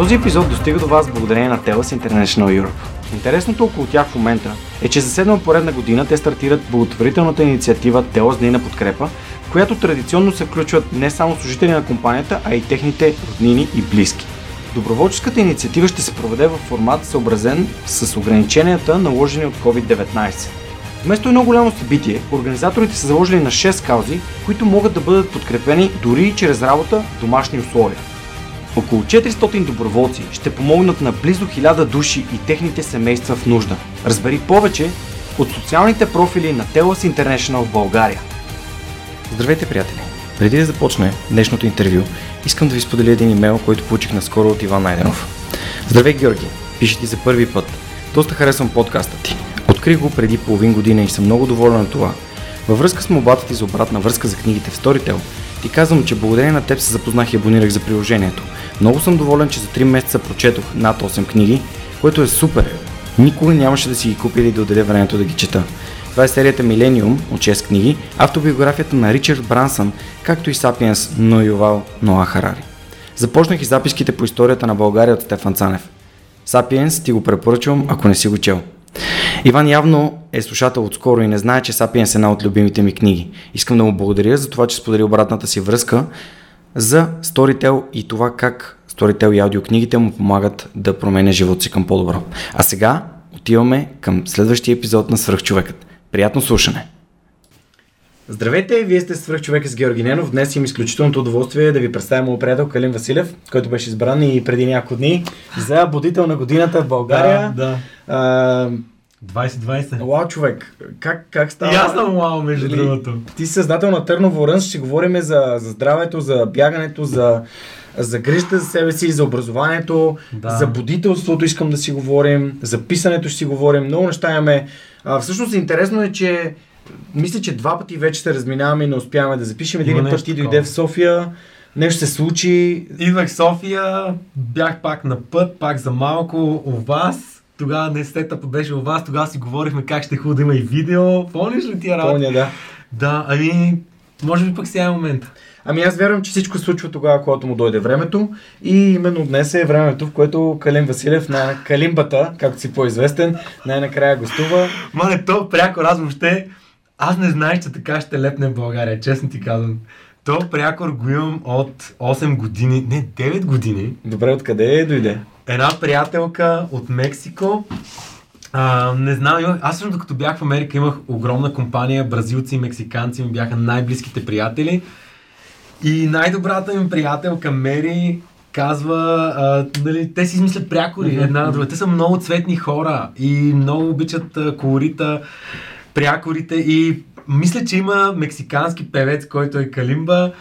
Този епизод достига до вас благодарение на TELUS International Europe. Интересното около тях в момента е, че за седма поредна година те стартират благотворителната инициатива TELUS Дни на подкрепа, в която традиционно се включват не само служители на компанията, а и техните роднини и близки. Доброволческата инициатива ще се проведе в формат съобразен с ограниченията наложени от COVID-19. Вместо едно голямо събитие, организаторите са заложили на 6 каузи, които могат да бъдат подкрепени дори и чрез работа в домашни условия. Около 400 доброволци ще помогнат на близо 1000 души и техните семейства в нужда. Разбери повече от социалните профили на TELUS International в България. Здравейте, приятели! Преди да започне днешното интервю, искам да ви споделя един имейл, който получих наскоро от Иван Найденов. Здравей, Георги! Пише ти за първи път. Доста харесвам подкаста ти. Открих го преди половин година и съм много доволен от това. Във връзка с мобата ти за обратна връзка за книгите в Storytel, ти казвам, че благодарение на теб се запознах и абонирах за приложението. Много съм доволен, че за 3 месеца прочетох над 8 книги, което е супер. Никога нямаше да си ги купя или да отделя времето да ги чета. Това е серията Милениум от 6 книги, автобиографията на Ричард Брансън, както и Сапиенс но Ювал Ноа Харари. Започнах и записките по историята на България от Стефан Цанев. Сапиенс ти го препоръчвам, ако не си го чел. Иван явно е слушател отскоро и не знае, че Сапиенс е една от любимите ми книги. Искам да му благодаря за това, че сподели обратната си връзка за Storytel и това как Storytel и аудиокнигите му помагат да променя живота си към по-добро. А сега отиваме към следващия епизод на Свръхчовекът. Приятно слушане! Здравейте, вие сте свръхчовек с Георги Ненов. Днес имам изключителното удоволствие да ви представя моят приятел Калин Василев, който беше избран и преди няколко дни за будител на годината в България. Да, да. А, 2020. Уау, човек. Как, как става? И аз съм уау, между Дали, другото. Ти си създател на Търново Рънс, ще говорим за, за здравето, за бягането, за, за грижата за себе си, за образованието, Да. за будителството искам да си говорим, за писането ще си говорим, много неща имаме. А, всъщност интересно е, че мисля, че два пъти вече се разминаваме и не успяваме да запишем. Един път ти дойде в София, нещо се случи. Идвах в София, бях пак на път, пак за малко у вас. Тогава не сетъп беше у вас, тогава си говорихме как ще е хубаво да има и видео. Помниш ли тия работи? Помня, да. Да, ами, може би пък сега е момента. Ами аз вярвам, че всичко се случва тогава, когато му дойде времето. И именно днес е времето, в което Калин Василев на Калимбата, както си по-известен, най-накрая гостува. Мале, то пряко аз въобще, аз не знаех, че така ще лепне в България, честно ти казвам. То прякор го имам от 8 години, не, 9 години. Добре, откъде дойде? една приятелка от Мексико. А, не знам, имах, аз също докато бях в Америка имах огромна компания, бразилци и мексиканци ми бяха най-близките приятели. И най-добрата ми приятелка Мери казва, а, нали, те си измислят прякори една на друга. Те са много цветни хора и много обичат а, колорита, прякорите и мисля, че има мексикански певец, който е Калимба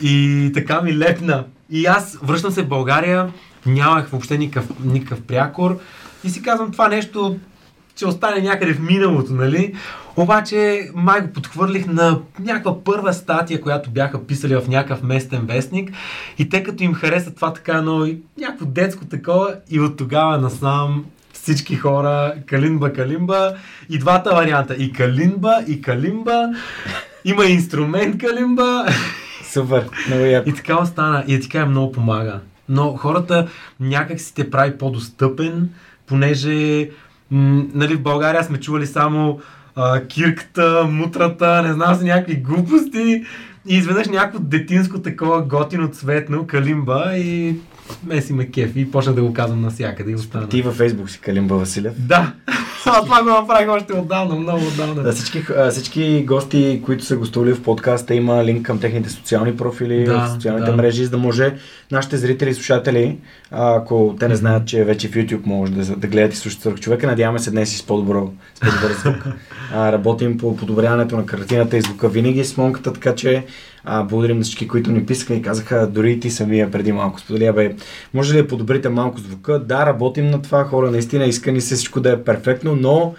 и така ми лепна. И аз връщам се в България, нямах въобще никакъв, никакъв прякор и си казвам това нещо ще остане някъде в миналото, нали? Обаче май го подхвърлих на някаква първа статия, която бяха писали в някакъв местен вестник и те като им хареса това така, но някакво детско такова и от тогава насам всички хора, калимба, калимба и двата варианта. И калимба, и калимба. Има инструмент калимба. Супер, много яко. И така остана. И така много помага. Но хората някак си те прави по-достъпен, понеже м- нали, в България сме чували само а, кирката, мутрата, не знам си някакви глупости. И изведнъж някакво детинско такова готино цветно калимба и ме си ме кефи и почнах да го казвам навсякъде и остана. Ти във Фейсбук си Калимба Василев. Да, а това го направих още отдавна, много отдавна. Да, всички, всички гости, които са гостували в подкаста, има линк към техните социални профили Да, в социалните да. мрежи, за да може нашите зрители и слушатели, ако те не знаят, че вече в YouTube може да, да гледат и слушат свърх човека, надяваме се днес и с по-добро, с по-добър звук. А, работим по подобряването на картината и звука винаги с монката, така че А, благодарим на всички, които ни писаха и казаха, дори и ти самия преди малко сподели, бе, може ли да подобрите малко звука? Да, работим на това, хора, наистина искани се всичко да е перфектно, но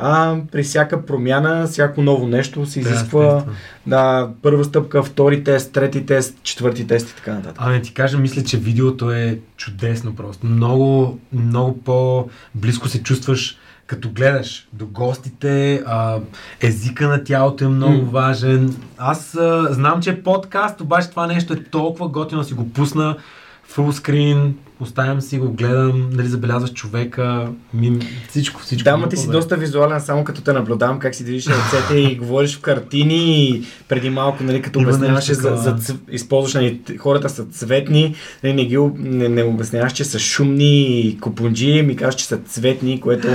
а при всяка промяна, всяко ново нещо се изисква да, да, първа стъпка, втори тест, трети тест, четвърти тест и така нататък. А не ти кажа, мисля, че видеото е чудесно просто. Много, много по-близко се чувстваш като гледаш до гостите, а, езика на тялото е много mm. важен. Аз а, знам, че е подкаст, обаче това нещо е толкова готино си го пусна фулскрин, оставям си го, гледам, нали, забелязваш човека, ми, всичко, всичко. Да, но ти си доста визуален, само като те наблюдавам как си движиш ръцете и говориш в картини и преди малко, нали, като обясняваше за, за, за използваш, нали, хората са цветни, нали, не, ги, не, не обясняваш, че са шумни купунджи, ми казваш, че са цветни, което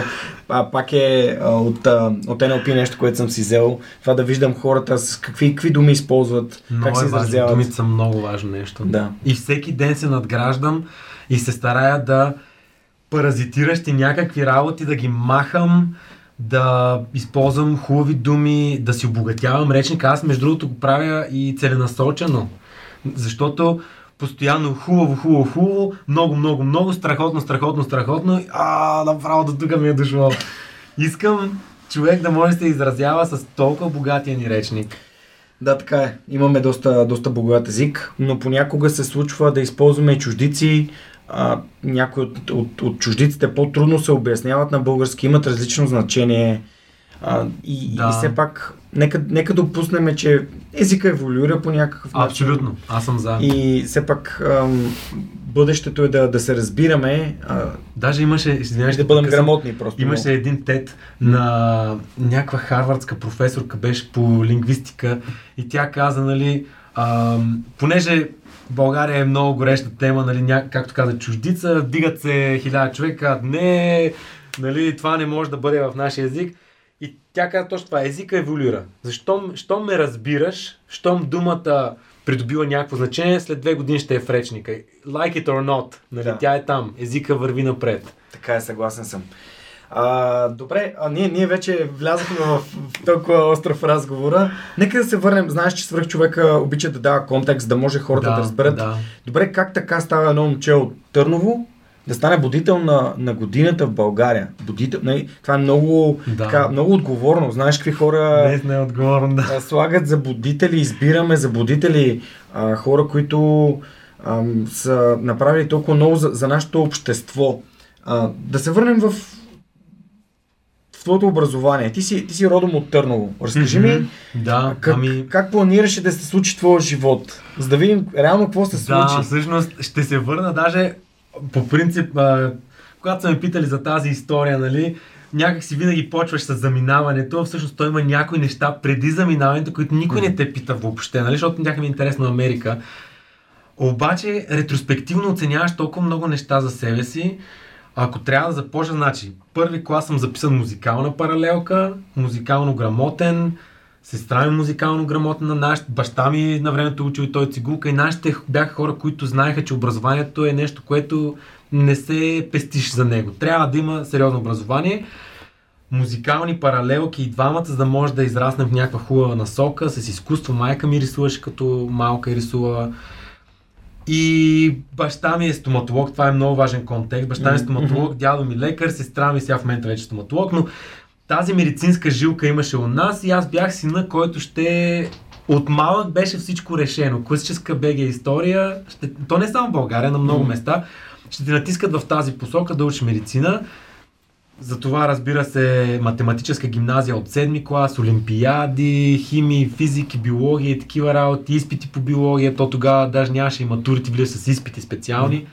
а, пак е а, от, а, от NLP нещо, което съм си взел. Това да виждам хората с какви, какви думи използват, много как се е изразяват. Думите са много важно нещо. Да. И всеки ден се надграждам и се старая да паразитиращи някакви работи, да ги махам, да използвам хубави думи, да си обогатявам речника. Аз между другото го правя и целенасочено, защото постоянно хубаво, хубаво, хубаво, много, много, много, страхотно, страхотно, страхотно. А, направо до тук ми е дошло. Искам човек да може да се изразява с толкова богатия ни речник. Да, така е. Имаме доста, доста богат език, но понякога се случва да използваме чуждици, а, някои от, от, от чуждиците по-трудно се обясняват на български, имат различно значение. А, и, да. и все пак, нека, нека допуснем, че езика еволюира по някакъв начин. Абсолютно, аз съм за. И все пак ам, бъдещето е да, да се разбираме. А, Даже имаше, извинявай, да бъдем грамотни просто. Имаше много. един тет на някаква харвардска професорка, беше по лингвистика и тя каза, нали, ам, понеже България е много гореща тема, нали, ня... както каза чуждица, дигат се хиляда човека, не, нали, това не може да бъде в нашия език. И тя каза точно това, езика еволюира. Защо щом ме разбираш, щом думата придобива някакво значение, след две години ще е в речника. Like it or not, нали, да. тя е там, езика върви напред. Така е, съгласен съм. А, добре, а ние, ние вече влязахме в, в толкова остров разговора. Нека да се върнем. Знаеш, че свърх човека обича да дава контекст, да може хората да, да разберат. Да. Добре, как така става едно момче от Търново да стане будител на, на годината в България. Будител, не, нали, това е много, да. така, много отговорно. Знаеш какви хора не, не е отговорно, да. слагат за будители, избираме за будители а, хора, които а, са направили толкова много за, за нашето общество. А, да се върнем в твоето образование. Ти си, ти си родом от Търново. Разкажи mm-hmm. ми да, как, ами... как планираше да се случи твоя живот, за да видим реално какво се случи. Да, всъщност ще се върна даже по принцип, а, когато са ме питали за тази история, нали, някак си винаги почваш с заминаването, всъщност той има някои неща преди заминаването, които никой не те пита въобще, нали, защото тях ми е интересно Америка. Обаче, ретроспективно оценяваш толкова много неща за себе си, ако трябва да започна, значи, първи клас съм записан музикална паралелка, музикално грамотен, сестра ми музикално грамотна, наш, баща ми на времето учил и той цигулка и нашите бяха хора, които знаеха, че образованието е нещо, което не се пестиш за него. Трябва да има сериозно образование, музикални паралелки и двамата, за да може да израснем в някаква хубава насока, с изкуство. Майка ми рисуваше като малка и рисува. И баща ми е стоматолог, това е много важен контекст. Баща ми е стоматолог, дядо ми лекар, сестра ми сега в момента вече стоматолог, но тази медицинска жилка имаше у нас и аз бях сина, който ще от малък беше всичко решено. Класическа БГ история, ще... то не е само в България, на много места, ще те натискат в тази посока да учиш медицина. Затова, разбира се, математическа гимназия от 7 клас, олимпиади, химии, физики, биология и такива работи, изпити по биология. То тогава даже нямаше и матурите, влизаш с изпити специални.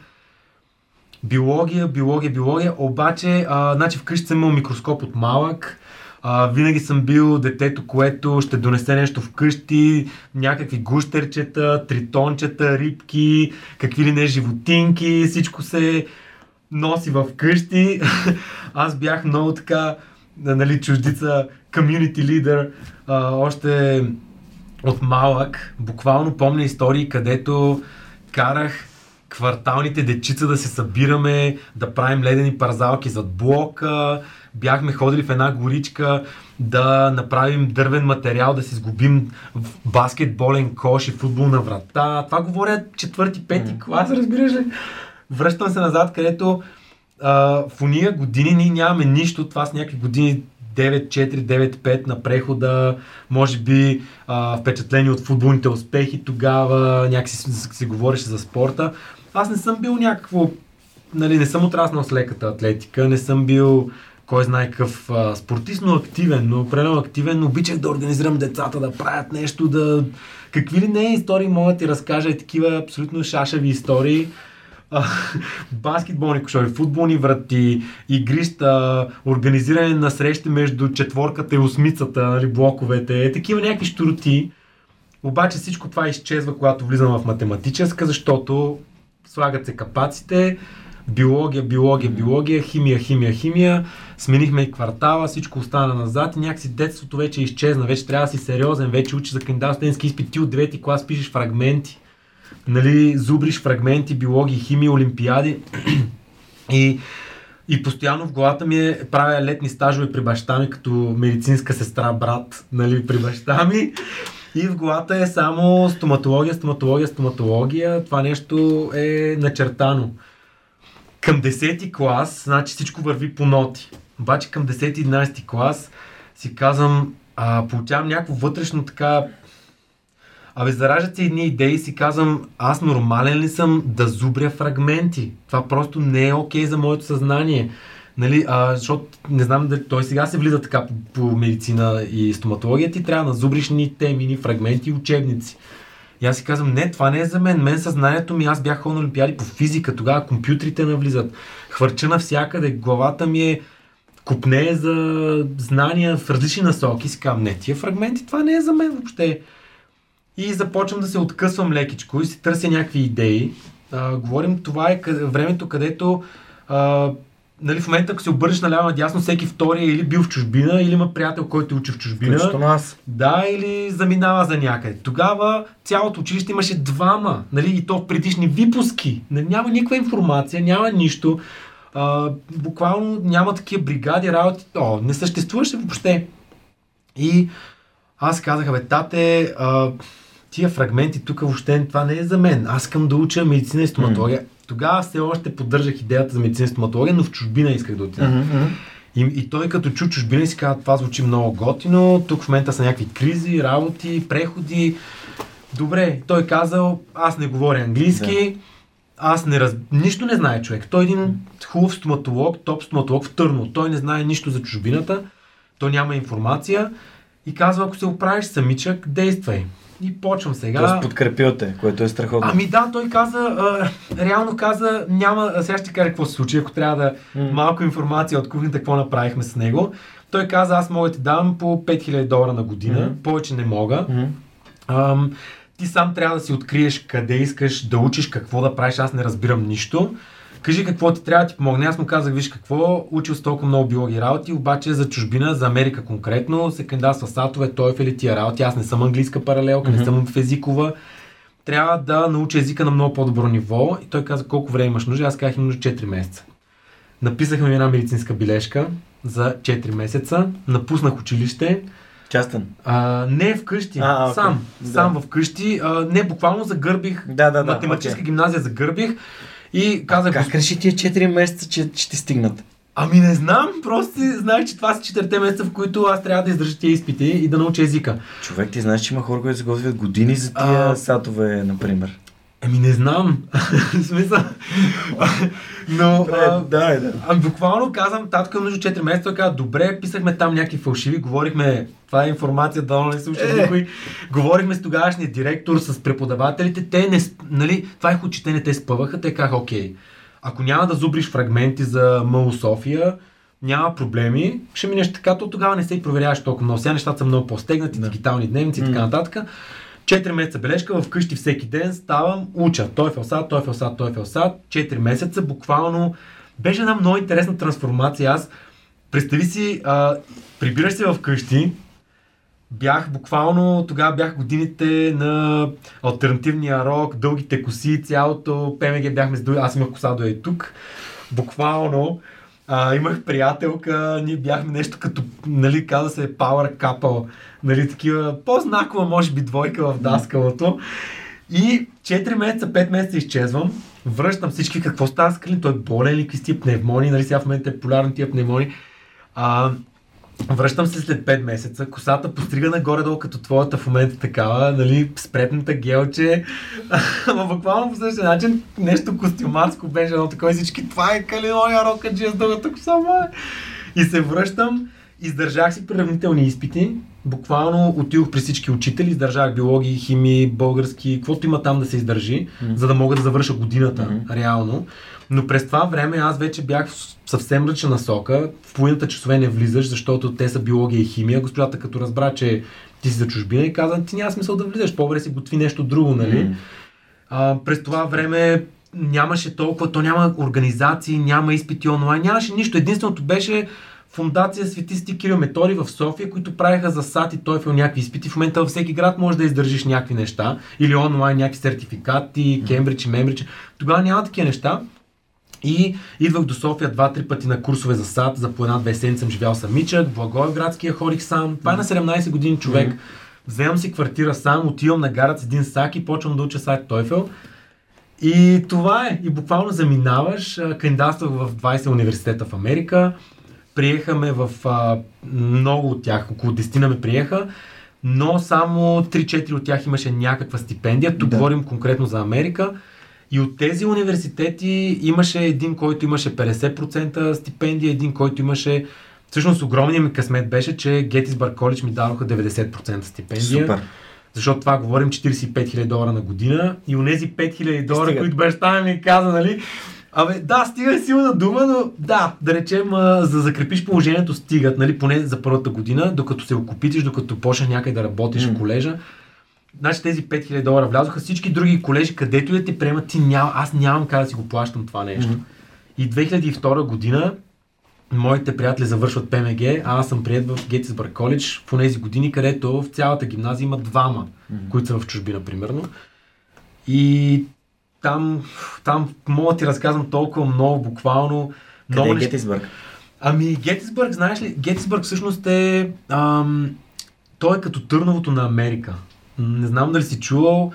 Биология, биология, биология, обаче, а, значи вкъщи съм имал микроскоп от малък, а, винаги съм бил детето, което ще донесе нещо вкъщи, някакви гущерчета, тритончета, рибки, какви ли не животинки, всичко се носи в къщи. Аз бях много така, нали, чуждица, community leader, а, още от малък. Буквално помня истории, където карах кварталните дечица да се събираме, да правим ледени парзалки зад блока, бяхме ходили в една горичка да направим дървен материал, да се сгубим в баскетболен кош и футболна врата. Това говоря четвърти, пети клас, разбираш ли? Връщам се назад, където а, в уния години ние нямаме нищо. Това са някакви години 9-4, 9-5 на прехода, може би а, впечатлени от футболните успехи тогава, някакси се, говореше за спорта. Аз не съм бил някакво, нали, не съм отраснал с леката атлетика, не съм бил кой знае какъв спортист, но активен, но определено активен. Обичах да организирам децата, да правят нещо, да... Какви ли не истории мога да ти разкажа и такива абсолютно шашави истории. Баскетболни кошове, футболни врати, игрища, организиране на срещи между четворката и осмицата, нали, блоковете, е, такива някакви штуроти. Обаче всичко това изчезва, когато влизам в математическа, защото слагат се капаците, биология, биология, биология, химия, химия, химия, сменихме и квартала, всичко остана назад и някакси детството вече изчезна, вече трябва да си сериозен, вече учиш за кандидат студентски изпит, ти от 9 клас пишеш фрагменти, нали, зубриш фрагменти, биология, химия, олимпиади и и постоянно в главата ми е, правя летни стажове при баща ми, като медицинска сестра, брат, нали, при баща ми. И в главата е само стоматология, стоматология, стоматология. Това нещо е начертано. Към 10-ти клас, значи всичко върви по ноти. Обаче към 10-11 клас си казвам, а, получавам някакво вътрешно така Абе, заражат се едни идеи и си казвам, аз нормален ли съм да зубря фрагменти? Това просто не е окей okay за моето съзнание. Нали, а, защото не знам дали той сега се влиза така по, по медицина и стоматология, ти трябва да зубриш ни теми, ни фрагменти и учебници. И аз си казвам, не, това не е за мен. Мен съзнанието ми, аз бях ходил на Олимпиади по физика, тогава компютрите навлизат. Хвърча навсякъде, главата ми е купне за знания в различни насоки. Си казвам, не, тия фрагменти, това не е за мен въобще. И започвам да се откъсвам лекичко и си търся някакви идеи. А, говорим, това е къде, времето, където а, нали, в момента, ако се обърнеш наляво надясно, всеки втори е или бил в чужбина, или има приятел, който учи в чужбина. Включително аз. Да, или заминава за някъде. Тогава цялото училище имаше двама, нали, и то в предишни випуски. Нали, няма никаква информация, няма нищо. А, буквално няма такива бригади, работи. О, не съществуваше въобще. И аз казах, бе, тате, а, тия фрагменти тук въобще това не е за мен. Аз искам да уча медицина и стоматология. Mm. Тогава все още поддържах идеята за медицина и стоматология, но в чужбина исках да отида. Mm-hmm. И, и той като чу чужбина си казва, това звучи много готино, тук в момента са някакви кризи, работи, преходи. Добре, той казал, аз не говоря английски, да. аз не раз... нищо не знае човек. Той е един хубав стоматолог, топ стоматолог в Търно. Той не знае нищо за чужбината, той няма информация и казва, ако се оправиш самичък, действай. И почвам сега. Тоест подкрепил те, което е страхотно. Ами да, той каза, а, реално каза, няма, сега ще кажа какво се случи, ако трябва да mm. малко информация от кухнята, какво направихме с него. Той каза, аз мога да ти дам по 5000 долара на година, mm. повече не мога. Mm. Ам, ти сам трябва да си откриеш къде искаш да учиш, какво да правиш, аз не разбирам нищо кажи какво ти трябва да ти помогне. Аз му казах, виж какво, учил с толкова много биологи работи, обаче за чужбина, за Америка конкретно, се кандидатства сатове, той е тия работи. Аз не съм английска паралелка, mm-hmm. не съм в езикова. Трябва да науча езика на много по-добро ниво. И той каза, колко време имаш нужда? Аз казах, им нужда 4 месеца. Написахме ми една медицинска бележка за 4 месеца. Напуснах училище. Частен? А, не вкъщи, а, okay. сам. Да. Сам вкъщи. А, не, буквално загърбих. Да, да, да. Математическа okay. гимназия загърбих. И казах... Как реши тия 4 месеца, че ще стигнат? Ами не знам, просто знаех, че това са 4 месеца, в които аз трябва да издържа тия изпити и да науча езика. Човек, ти знаеш, че има хора, които се готвят години за тия а... сатове, например. Еми не знам. Смисъл. Но. а, да, да. Ами буквално казвам, татко между 4 месеца, каза, добре, писахме там някакви фалшиви, говорихме, това е информация, да не слуша е. никой. Говорихме с тогавашния директор, с преподавателите, те не, нали, това е хубаво, че те не те спъваха, те казаха, окей, ако няма да зубриш фрагменти за МАУ София, няма проблеми, ще минеш така, то тогава не се и проверяваш толкова много. Сега нещата са много по-стегнати, да. дигитални дневници и така нататък. 4 месеца бележка, вкъщи всеки ден ставам, уча. Той е фелсат, той е фелсат, той е фелсат. 4 месеца, буквално беше една много интересна трансформация. Аз, представи си, а, прибираш се вкъщи, бях буквално, тогава бях годините на альтернативния рок, дългите коси, цялото ПМГ бяхме с аз имах коса до е тук. Буквално а, имах приятелка, ние бяхме нещо като, нали, каза се Power Couple, нали, такива, по-знакова, може би, двойка в даскалото. И 4 месеца, 5 месеца изчезвам, връщам всички, какво става с Калин, той е болен ли, какви пневмони, нали, сега в момента е популярен тия пневмони. А, Връщам се след 5 месеца, косата пострига нагоре-долу като твоята в момента такава, нали, спретната гелче. Ама буквално по същия начин нещо костюмарско беше едно такова и всички, това е калинония рока, с дългата коса, ма. И се връщам, издържах си приравнителни изпити, буквално отидох при всички учители, издържах биологии, химии, български, каквото има там да се издържи, mm-hmm. за да мога да завърша годината, mm-hmm. реално. Но през това време аз вече бях в съвсем ръчна насока. В половината часове не влизаш, защото те са биология и химия. Госпожата като разбра, че ти си за чужбина и каза, ти няма смисъл да влизаш, по-добре си готви нещо друго, нали? Mm. А, през това време нямаше толкова, то няма организации, няма изпити онлайн, нямаше нищо. Единственото беше фундация Светисти Кирил Метори в София, които правиха за САТ и TOEFL някакви изпити. В момента във всеки град може да издържиш някакви неща или онлайн някакви сертификати, Кембридж и Мембридж. Тогава няма такива неща. И идвах до София два-три пъти на курсове за сад, за по една-две седмици съм живял самичък, Благоевградския ходих сам. Това е на 17 години човек. Вземам си квартира сам, отивам на гарът с един сак и почвам да уча сайт Тойфел. И това е. И буквално заминаваш. Кандидатствах в 20 университета в Америка. Приехаме в а, много от тях, около 10 ме приеха, но само 3-4 от тях имаше някаква стипендия. Тук да. говорим конкретно за Америка. И от тези университети имаше един, който имаше 50% стипендия, един, който имаше Всъщност огромният ми късмет беше, че Gettysburg College ми дадоха 90% стипендия. Супер. Защото това говорим 45 000 долара на година и у нези 5 000 долара, Стига. които баща ми каза, нали? Абе, да, стига е силна дума, но да, да речем, а, за да закрепиш положението стигат, нали, поне за първата година, докато се окупитиш, докато почнеш някъде да работиш mm. в колежа. Значи тези 5000 долара влязоха, всички други колежи, където и да те приемат, ти няма, аз нямам как да си го плащам това нещо. Mm-hmm. И 2002 година моите приятели завършват ПМГ, а аз съм прият в Гетисбърг коледж в тези години, където в цялата гимназия има двама, mm-hmm. които са в чужбина, примерно. И там, там мога да ти разказвам толкова много, буквално. Къде много е Гетисбърг? Ами, Гетисбърг, знаеш ли, Гетисбърг всъщност е... Ам, той е като Търновото на Америка. Не знам дали си чувал,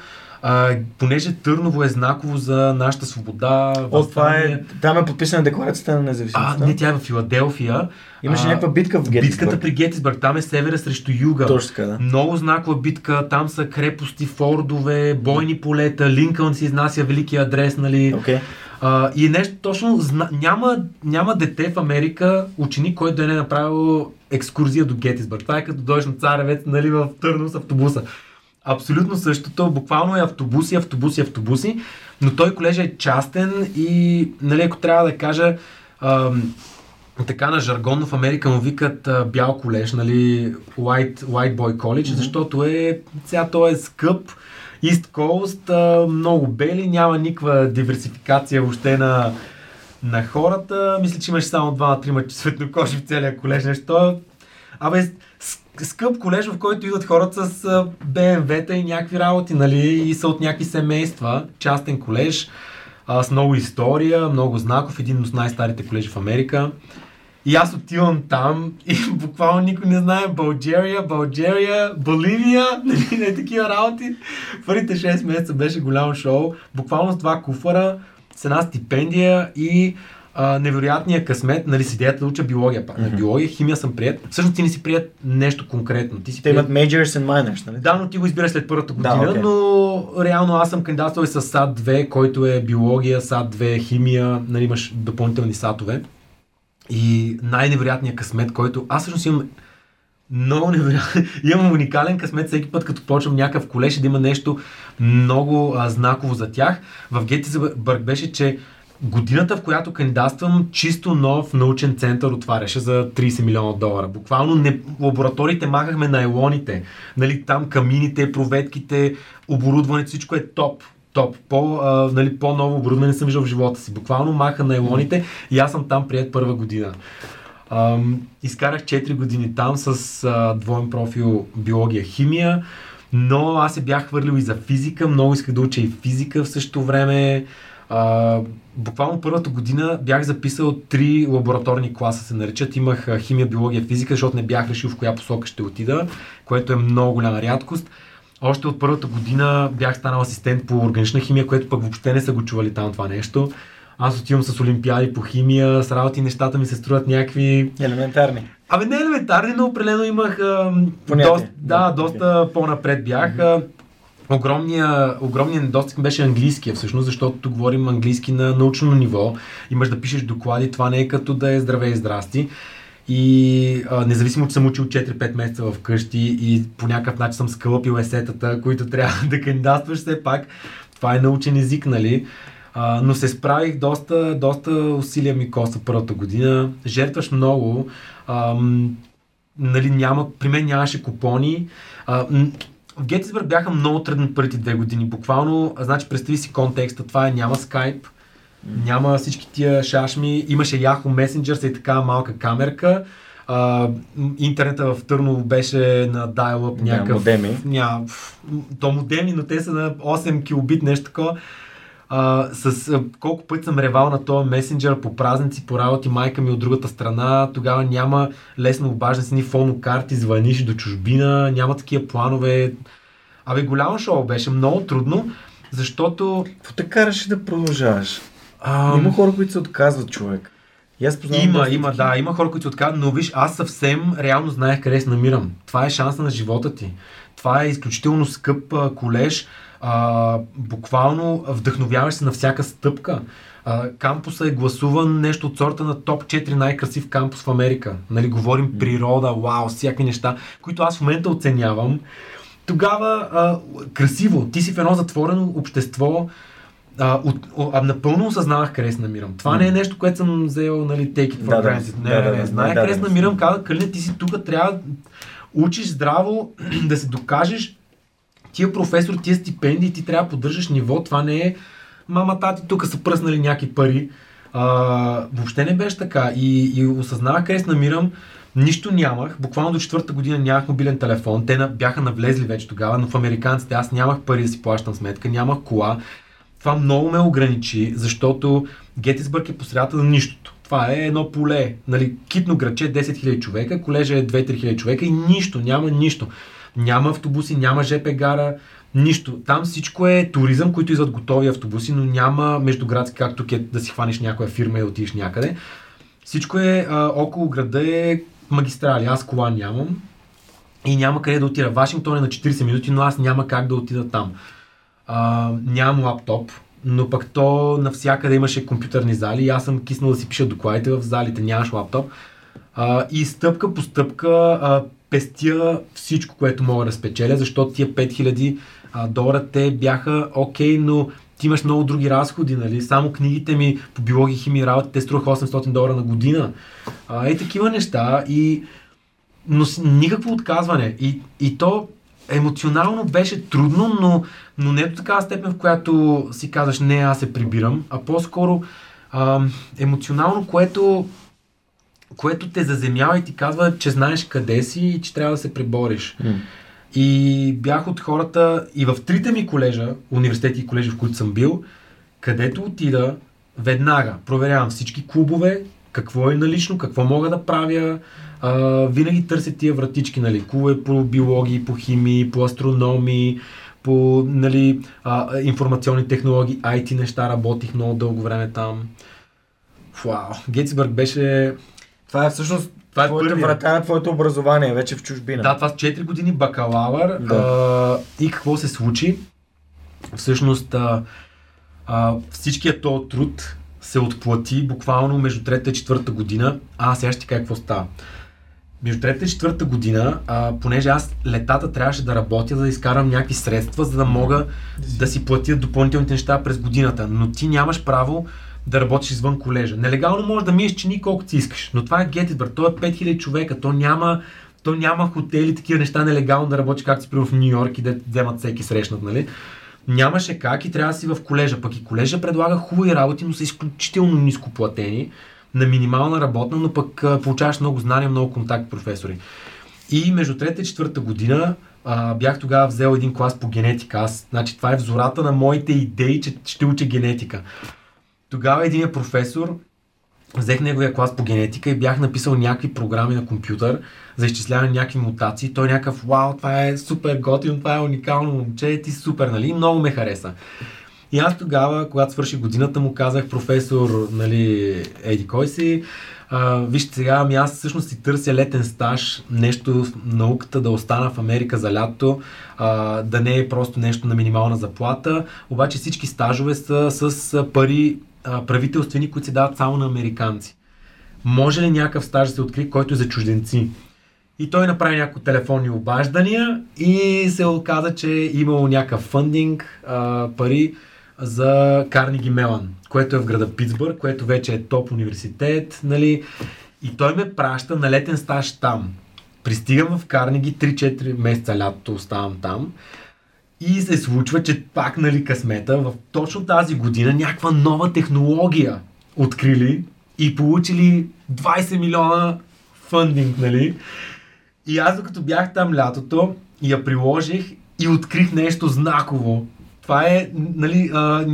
а, понеже Търново е знаково за нашата свобода. О, това е, там е подписана декларацията на независимостта. А, не, тя е в Филаделфия. Имаше някаква битка в Гетисбърг. Битката при Гетисбърг, там е севера срещу юга. Точно така, да. Много знакова битка, там са крепости, фордове, бойни полета, Линкълн си изнася великия адрес, нали. Okay. А, и нещо точно, зна, няма, няма дете в Америка, ученик, който да не е направил екскурзия до Гетисбърг. Това е като дойдеш на Царевец, нали, в Търно с автобуса абсолютно същото. Буквално е автобуси, автобуси, автобуси. Но той колежа е частен и, нали, ако трябва да кажа, ам, така на жаргон в Америка му викат а, бял колеж, нали, white, white boy college, mm-hmm. защото е, сега той е скъп, East Coast, а, много бели, няма никаква диверсификация въобще на, на хората. Мисля, че имаше само двама-трима светнокожи в целия колеж, нещо. Абе, скъп колеж, в който идват хората с BMW-та и някакви работи, нали, и са от някакви семейства, частен колеж, а, с много история, много знаков, един от най-старите колежи в Америка. И аз отивам там и буквално никой не знае България, България, Боливия, нали, не такива работи. Първите 6 месеца беше голямо шоу. Буквално с два куфара, с една стипендия и а, невероятния късмет, нали, с идеята да уча биология. Mm-hmm. Биология, химия съм прият. Всъщност ти не си прият нещо конкретно. Ти си Те прият... имат majors and minors, нали? Да, но ти го избираш след първата година, да, okay. но реално аз съм кандидатствал и с САД 2, който е биология, САД 2, химия, нали, имаш допълнителни сатове. И най-невероятният късмет, който аз всъщност имам много невероятно. Имам уникален късмет всеки път, като почвам някакъв колеж да има нещо много а, знаково за тях. В Гетисбърг беше, че годината, в която кандидатствам, чисто нов научен център отваряше за 30 милиона долара. Буквално не, лабораториите махахме на елоните. Нали, там камините, проветките, оборудването, всичко е топ топ. По, а, нали, по-ново оборудване не съм виждал в живота си. Буквално маха на елоните и аз съм там прият първа година. Ам, изкарах 4 години там с а, двоен профил биология-химия, но аз се бях хвърлил и за физика, много исках да уча и физика в същото време. А, буквално първата година бях записал три лабораторни класа се наричат. Имах химия, биология, физика, защото не бях решил в коя посока ще отида, което е много голяма рядкост. Още от първата година бях станал асистент по органична химия, което пък въобще не са го чували там това нещо. Аз отивам с олимпиади по химия, с работи нещата ми се струват някакви... Елементарни. Абе не елементарни, но определено имах... А, Понятие. доста, да, доста по-напред бях. А, Огромния, огромния недостиг беше английския, всъщност, защото тук говорим английски на научно ниво. Имаш да пишеш доклади, това не е като да е здраве и здрасти. И а, независимо, че съм учил 4-5 месеца в къщи и по някакъв начин съм скълъпил есетата, които трябва да кандидатстваш все пак, това е научен език, нали? А, но се справих доста, доста усилия ми коста първата година. Жертваш много. Ам, нали, няма, при мен нямаше купони. А, в Гетисбърг бяха много трудни първите две години. Буквално, значи представи си контекста, това е няма скайп, няма всички тия шашми, имаше Yahoo Messenger, и така малка камерка. А, интернета в Търново беше на dial-up Да, някакъв... модеми. Ня, то модеми, но те са на 8 килобит, нещо такова. А, с а, колко пъти съм ревал на този месенджер по празници, по работи, майка ми от другата страна, тогава няма лесно обаждане с ни фонокарти, звъниш до чужбина, няма такива планове. Абе, голямо шоу беше, много трудно, защото... Какво те караше да продължаваш? Ам, Има хора, които се отказват човек. И аз познавам Има, има, такива. да, има хора, които се отказват, но виж, аз съвсем реално знаех къде се намирам. Това е шанса на живота ти. Това е изключително скъп а, колеж. А, буквално вдъхновяваш се на всяка стъпка. А, кампуса е гласуван нещо от сорта на топ 4 най-красив кампус в Америка. Нали, говорим природа, вау, всякакви неща, които аз в момента оценявам. Тогава а, красиво, ти си в едно затворено общество, а, от, а, напълно осъзнавах къде се намирам. Това не е нещо, което съм взел, нали, take it for Да, granted. Не, да, не, да, не, да, знаех да, къде се намирам, казах, Калина, ти си тук, трябва учиш здраво, да се докажеш. Тия професор, тия стипендии, ти трябва да поддържаш ниво, това не е мама, тати, тук са пръснали някакви пари. А, въобще не беше така и, и осъзнавах къде се намирам. Нищо нямах. Буквално до четвърта година нямах мобилен телефон. Те на, бяха навлезли вече тогава, но в американците аз нямах пари да си плащам сметка, нямах кола. Това много ме ограничи, защото Гетисбърг е по средата на нищото. Това е едно поле. Нали, китно градче 10 000 човека, колежа е 2-3 000 човека и нищо, няма нищо. Няма автобуси, няма ЖП гара, нищо. Там всичко е туризъм, които идват готови автобуси, но няма междуградски, както е да си хванеш някоя фирма и отидеш някъде. Всичко е а, около града е магистрали. Аз кола нямам и няма къде да отида. Вашингтон е на 40 минути, но аз няма как да отида там. А, нямам лаптоп, но пък то навсякъде имаше компютърни зали и аз съм киснал да си пиша докладите в залите, нямаш лаптоп. А, и стъпка по стъпка а, пестя всичко, което мога да спечеля, защото тия 5000 а, долара те бяха окей, но ти имаш много други разходи, нали? Само книгите ми по биология, химия работа, те струваха 800 долара на година. А, е такива неща и но никакво отказване. И, и то емоционално беше трудно, но, но не до такава степен, в която си казваш, не, аз се прибирам, а по-скоро а, емоционално, което, което те заземява и ти казва, че знаеш къде си и че трябва да се пребориш. М. И бях от хората и в трите ми колежа, университети и колежи, в които съм бил, където отида, веднага проверявам всички клубове, какво е налично, какво мога да правя. А, винаги търся тия вратички, нали, клубове по биологии, по химии, по астрономии, по нали, а, информационни технологии, IT неща, работих много дълго време там. Вау, Гетсбърг беше Това е всъщност Това е твоята врата на твоето образование, вече в чужбина. Да, това са 4 години бакалавър. Да. А, и какво се случи? Всъщност а, а, всичкият този труд се отплати буквално между трета и четвърта година. А, сега ще кажа какво става. Между трета и четвърта година, а, понеже аз летата трябваше да работя, за да изкарам някакви средства, за да мога да си платя допълнителните неща през годината. Но ти нямаш право да работиш извън колежа. Нелегално можеш да миеш чини колкото си искаш, но това е Гетисбърг. То е 5000 човека, то няма, то няма хотели, такива неща нелегално да работиш, както си в Нью Йорк и да вземат всеки срещнат, нали? Нямаше как и трябва да си в колежа. Пък и колежа предлага хубави работи, но са изключително ниско платени. на минимална работна, но пък получаваш много знания, много контакт професори. И между трета и четвърта година а, бях тогава взел един клас по генетика. Аз, значи, това е взората на моите идеи, че ще уча генетика. Тогава един професор взех неговия клас по генетика и бях написал някакви програми на компютър за изчисляване някакви мутации. Той е някакъв, вау, това е супер готино, това е уникално момче, ти супер, нали? Много ме хареса. И аз тогава, когато свърши годината, му казах, професор, нали, еди кой си, а, вижте сега, ами аз всъщност си търся летен стаж, нещо в науката да остана в Америка за лято, а, да не е просто нещо на минимална заплата, обаче всички стажове са с пари правителствени, които се дават само на американци. Може ли някакъв стаж да се открие, който е за чужденци? И той направи някои телефонни обаждания и се оказа, че е имало някакъв фандинг, а, пари за Карнеги Мелан, което е в града Питсбърг, което вече е топ университет, нали? И той ме праща на летен стаж там. Пристигам в Карнеги 3-4 месеца лятото оставам там. И се случва, че пак, нали, късмета, в точно тази година някаква нова технология открили и получили 20 милиона фандинг, нали? И аз докато бях там лятото, я приложих и открих нещо знаково. Това е, нали, а,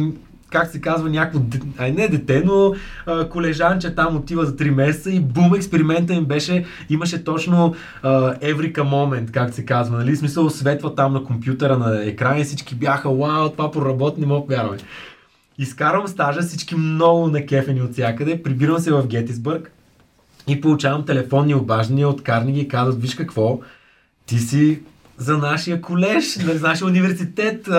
как се казва, някакво, ай не дете, но а, колежанче там отива за 3 месеца и бум, експеримента им беше, имаше точно а, Еврика момент, как се казва, нали, смисъл светва там на компютъра, на екрана и всички бяха, вау, това проработи, не мога вярваме. Изкарвам стажа, всички много накефени от всякъде, прибирам се в Гетисбърг и получавам телефонни обаждания от Карниги и казват, виж какво, ти си за нашия колеж, за нашия университет.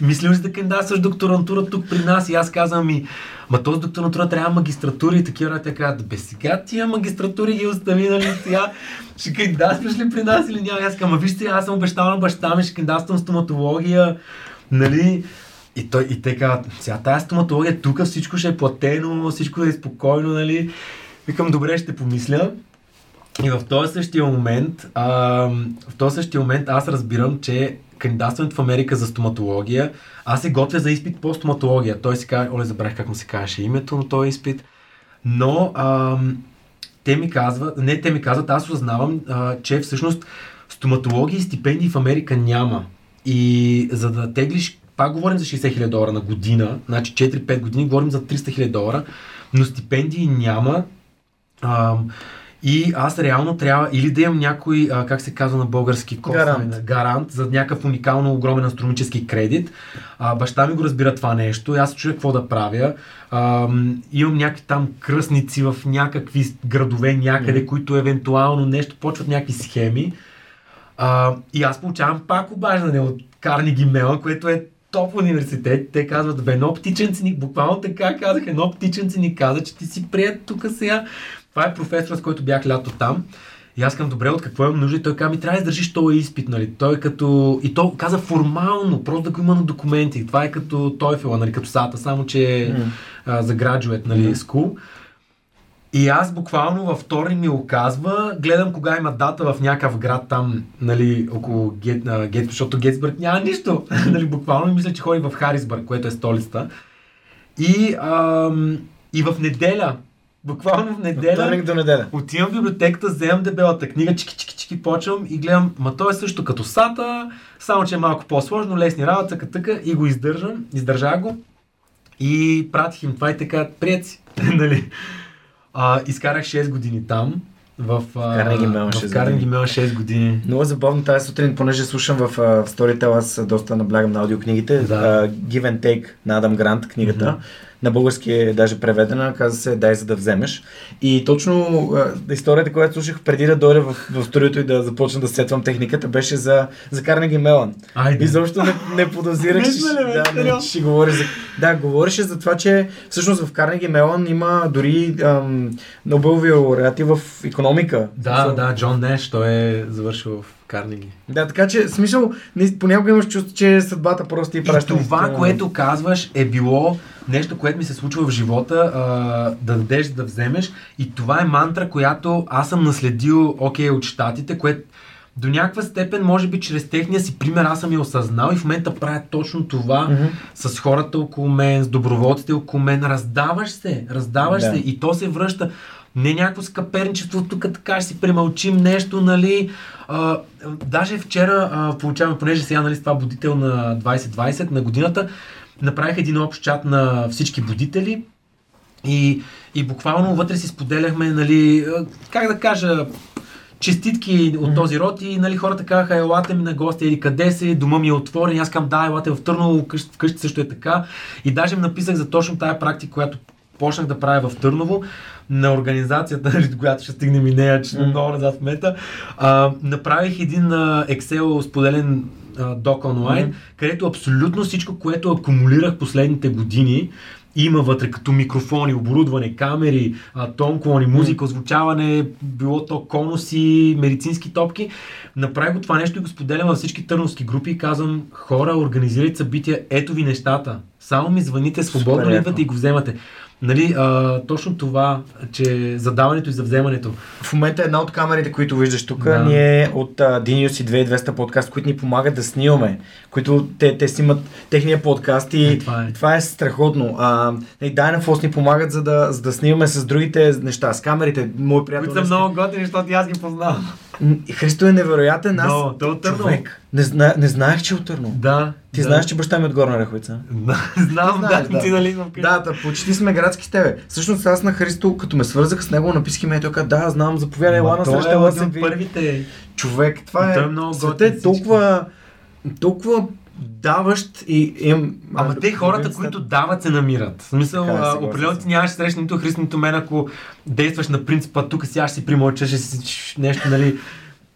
Мислил си да кандидатстваш докторантура тук при нас и аз казвам ми, ма този докторантура трябва магистратура и такива те казват, бе сега тия магистратури ги остави, нали сега, ще кандидатстваш ли при нас или няма? И аз казвам, вижте, аз съм обещал на баща ми, ще кандидатствам стоматология, нали, и, той, и те казват, сега тази стоматология, тук всичко ще е платено, всичко е спокойно, нали. Викам, добре, ще помисля. И в този същия момент, а, в този същия момент аз разбирам, че кандидатстването в Америка за стоматология, аз се готвя за изпит по стоматология. Той си казва, оле, забравих как му се казваше името на този изпит. Но а, те ми казват, не те ми казват, аз осъзнавам, че всъщност стоматология и стипендии в Америка няма. И за да теглиш, пак говорим за 60 000 долара на година, значи 4-5 години говорим за 300 000 долара, но стипендии няма. А, и аз реално трябва или да имам някой, а, как се казва на български, Гарант. гарант за някакъв уникално огромен астрономически кредит. А, баща ми го разбира това нещо и аз чуя какво да правя. А, имам някакви там кръстници в някакви градове някъде, mm. които евентуално нещо почват някакви схеми. А, и аз получавам пак обаждане от Карниги Мела, което е топ университет. Те казват, бе, едно птиченце ни, буквално така казах, едно птиченце ни каза, че ти си прият тук сега това е професор, с който бях лято там. И аз казвам, добре, от какво имам нужда? И той каза, ми трябва да издържиш този изпит, нали? Той като... И то каза формално, просто да го има на документи. Това е като TOEFL, нали? Като САТА, само че mm. а, за graduate, нали? Mm. School. И аз буквално във вторник ми оказва, гледам кога има дата в някакъв град там, нали, около Гет, Гет защото Гетсбърг няма нищо. нали, буквално мисля, че ходи в Харисбърг, което е столицата. И, ам, и в неделя Буквално в неделя. До неделя. Отивам в библиотеката, вземам дебелата книга, чики, чики, чики, почвам и гледам, ма то е също като сата, само че е малко по-сложно, лесни работа, така, и го издържам, издържа го и пратих им това и така, прият нали. А, изкарах 6 години там, в Карнеги Мелан 6 Карнеги Мелан 6 години. Много забавно тази сутрин, понеже слушам в, в Storytel, аз доста наблягам на аудиокнигите. Да. Uh, Give and Take на Адам Грант, книгата. Mm-hmm. На български е даже преведена, каза се Дай за да вземеш. И точно uh, историята, която слушах преди да дойда в, в студиото и да започна да сетвам техниката, беше за, за Карнеги Мелан. Айде. И защо не, не подозирах, че, да, не, ще говори за... Да, говореше за това, че всъщност в Карнеги Мелан има дори ам, Нобелови лауреати в економика. Да, да, Джон Неш, той е завършил в Карнеги. Да, така че, смисъл, не- понякога имаш чувство, че съдбата просто ти И праща. това, наистина. което казваш, е било нещо, което ми се случва в живота, а, да дадеш, да вземеш. И това е мантра, която аз съм наследил, окей, от щатите, което до някаква степен, може би чрез техния си пример, аз съм я осъзнал и в момента правя точно това Мгм. с хората около мен, с доброволците около мен. Раздаваш се, раздаваш Да. се и то се връща. Не някакво скъперничество, тук така ще си премълчим нещо, нали. А, даже вчера а, получаваме, понеже сега, нали, това будител на 2020 на годината, направих един общ чат на всички будители и, и буквално вътре си споделяхме, нали, как да кажа, честитки от този род и нали, хората казаха, елате ми на гости или къде се, дома ми е отворен, аз казвам, да, елате в Търново, къщ, вкъщи също е така. И даже им написах за точно тая практика, която почнах да правя в Търново, на организацията, нали, до която ще стигнем и нея, че Мгм. много назад в момента, а, направих един а, Excel споделен док онлайн, Мгм. където абсолютно всичко, което акумулирах последните години, има вътре като микрофони, оборудване, камери, тон клони, музика, озвучаване, било то конуси, медицински топки. Направих го това нещо и го споделям във всички търновски групи и казвам, хора, организирайте събития, ето ви нещата. Само ми звъните, свободно Супер идвате и го вземате. Нали, а, точно това, че за даването и за вземането. В момента една от камерите, които виждаш тук, Да. ни е от uh, Dinius и 2200 подкаст, които ни помагат да снимаме, които те, те снимат техния подкаст и Е, това е. това е страхотно. А, и Dynaforce ни помагат за да, за да снимаме с другите неща, с камерите. Мой приятел Които са много готини, защото аз ги познавам. Христо е невероятен. Аз, Но, човек, не, зна, не знаех, че е от Търново. Да. Ти да. знаеш, че баща ми е от Горна Раховица? Знам, Знаеш, да, да. ти нали. Да, да, почти сме градски с тебе. Всъщност аз на Христо, като ме свързах с него, написах името, той каза, да, знам, заповядай, ела на Той среща, е ела се първите. Човек, това е... Той е много Светът готин е толкова, толкова даващ и им... Ама те хората, които дават, се намират. В смисъл, е, определено ти нямаш среща нито Христо, нито мен, ако действаш на принципа, тук сега ще си примълчаш, ще си нещо, нали.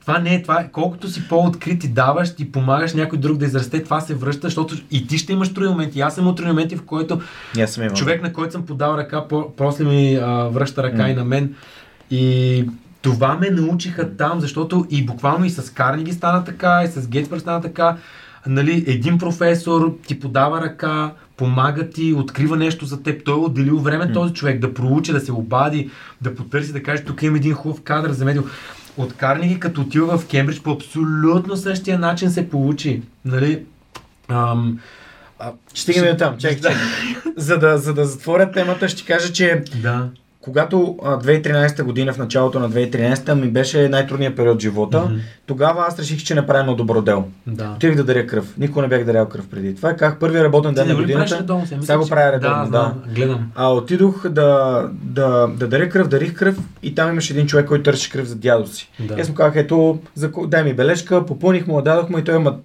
Това не е това. е- Колкото си по-открит и даваш, ти помагаш някой друг да израсте, това се връща, защото и ти ще имаш трудни моменти. Аз съм от трудни моменти, в който съм човек, на който съм подал ръка, по- после ми а, връща ръка М. и на мен. И това ме научиха там, защото и буквално и с Карниги стана така, и с Гетсбърг стана така. Нали, един професор ти подава ръка, помага ти, открива нещо за теб. Той е отделил време този човек да проучи, да се обади, да потърси, да каже, тук има един хубав кадър, замедил. От Карниги, като отива в Кембридж, по абсолютно същия начин се получи. Нали, ам, а, Ще стигнем до там, чакай, чакай. за, да, за да затворя темата, ще кажа, че Да. Когато а, 2013 година, в началото на 2013 ми беше най-трудният период в живота, Мгм. тогава аз реших, че не правя едно добро дело. Да. Отидох да даря кръв. Никога не бях дарял кръв преди. Това е как първия работен ден на го ли правиш годината. редовно? Сега го правя редовно, Да, знам, гледам. А отидох да, да, да даря кръв, дарих кръв и там имаше един човек, който търсеше кръв за дядо си. Да. Аз му казах, ето, дай ми бележка, попълних му, дадох му и той има...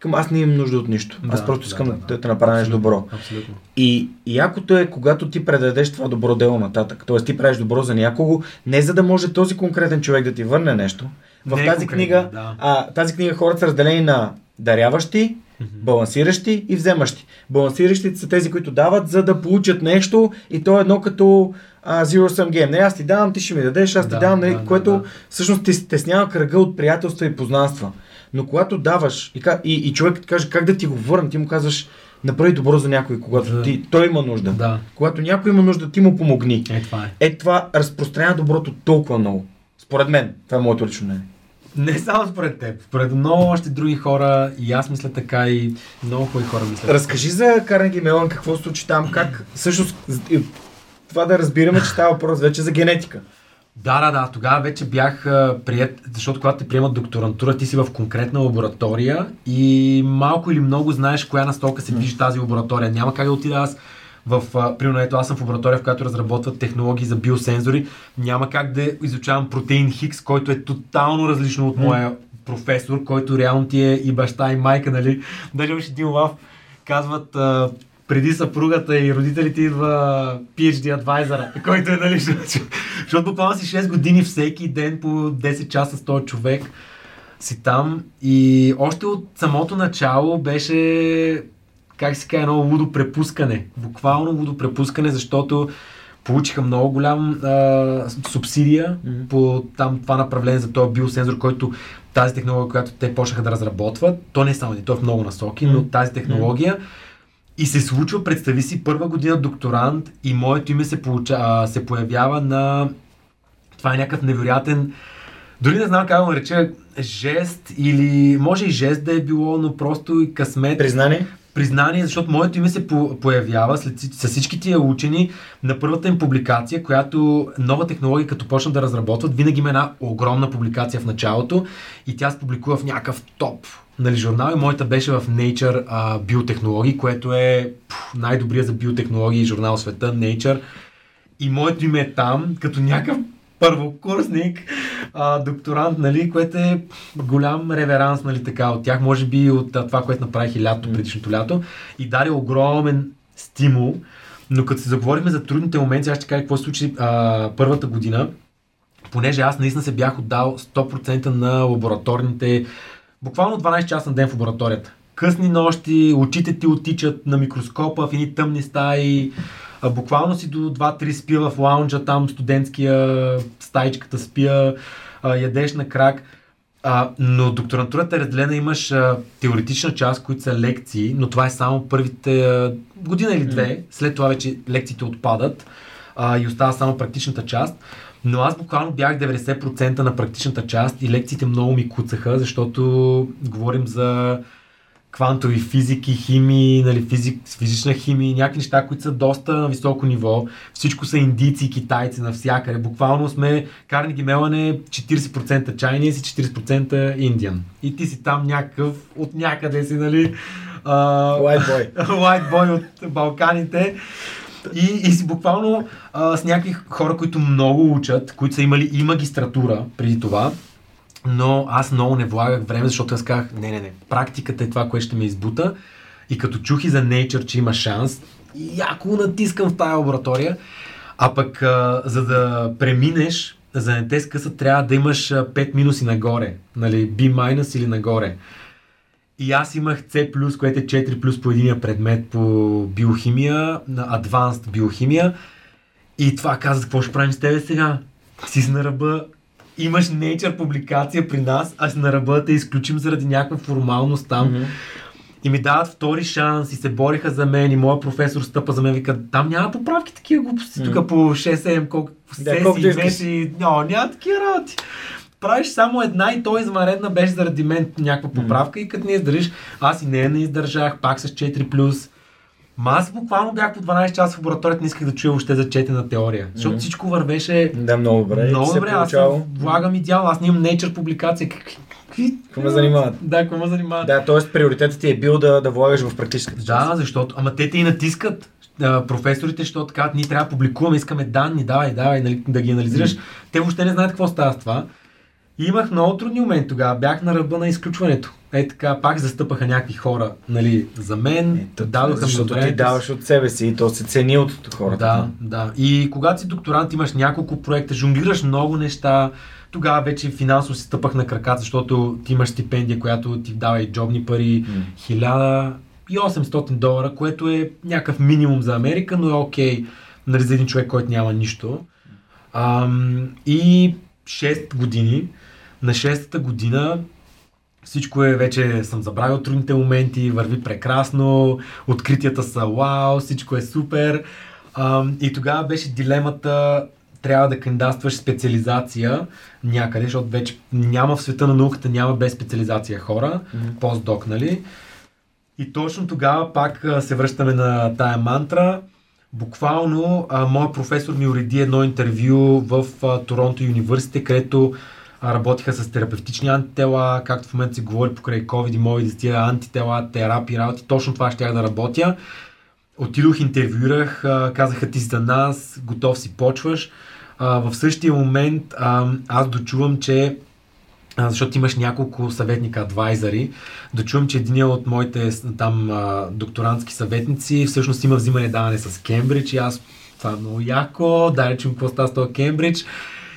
Към аз не имам нужда от нищо. Аз Да, просто да, искам да, да, да. да, те направя нещо добро. Абсолютно. И, и якото е, когато ти предадеш това добро дело нататък. Тоест ти правиш добро за някого, не за да може този конкретен човек да ти върне нещо. В Не е тази книга, да. а, тази книга хората са разделени на даряващи, балансиращи и вземащи. Балансиращите са тези, които дават, за да получат нещо и то е едно като а, Zero Sum Game. Не, аз ти давам, ти ще ми дадеш, аз ти Да, давам, нали, да, да, което да. всъщност ти стеснява кръга от приятелства и познанства. Но когато даваш и, и, и човек ти каже как да ти го върна, ти му казваш направи добро за някой, когато Да. ти, той има нужда. Да. Когато някой има нужда, ти му помогни. Е, това е. Е, това разпространява доброто толкова много. Според мен. Това е моето лично мнение. Не само според теб, според много още други хора и аз мисля така и много хубави хора мислят. Разкажи за Карнеги Мелан, какво се случи там, как всъщност това да разбираме, че става въпрос вече за генетика. Да, да, да. Тогава вече бях а, прият, защото когато те приемат докторантура, ти си в конкретна лаборатория и малко или много знаеш коя настолка се движи тази лаборатория. Няма как да отида аз в, а, примерно, ето аз съм в лаборатория, в която разработват технологии за биосензори. Няма как да изучавам протеин Хикс, който е тотално различно от моя професор, който реално ти е и баща и майка, нали? Даже имаш един лав, казват, а, преди съпругата и родителите идва PhD адвайзера, който е, нали, защото- буквално си 6 години всеки ден по 10 часа с този човек си там и още от самото начало беше, как се казва, едно лудо препускане. Буквално лудо препускане, защото получиха много голям а, субсидия Мгм. по там това направление за този биосензор, който тази технология, която те почнаха да разработват, то не е само, то е в много насоки, но Мгм. тази технология и се случва, представи си, първа година докторант и моето име се, получа, а, се появява на... Това е някакъв невероятен Дори не знам как да го нареча жест или може и жест да е било, но просто и късмет. Признание? признание, защото моето име се по- появява след, с всички тия учени на първата им публикация, която нова технология като почнат да разработват, винаги има една огромна публикация в началото и тя се публикува в някакъв топ нали, журнал и моята беше в Nature а, биотехнологии, което е най-добрия за биотехнологии журнал в света, Nature. И моето име е там, като някакъв първокурсник, а, докторант, нали, което е голям реверанс, нали, така, от тях, може би от а, това, което направих и лято, предишното лято, и даде огромен стимул, но като се заговорихме за трудните моменти, аз ще кажа какво се случи а, първата година, понеже аз наистина се бях отдал 100% на лабораторните, буквално 12 часа на ден в лабораторията. Късни нощи, очите ти отичат на микроскопа в едни тъмни стаи, буквално си до 2-3 спия в лаунджа, там студентския стаичката спия, ядеш на крак. А, но докторантурата е разделена, имаш а, теоретична част, които са лекции, но това е само първите а, година или две. След това вече лекциите отпадат а, и остава само практичната част. Но аз буквално бях 90% на практичната част и лекциите много ми куцаха, защото говорим за квантови физики, химии, нали, физик, физична химия, някакви неща, които са доста на високо ниво. Всичко са индийци и китайци навсякъде. Буквално сме Карнеги Мелане 40% чайния си, 40% индиан. И ти си там някакъв, от някъде си, нали, white boy. white boy от Балканите. И, и си буквално а, с някакви хора, които много учат, които са имали и магистратура преди това, но аз много не влагах време, защото аз казах, не, не, не, практиката е това, което ще ме избута. И като чух и за Nature, че има шанс, яко натискам в тази лаборатория. А пък, а, за да преминеш, за да не те скъса, трябва да имаш 5 минуси нагоре. Нали, B- или нагоре. И аз имах C+, което е 4 по единия предмет по биохимия, на Advanced биохимия. И това казах, какво ще правим с тебе сега? Си на ръба, имаш Nature публикация при нас, а си на ръба те изключим заради някаква формалност там. Mm-hmm. И ми дават втори шанс и се бориха за мен и моя професор стъпа за мен вика, там няма поправки такива глупости, mm-hmm. тук по 6-7 колко да, колко беше, но, няма такива работи правиш само една и то извънредна беше заради мен някаква поправка mm. и като не издържиш, аз и нея не издържах, пак с 4+. Ма аз буквално бях по 12 часа в лабораторията, не исках да чуя въобще за четена теория. Защото mm. всичко вървеше да, много добре. Много добре, аз влагам идеал, аз нямам Nature публикация. Какво ме занимават? Да, какво ме занимават? Да, т.е. приоритетът ти е бил да, да влагаш в практическата част. Да, защото, ама те те и натискат професорите, защото казват, ние трябва да публикуваме, искаме данни, давай, давай, нали, да ги анализираш. Mm. Те въобще не знаят какво става с това. И имах много трудни моменти тогава. Бях на ръба на изключването. Е така, пак застъпаха някакви хора, нали, за мен. Е, дадоха защото ти даваш от себе си и то се цени от хората. Да, да. И когато си докторант, имаш няколко проекта, жонглираш много неща. Тогава вече финансово си стъпах на краката, защото ти имаш стипендия, която ти дава и джобни пари. Mm. 1800 долара, което е някакъв минимум за Америка, но е окей нали, за един човек, който няма нищо. Ам, и 6 години на шестата година всичко е вече, съм забравил трудните моменти, върви прекрасно, откритията са вау, всичко е супер. и тогава беше дилемата трябва да кандидатстваш специализация някъде, защото вече няма в света на науката, няма без специализация хора, mm-hmm. постдок, нали? И точно тогава пак се връщаме на тая мантра. Буквално, а, моят професор ми уреди едно интервю в а, Торонто университет, където работиха с терапевтични антитела, както в момента се говори покрай COVID и мои да тия антитела, терапии, работи, точно това ще да работя. Отидох, интервюрах, казаха ти за нас, готов си почваш. В същия момент аз дочувам, че защото имаш няколко съветника, адвайзари, да чувам, че един от моите там докторантски съветници всъщност има взимане даване с Кембридж и аз това е много яко, да речем какво става с този Кембридж.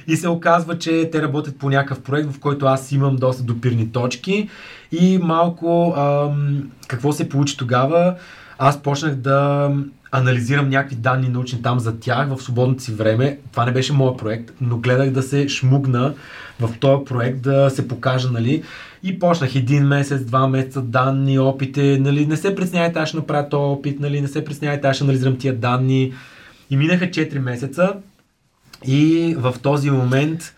И се оказва, че те работят по някакъв проект, в който аз имам доста допирни точки. И малко ам, какво се получи тогава? Аз почнах да анализирам някакви данни научни там за тях в свободното си време. Това не беше моят проект, но гледах да се шмугна в този проект, да се покажа, нали. И почнах един месец, два месеца данни, опити, нали. Не се притеснявайте, аз ще направя този опит, нали. Не се притеснявайте, аз ще анализирам тия данни. И минаха 4 месеца и в този момент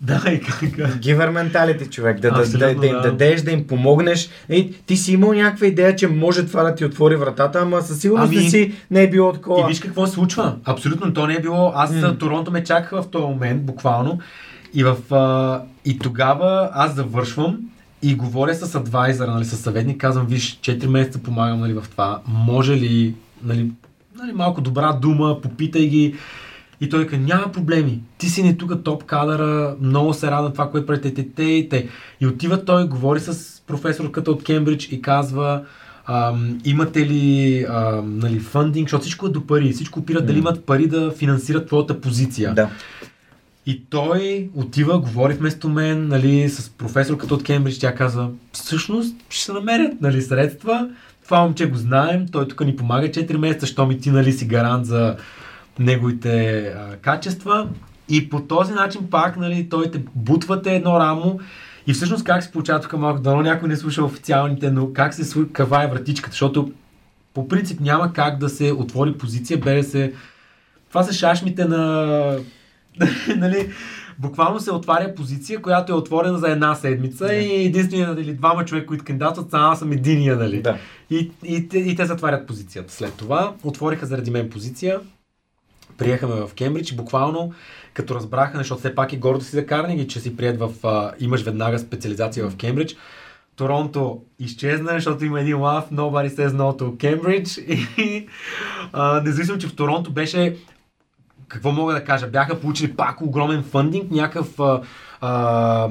Да, и как... Гивър менталити, човек. Да, да, да, да, им да. дадеш, да им помогнеш. И, ти си имал някаква идея, че може това да ти отвори вратата, ама със сигурност Ами, не си не е било И такова. виж какво се случва. Абсолютно то не е било. Аз mm. Торонто ме чакаха в този момент, буквално. И, в, а, и тогава аз завършвам и говоря с адвайзъра, нали, с съветник, казвам, виж, 4 месеца помагам нали, в това. Може ли, нали, нали, малко добра дума, попитай ги. И той каза, няма проблеми. Ти си не тук топ кадъра, много се радвам това, което правите те, те и те. И отива той, говори с професорката от Кембридж и казва, ам, имате ли ам, нали, фандинг, защото всичко е до пари, всичко опира дали имат пари да финансират твоята позиция. Да. И той отива, говори вместо мен, нали, с професорката от Кембридж, тя казва, всъщност ще се намерят нали, средства, това момче го знаем, той тук ни помага 4 месеца, що ми ти нали, си гарант за неговите а, качества. И по този начин пак нали, той те бутвате едно рамо и всъщност как се получава тук малко, дано някой не слуша официалните, но как се случва, каква е вратичката, защото по принцип няма как да се отвори позиция, без да се... Това са шашмите на... нали, буквално се отваря позиция, която е отворена за една седмица Да. и единственият или двама човека, които кандидатстват, са аз съм единия, нали? Да. И, и, те- и те затварят позицията. След това отвориха заради мен позиция, приехаме в Кембридж и буквално като разбраха, защото все пак е гордо си за Карнеги, че си прият в, а, имаш веднага специализация в Кембридж. Торонто изчезна, защото има един лав, nobody says no to Cambridge. И а, независимо, че в Торонто беше какво мога да кажа, бяха получили пак огромен фандинг, някакъв а, а,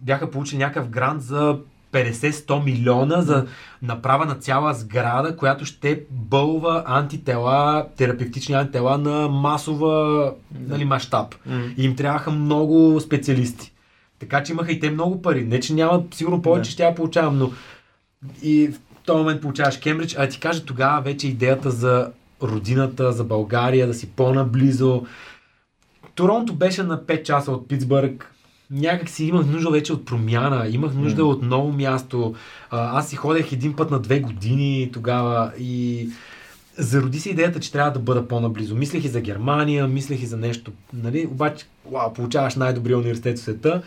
бяха получили някакъв грант за 50-100 милиона за направа на цяла сграда, която ще бълва антитела, терапевтични антитела на масова нали, мащаб. И им трябваха много специалисти. Така че имаха и те много пари. Не, че няма сигурно повече, Да. ще я получавам, но и в този момент получаваш Кембридж, а ти кажа тогава вече идеята за родината, за България, да си по-наблизо. Торонто беше на 5 часа от Питсбърг. Някак си имах нужда вече от промяна, имах нужда М. от ново място. А, аз си ходех един път на две години тогава и зароди се идеята, че трябва да бъда по-наблизо. Мислех и за Германия, мислех и за нещо. Нали? Обаче, вау, получаваш най-добрия университет в света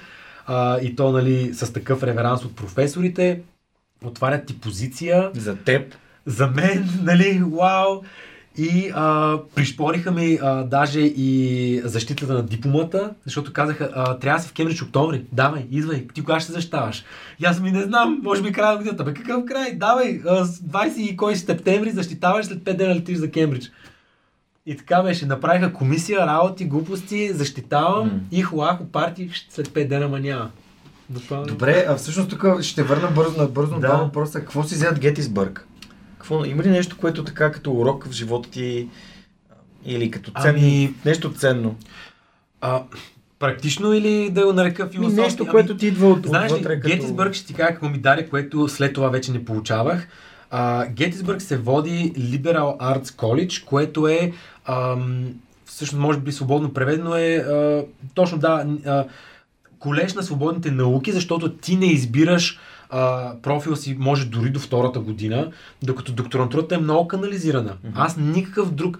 а, и то нали, с такъв реверанс от професорите. Отварят ти позиция За теб. за мен, нали, вау. И а, пришпориха ми а, даже и защитата на дипломата, защото казаха, а, трябва да си в Кембридж октомври. Давай, идвай, ти кога ще се защитаваш? И аз ми не знам, може би края на годината. Бе, какъв край? Давай, а, с 20 и кой септември защитаваш, след 5 дена летиш за Кембридж. И така беше, направиха комисия, работи, глупости, защитавам М. и хуахо парти след 5 дена, ма няма. Добре, а всъщност тук ще върна бързо на бързо Да. два въпроса. Какво си взят Гетисбърг? Какво, има ли нещо, което така като урок в живота ти или като ценно, Ами- нещо ценно? А, практично или да го нарека Ами, философия? нещо, което ти идва от, Знаеш ли, като... Гетисбърг ще ти кажа какво ми даде, което след това вече не получавах. А, Гетисбърг се води Liberal Arts College, което е ам, всъщност може би свободно преведено е а, точно да а, колеж на свободните науки, защото ти не избираш а, профил си, може дори до втората година, докато докторантурата е много канализирана. Аз никакъв друг...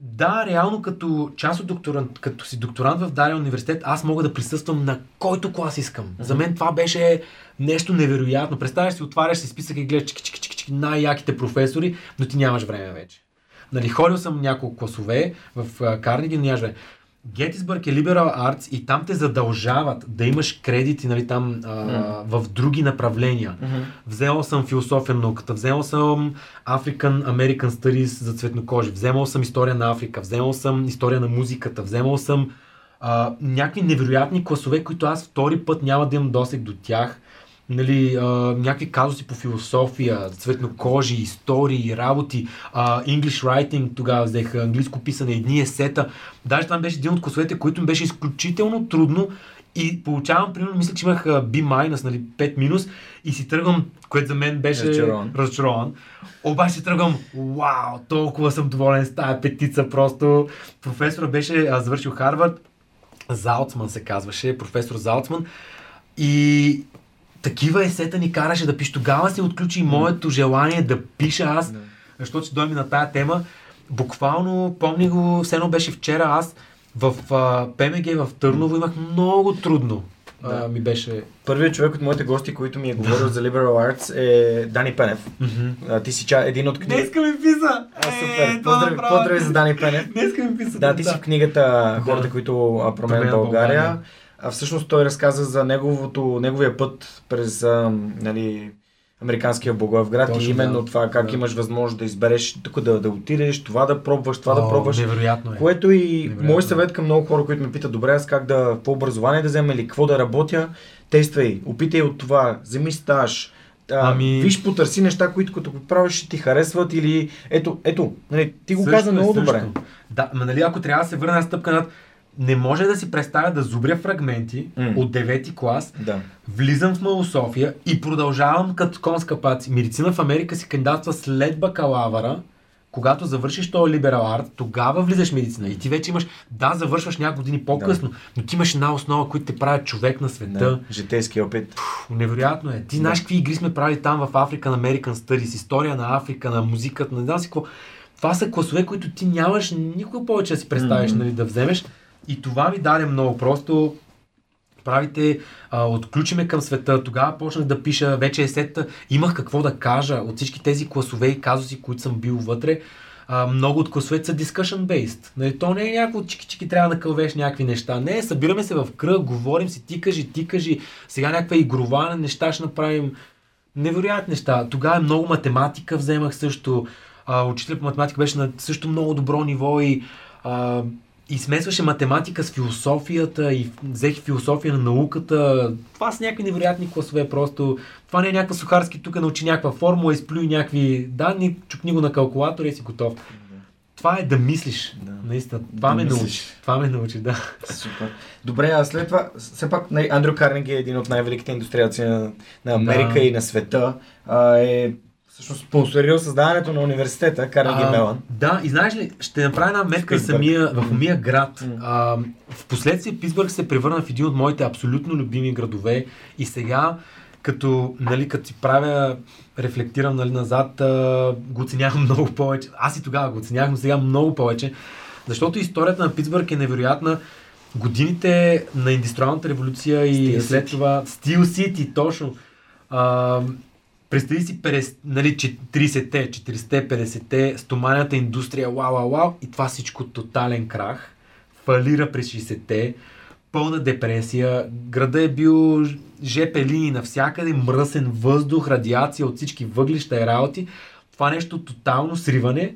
Да, реално като част от докторант, като си докторант в даден университет, аз мога да присъствам на който клас искам. За мен това беше нещо невероятно. Представяш си, отваряш си списък и гледаш чики, чики, чики, чики, най-яките професори, но ти нямаш време вече. Нали, ходил съм няколко класове в а, Карнеги, но нямаш време. Гетисбърг е Liberal Arts и там те задължават да имаш кредити нали, там а, в други направления. Мгм. Вземал съм философия на науката, вземал съм African American Studies за цветнокожи, вземал съм история на Африка, вземал съм история на музиката, вземал съм а, някакви невероятни класове, които аз втори път няма да имам досег до тях. Нали, а, някакви казуси по философия, цветнокожи, истории, работи, а, English writing, тогава взех английско писане, едни есета. Даже това беше един от класовете, които ми беше изключително трудно и получавам, примерно, мисля, че имах B-, нали, 5 минус и си тръгвам, което за мен беше Разочарован. разочарован. Обаче тръгвам, вау, толкова съм доволен с тази петица, просто професора беше а, завършил Харвард, Залцман се казваше, професор Залцман и такива есета ни караше да пише. Тогава се отключи моето желание да пиша аз, Да. защото ще дойме на тая тема. Буквално, помня го, все едно беше вчера, аз В а, ПМГ в Търново имах много трудно. Да. А, ми беше... Първият човек от моите гости, който ми е говорил за Liberal Arts е Дани Пенев. А, ти си ча... един от книги... Днеска ми писа! А, супер! Поздрави, поздрави за Дани Пенев. Днеска ми писа. Да, ти си в книгата Хората, които Променят България. България. А всъщност той разказа за неговото, неговия път през а, нали, американския Благоевград Точно, и именно да. това как Да. имаш възможност да избереш тук да, да отидеш, това да пробваш, това да О, пробваш. Невероятно е. Което и Невероятно. мой съвет към много хора, които ме питат, добре, аз как да, какво образование да взема или какво да работя, тествай, опитай от това, вземи стаж, а, Ами- виж, потърси неща, които като го правиш ще ти харесват или ето, ето, нали, ти го Също каза е, много също. добре. Да, ма нали, ако трябва да се върна стъпка над... Не може да си представя да зубря фрагменти М. от 9-ти клас, Да. влизам в МАУ София и продължавам като конска паци. Медицина в Америка се кандидатства след бакалавъра, когато завършиш този либерал арт, тогава влизаш в медицина. И ти вече имаш, да, завършваш няколко години по-късно, но ти имаш една основа, които те правят човек на света. Да, житейски опит. Пф, Невероятно е. Ти знаеш какви игри сме правили там в African American Studies, история на Африка, на музиката, на не знам си какво. Това са класове, които ти нямаш никога повече да си представиш, Мгм. нали, да вземеш. И това ми даде много. Просто правите, а, отключиме към света, тогава почнах да пиша, вече есета, имах какво да кажа от всички тези класове и казуси, които съм бил вътре. А, много от класовете са discussion based. Нали, то не е някакво чики-чики трябва да кълвеш някакви неща. Не, събираме се в кръг, говорим си, ти кажи, ти кажи, сега някаква игрова неща ще направим. Невероятни неща. Тогава много математика вземах също. А, учителя по математика беше на също много добро ниво и, а, и смесваше математика с философията и взех философия на науката. Това са някакви невероятни класове просто. Това не е някаква сухарски, тук научи някаква формула, изплюй някакви данни, чукни го на калкулатора и си готов. Това е да мислиш. Да. Наистина. Това Да ме мислиш. научи. Това ме научи, да. Супер. Добре, а след това, все пак Андрю Карнеги е един от най-великите индустриалци на, на Америка Да. и на света. А, е всъщност спонсорирал създаването на университета Карнеги Мелан. Да, и знаеш ли, ще направя една метка самия, в самия град. М. А, в последствие Питсбърг се превърна в един от моите абсолютно любими градове и сега като, нали, като си правя, рефлектирам нали, назад, а, го оценявам много повече. Аз и тогава го оценявах, но сега много повече. Защото историята на Питсбърг е невероятна. Годините на индустриалната революция и Steel след City. това Steel City, точно. А, Представи си 50, нали, че 30-те, 40-те, 50-те, стоманята индустрия, вау, вау, вау, и това всичко тотален крах. Фалира през 60-те, пълна депресия, града е бил ЖП линии навсякъде, мръсен въздух, радиация от всички въглища и работи. Това нещо тотално сриване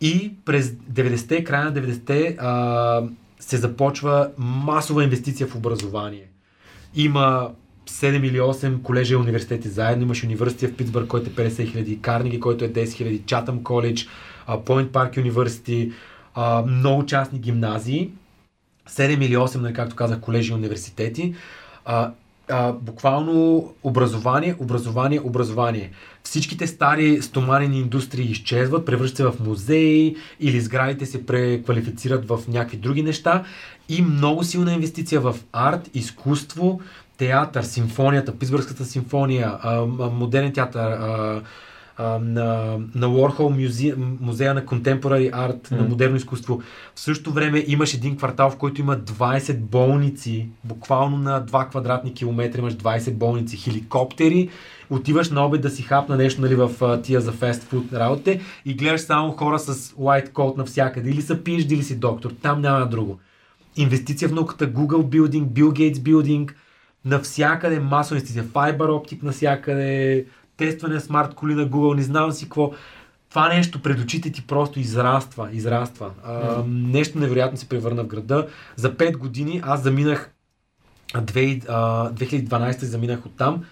и през 90-те, края на 90-те а, се започва масова инвестиция в образование. Има 7 или 8 колежа и университети заедно. Имаш университет в Питсбърг, който е 50 хиляди, Карнеги, който е 10 хиляди, Чатъм коледж, Пойнт Парк университи, много частни гимназии. 7 или 8, нали, както казах, колежи и университети. А, а, буквално образование, образование, образование. Всичките стари стоманени индустрии изчезват, превръщат се в музеи или сградите се преквалифицират в някакви други неща и много силна инвестиция в арт, изкуство, театър, симфонията, Питсбъргската симфония, а, а, модерен театър, а, а, на, на Warhol музе, музея на Contemporary Art, на Мгм. модерно изкуство. В същото време имаш един квартал, в който има 20 болници, буквално на 2 квадратни километра имаш 20 болници, хеликоптери, отиваш на обед да си хапна нещо нали, в тия за фестфуд работите и гледаш само хора с white coat навсякъде. Или са PhD, или си доктор. Там няма друго. Инвестиция в науката, Google Building, Bill Gates Building, навсякъде масова инвестиция, Fiber Optic навсякъде, тестване смарт коли на Google, не знам си какво. Това нещо пред очите ти просто израства, израства. А, нещо невероятно се превърна в града. За 5 години аз заминах, а, две- а, 2012 заминах оттам.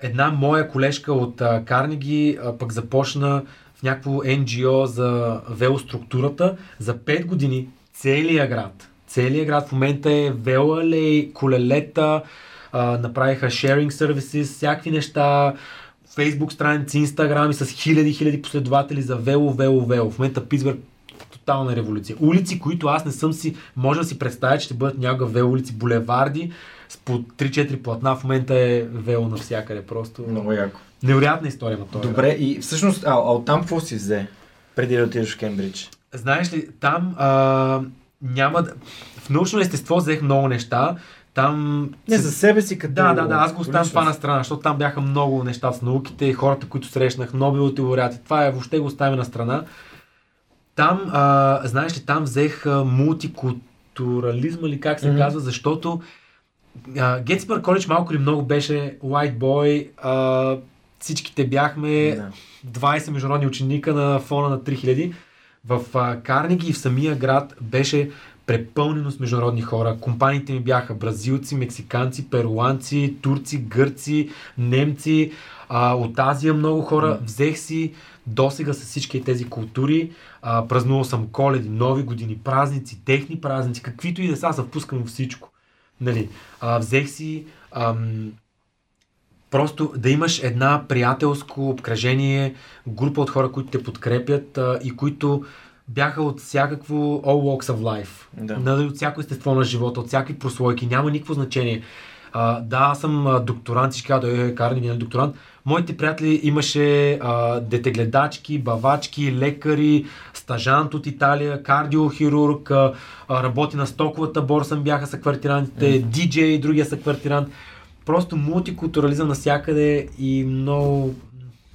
Една моя колежка от Карнеги пък започна в някакво NGO за велоструктурата. За 5 години целият град, целият град в момента е велалей, колелета, а, направиха sharing services, всякакви неща, Facebook страници, Instagram и с хиляди, хиляди последователи за вело, вело, вело. В момента Питсбърг тотална революция. Улици, които аз не съм си, може да си представя, че ще бъдат някога вело улици, булеварди, с по 3-4 платна, в момента е вело навсякъде. Просто Много яко. невероятна история на този. Добре, и всъщност, а, а оттам какво си взе? Преди да отидеш в Кембридж. Знаеш ли, там а, няма. В научно естество взех много неща. Там... Не, за себе си като... Да, да, да, аз го оставям това на страна, защото там бяха много неща с науките, хората, които срещнах, Нобеловите лауреати. Това е, въобще го оставяме на страна. Там, а, знаеш ли, там взех а, мултикултурализма или как се Мгм. казва, защото Гетсбърг коледж малко или много беше white boy, а, всичките бяхме Да. 20 международни ученика на фона на 3000. В а, Карнеги и в самия град беше препълнено с международни хора. Компаниите ми бяха бразилци, мексиканци, перуанци, турци, гърци, немци, а, от Азия много хора. Взех си досега с всички тези култури. А, празнувал съм коледи, нови години, празници, техни празници, каквито и да са, се впускам във всичко. Нали, а, взех си ам, просто да имаш една приятелско обкръжение, група от хора, които те подкрепят а, и които бяха от всякакво all walks of life. Да. Нали, от всяко естество на живота, от всякакви прослойки. Няма никакво значение. А, да, аз съм докторант, всички казват, е, Карни, е докторант. Моите приятели имаше а, детегледачки, бавачки, лекари, стажант от Италия, кардиохирург, а, работи на стоковата борса, бяха са квартирантите, диджей, другия са квартирант. Просто мултикултурализъм навсякъде и много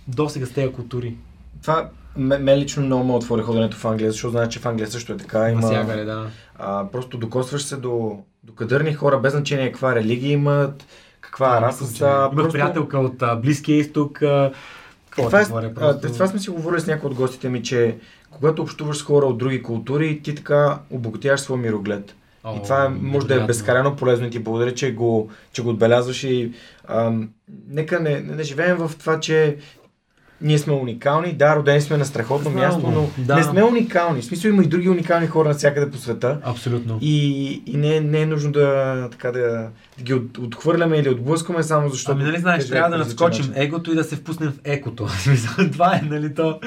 досега с тези култури. Това ме, ме лично много ме отвори ходенето в Англия, защото знаеш, че в Англия също е така. Има, Навсякъде, да. а, просто докосваш се до, до кадърни хора, без значение каква религия имат, каква раса са. Имах приятелка от а, Близкия изток. А, какво това, е, просто... това сме си говорили с някои от гостите ми, че когато общуваш с хора от други култури, ти така обогатяваш своя мироглед. О, и това е, може да е безкрайно полезно и ти благодаря, че го, че го отбелязваш и ам, нека не, не, не живеем в това, че ние сме уникални. Да, родени сме на страхотно Знам място, но Да. не сме уникални. В смисъл има и други уникални хора навсякъде по света. Абсолютно. И, и не, не е нужно да, така, да, да ги от, отхвърляме или отблъскаме само защото... Ами нали знаеш, трябва да надскочим начин. егото и да се впуснем в екото. Това е, нали то.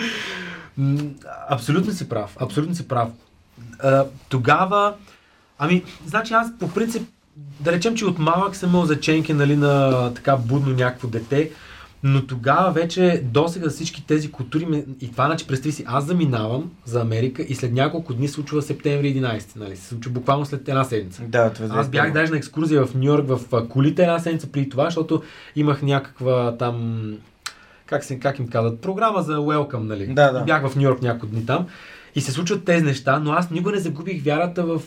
Абсолютно си прав. Абсолютно си прав. А, тогава, ами, значи аз по принцип, да речем, че от малък съм имал заченки, нали, на така будно някакво дете, но тогава вече досега всички тези култури и това, значи, представи си, аз заминавам за Америка и след няколко дни случва септември 11, нали, се случва буквално след една седмица. Да, това Аз бях даже на екскурзия в Нью Йорк в колите една седмица преди това, защото имах някаква там, как, се, как им казват, програма за welcome, нали? Да, да. Бях в Нью Йорк няколко дни там и се случват тези неща, но аз никога не загубих вярата в,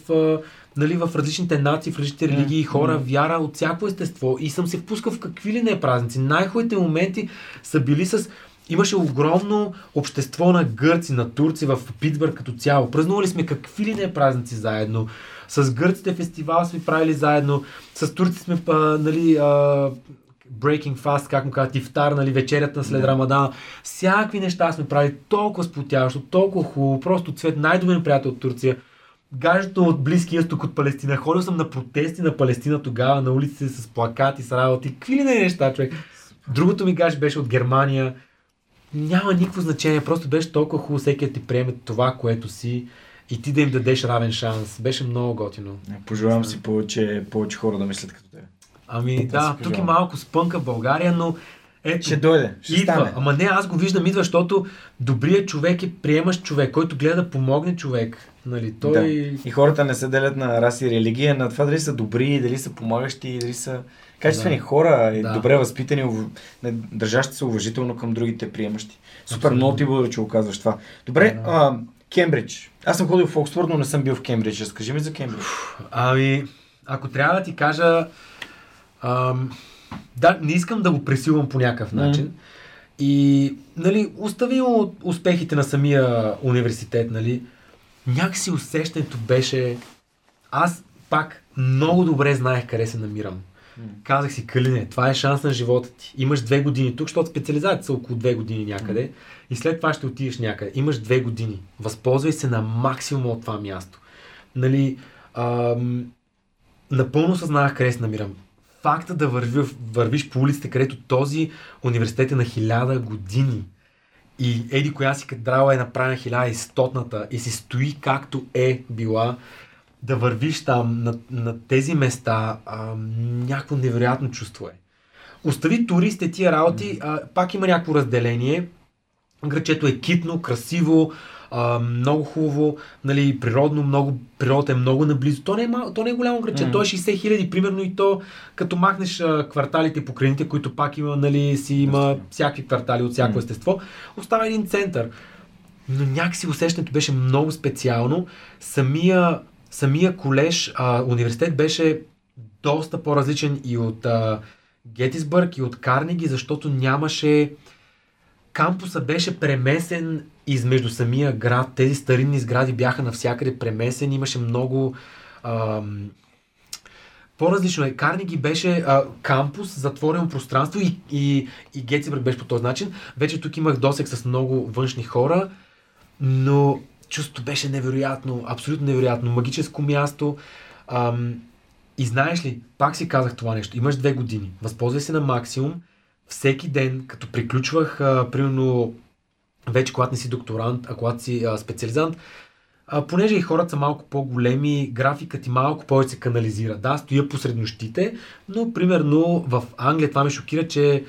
нали, в различните нации, в различните религии хора, вяра от всяко естество и съм се впускал в какви ли не празници. Най-хубавите моменти са били с Имаше огромно общество на гърци, на турци в Питсбърг като цяло. Празнували сме какви ли не празници заедно. С гърците фестивал сме правили заедно. С турци сме, а, нали, а, breaking fast, как му казват, ифтар, нали, вечерята след Рамадан. Всякакви неща сме правили толкова сплотяващо, толкова хубаво. Просто цвет, най-добър приятел от Турция. Гажето от Близкия изток от Палестина. Ходил съм на протести на Палестина тогава, на улиците с плакати, с работи. Какви ли не неща, човек. Другото ми гаж беше от Германия. Няма никакво значение, просто беше толкова хубаво всеки да ти приеме това, което си и ти да им дадеш равен шанс. Беше много готино. Пожелавам си повече, повече хора да мислят като тебе. Ами да, си тук е малко спънка в България, но ето, Ще дойде, ще идва. стане. Ама не, аз го виждам, идва, защото добрият човек е приемащ човек, който гледа да помогне човек. Нали, той... Да. И хората не се делят на раси и религия, на това дали са добри, дали са помагащи, дали са качествени Да. хора, и Да. добре възпитани, държащи се уважително към другите приемащи. Супер, Абсолютно. много ти благодаря, че го казваш това. Добре, а, Кембридж. Аз съм ходил в Оксфорд, но не съм бил в Кембридж. Разкажи ми за Кембридж. Ами, ако трябва да ти кажа, ам, да, не искам да го пресилвам по някакъв начин. И, нали, оставим от успехите на самия университет, нали, някакси усещането беше, аз пак много добре знаех къде се намирам. Казах си, Калине, това е шанс на живота ти. Имаш две години тук, защото специализацията са около две години някъде и след това ще отидеш някъде. Имаш две години. Възползвай се на максимум от това място. Нали, ам, напълно съзнавах къде се намирам. Факта да върви, вървиш по улиците, където този университет е на хиляда години и еди коя си кадрала е направена хиляда и стотната и си стои както е била, да вървиш там на, на тези места, а, някакво невероятно чувство е. Остави туристите тия работи, а, пак има някакво разделение. Грачето е китно, красиво, а, много хубаво, нали, природно, много, природата е много наблизо. То не е, мал, то не е голямо градче, mm. то е 60 хиляди, примерно и то, като махнеш а, кварталите по краните, които пак има, нали, си има всякакви квартали от всяко mm. естество, остава един център. Но някакси усещането беше много специално. Самия, самия колеж, а, университет беше доста по-различен и от а, Гетисбърг и от Карнеги, защото нямаше кампуса беше премесен измежду самия град. Тези старинни сгради бяха навсякъде премесени. Имаше много ам, по-различно е. Карниги беше а, кампус, затворено пространство и, и, и Гетсбърг беше по този начин. Вече тук имах досек с много външни хора, но чувството беше невероятно, абсолютно невероятно. Магическо място. Ам, и знаеш ли, пак си казах това нещо. Имаш две години. Възползвай се на максимум всеки ден, като приключвах, а, примерно, вече когато не си докторант, а когато си а, специализант, а, понеже и хората са малко по-големи, графикът и малко повече се канализира. Да, стоя посред нощите, но примерно в Англия това ме шокира, че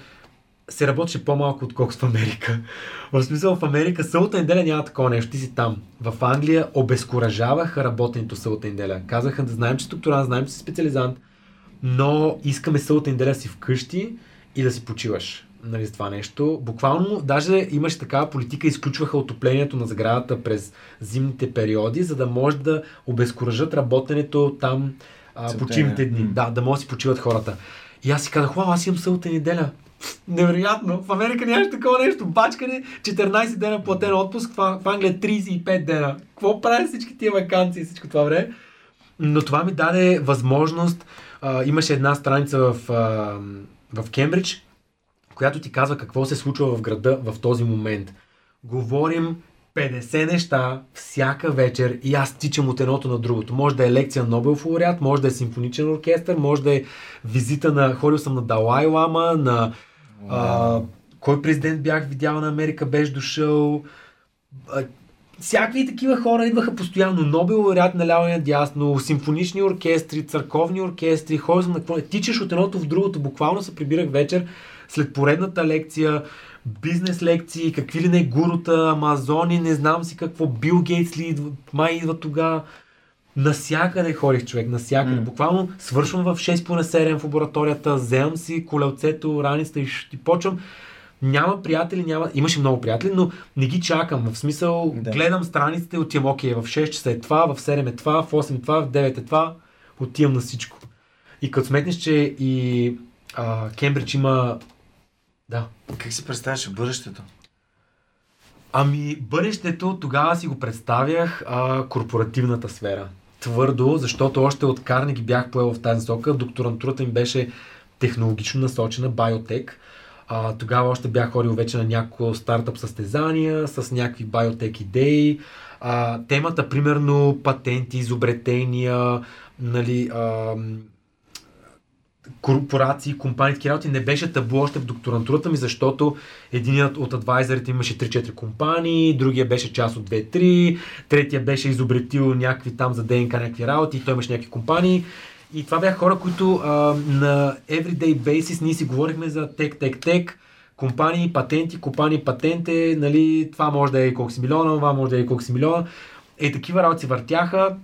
се работеше по-малко отколкото в Америка. В смисъл в Америка събота неделя няма такова нещо, ти си там. В Англия обезкуражаваха работенето събота неделя. Казаха да знаем, че докторант, знаем, че си специализант, но искаме събота неделя си вкъщи и да си почиваш нали, с това нещо. Буквално, даже имаше такава политика, изключваха отоплението на сградата през зимните периоди, за да може да обезкуражат работенето там а, почивните дни. Да, да могат да си почиват хората. И аз си казах, вау, аз имам събота неделя. Невероятно. В Америка нямаше такова нещо. Бачкане, 14 дена платен отпуск, в Англия 35 дена. Какво правят всички тия вакансии и всичко това време? Но това ми даде възможност. А, имаше една страница в а, в Кембридж, която ти казва какво се случва в града в този момент. Говорим 50 неща всяка вечер и аз тичам от едното на другото. Може да е лекция на Нобел лауреат, може да е симфоничен оркестър, може да е визита на... Ходил съм на Далай Лама, на... Wow. А, кой президент бях видял на Америка, беше дошъл. А, всякакви такива хора идваха постоянно. Нобел лауреат наляво и надясно, симфонични оркестри, църковни оркестри, ходил на какво. Тичаш от едното в другото. Буквално се прибирах вечер след поредната лекция, бизнес лекции, какви ли не гурута, амазони, не знам си какво, Бил Гейтс ли идва, май идва тогава. Насякъде ходих човек, насякъде. Mm. Буквално свършвам в 6 по 7 в лабораторията, вземам си колелцето, раницата и, и почвам няма приятели, няма... Имаше много приятели, но не ги чакам. В смисъл, да. гледам страниците, отивам, окей, в 6 часа е това, в 7 е това, в 8 е това, в 9 е това, отивам на всичко. И като сметнеш, че и а, Кембридж има... Да. Как си представяш бъдещето? Ами, бъдещето тогава си го представях а, корпоративната сфера. Твърдо, защото още от Карнеги бях поел в тази сока. Докторантурата ми беше технологично насочена, биотек. А, тогава още бях ходил вече на няколко стартъп състезания с някакви биотек идеи. А, темата, примерно, патенти, изобретения, нали, а, корпорации, компании, такива работи не беше табу още в докторантурата ми, защото единият от адвайзерите имаше 3-4 компании, другия беше част от 2-3, третия беше изобретил някакви там за ДНК някакви работи, той имаше някакви компании. И това бяха хора, които а, на everyday basis ние си говорихме за тек, тек, тек, компании, патенти, компании, патенте, нали, това може да е колко си милиона, това може да е колко си милиона. Е, такива работи въртяха.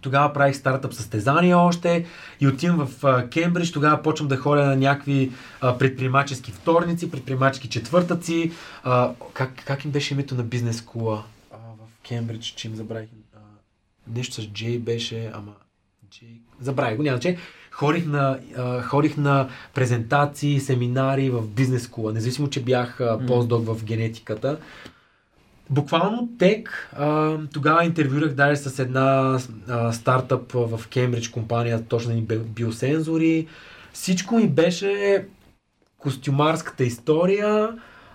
Тогава правих стартъп състезания още и отивам в а, Кембридж. Тогава почвам да ходя на някакви а, предприемачески вторници, предприемачески четвъртъци. А, как, как им беше името на бизнес кула в Кембридж, че им забравих? А, нещо с Джей беше, ама Забравя го, няма че. Ходих на, а, ходих на презентации, семинари в бизнес скула, независимо, че бях а, постдок в генетиката. Буквално тек, а, тогава интервюрах даже с една а, стартъп в Кембридж компания, точно ни биосензори. Всичко ми беше костюмарската история.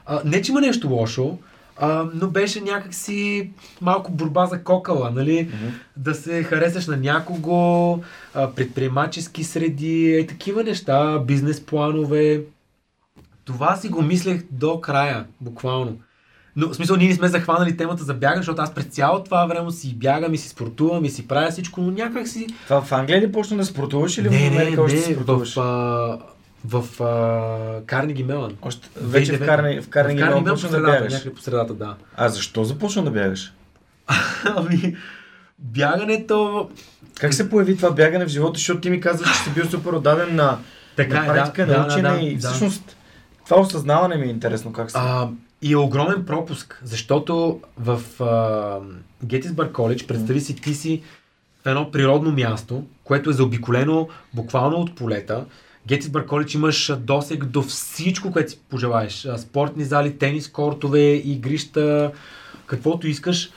А, не, че има нещо лошо, а, но беше някакси малко борба за кокала, нали? Mm-hmm. Да се харесаш на някого, а, предприемачески среди, е, такива неща, бизнес планове. Това си го мислех до края, буквално. Но в смисъл ние не сме захванали темата за бягане, защото аз през цяло това време си бягам и си спортувам и си правя всичко, но някак си... Това в Англия ли почна да спортуваш или не, в Америка не, още не, спортуваш? В, а, в а, Карнеги Мелан. Още, вече в, Карни, в Карнеги Мелан почна да бягаш. Някъде по средата, да. А защо започна да бягаш? Ами, бягането... Как се появи това бягане в живота, защото ти ми казваш, че си бил супер отдаден на, Така на е, практика, да, на да, учене да, и да. всъщност това осъзнаване ми е интересно как се... А, и е огромен пропуск, защото в Гетисбърг коледж, представи си, ти си в едно природно място, което е заобиколено буквално от полета. Гетисбърг коледж имаш досег до всичко, което си пожелаеш. Спортни зали, тенис кортове, игрища, каквото искаш.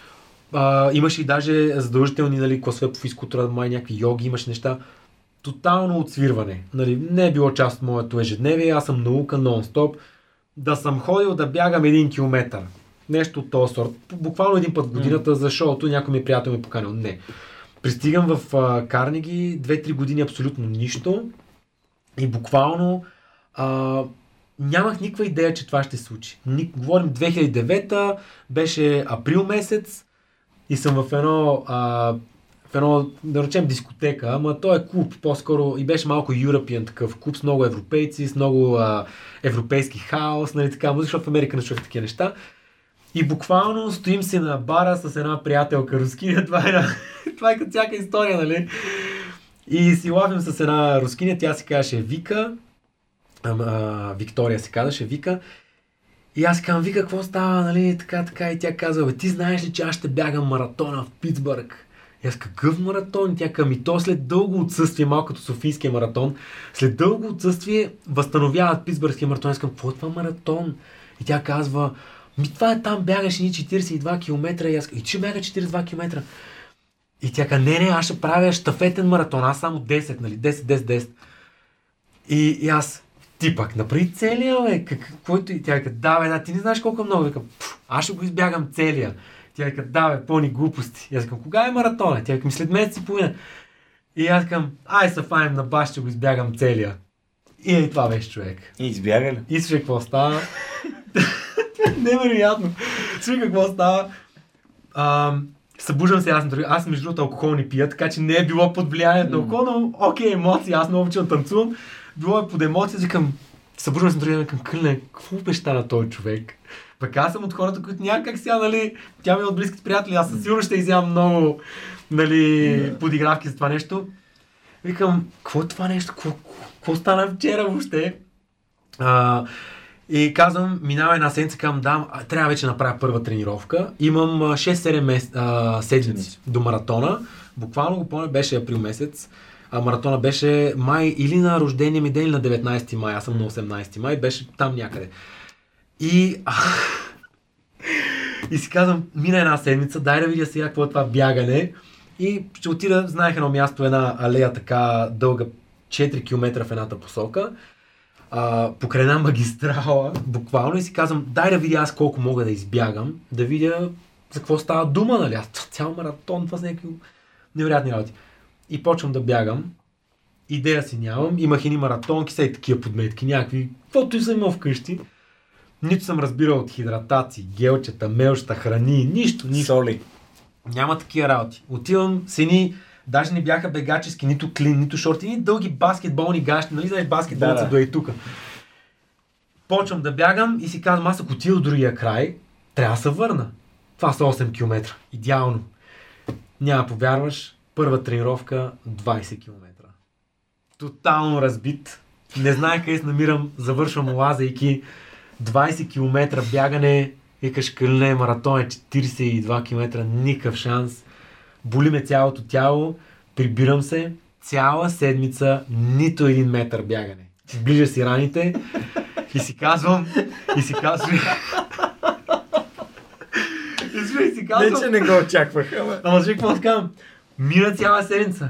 А, имаш и даже задължителни нали, класове по физкултура, май някакви йоги, имаш неща. Тотално отсвирване. Нали, не е било част от моето ежедневие, аз съм наука нон-стоп да съм ходил да бягам един километър. Нещо от този сорт. Буквално един път в годината за шоуто някой ми приятел ми е поканил. Не. Пристигам в а, Карнеги, 2-3 години абсолютно нищо и буквално а, нямах никаква идея, че това ще се случи. Ни, говорим 2009 беше април месец и съм в едно, а, едно, да речем дискотека, ама то е клуб, по-скоро и беше малко European такъв клуб с много европейци, с много а, европейски хаос, нали така, музика, защото в Америка не чувах такива неща. И буквално стоим се на бара с една приятелка рускиня, това е, това е като всяка история, нали? И си лавим с една рускиня, тя си казваше Вика, ама, Виктория се казваше Вика. И аз си казвам, Вика, какво става, нали, така, така, и тя казва, бе, ти знаеш ли, че аз ще бягам маратона в Питсбърг? И аз какъв маратон? Тя към и то след дълго отсъствие, малко като Софийския маратон, след дълго отсъствие възстановяват Питсбъргския маратон. Аз казвам, какво е това маратон? И тя казва, ми това е там, бягаш ни 42 км. И аз и ще бяга 42 км. И тя казва, не, не, аз ще правя щафетен маратон, аз само 10, нали, 10, 10, 10. И, и аз, ти пак, направи целия, бе, как, който и тя казва, да, бе, да, ти не знаеш колко много. Викам, «Пф, аз ще го избягам целия. Тя казва, да, бе, пълни глупости. И аз казвам, кога е маратона? Тя «Ми след месец и половина. И аз казвам, ай се файм на баш, ще го избягам целия. И е, това беше човек. И избяга ли? И слушай какво става. Невероятно. Слушай какво става. А, събуждам се аз на други. Аз между другото алкохол не пия, така че не е било под влиянието на алкохол, но окей, емоции. Аз много обичам танцувам. Било е под емоции, викам, събуждам се на другия, Кълне, какво обеща на този човек? Пък аз съм от хората, които няма как сега, нали, тя ми е от близките приятели, аз със сигурност ще изям много, нали, подигравки за това нещо. Викам, какво е това нещо? Какво, какво стана вчера въобще? А, и казвам, минава една седмица, казвам, да, а, трябва вече да направя първа тренировка. Имам а, 6-7 мес, а, Седмици. до маратона. Буквално го помня, беше април месец. А маратона беше май или на рождения ми ден, или на 19 май. Аз съм на 18 май, беше там някъде. И, и си казвам, мина една седмица, дай да видя сега какво е това бягане. И ще отида, знаех едно място, една алея така дълга 4 км в едната посока. А, покрай една магистрала, буквално, и си казвам, дай да видя аз колко мога да избягам, да видя за какво става дума, нали? Аз цял маратон, това са някакви невероятни работи. И почвам да бягам. Идея си нямам. Имах едни маратонки, са и такива подметки, някакви, каквото и съм имал вкъщи. Нито съм разбирал от хидратации, гелчета, мелчета, храни, нищо, нищо. Соли. Няма такива работи. Отивам с едни, даже не бяха бегачески, нито клин, нито шорти, ни дълги баскетболни гащи, нали знаеш баскетболца Да, да, до и тук. Почвам да бягам и си казвам, аз ако отида от другия край, трябва да се върна. Това са 8 км. Идеално. Няма повярваш, първа тренировка 20 км. Тотално разбит. Не знаех къде се намирам, завършвам лазайки. 20 км бягане, викаш кълне, маратон е 42 км, никакъв шанс. Боли ме цялото тяло, прибирам се, цяла седмица, нито един метър бягане. Ближа си раните и си казвам, и си казвам, и си- си Не, казвам, че не го очаквах, ама... Ама ще какво казвам? Мина цяла седмица.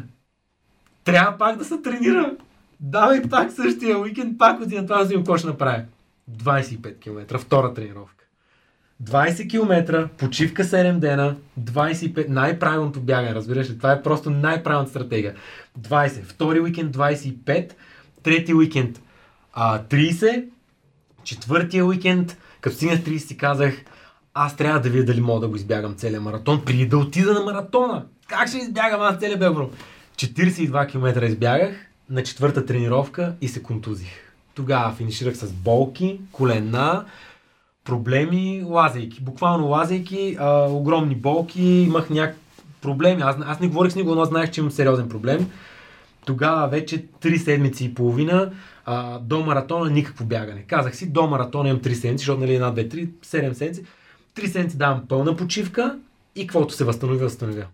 Трябва пак да се тренирам. Давай пак същия уикенд, пак отивам това да си какво ще направя. 25 км, втора тренировка. 20 км, почивка 7 дена, 25, най-правилното бягане, разбираш ли? Това е просто най-правилната стратегия. 20, втори уикенд 25, трети уикенд а, 30, четвъртия уикенд, като стигнах 30 си казах, аз трябва да видя дали мога да го избягам целия маратон, преди да отида на маратона. Как ще избягам аз целия бебро? 42 км избягах на четвърта тренировка и се контузих. Тогава финиширах с болки, колена, проблеми, лазейки. Буквално лазейки, а, огромни болки, имах някакви проблеми. Аз, аз не говорих с него, но знаех, че имам сериозен проблем. Тогава вече 3 седмици и половина а, до маратона никакво бягане. Казах си, до маратона имам 3 седмици, защото нали 1, 2, 3, 7 седмици. 3 седмици давам пълна почивка и каквото се възстанови, възстановя.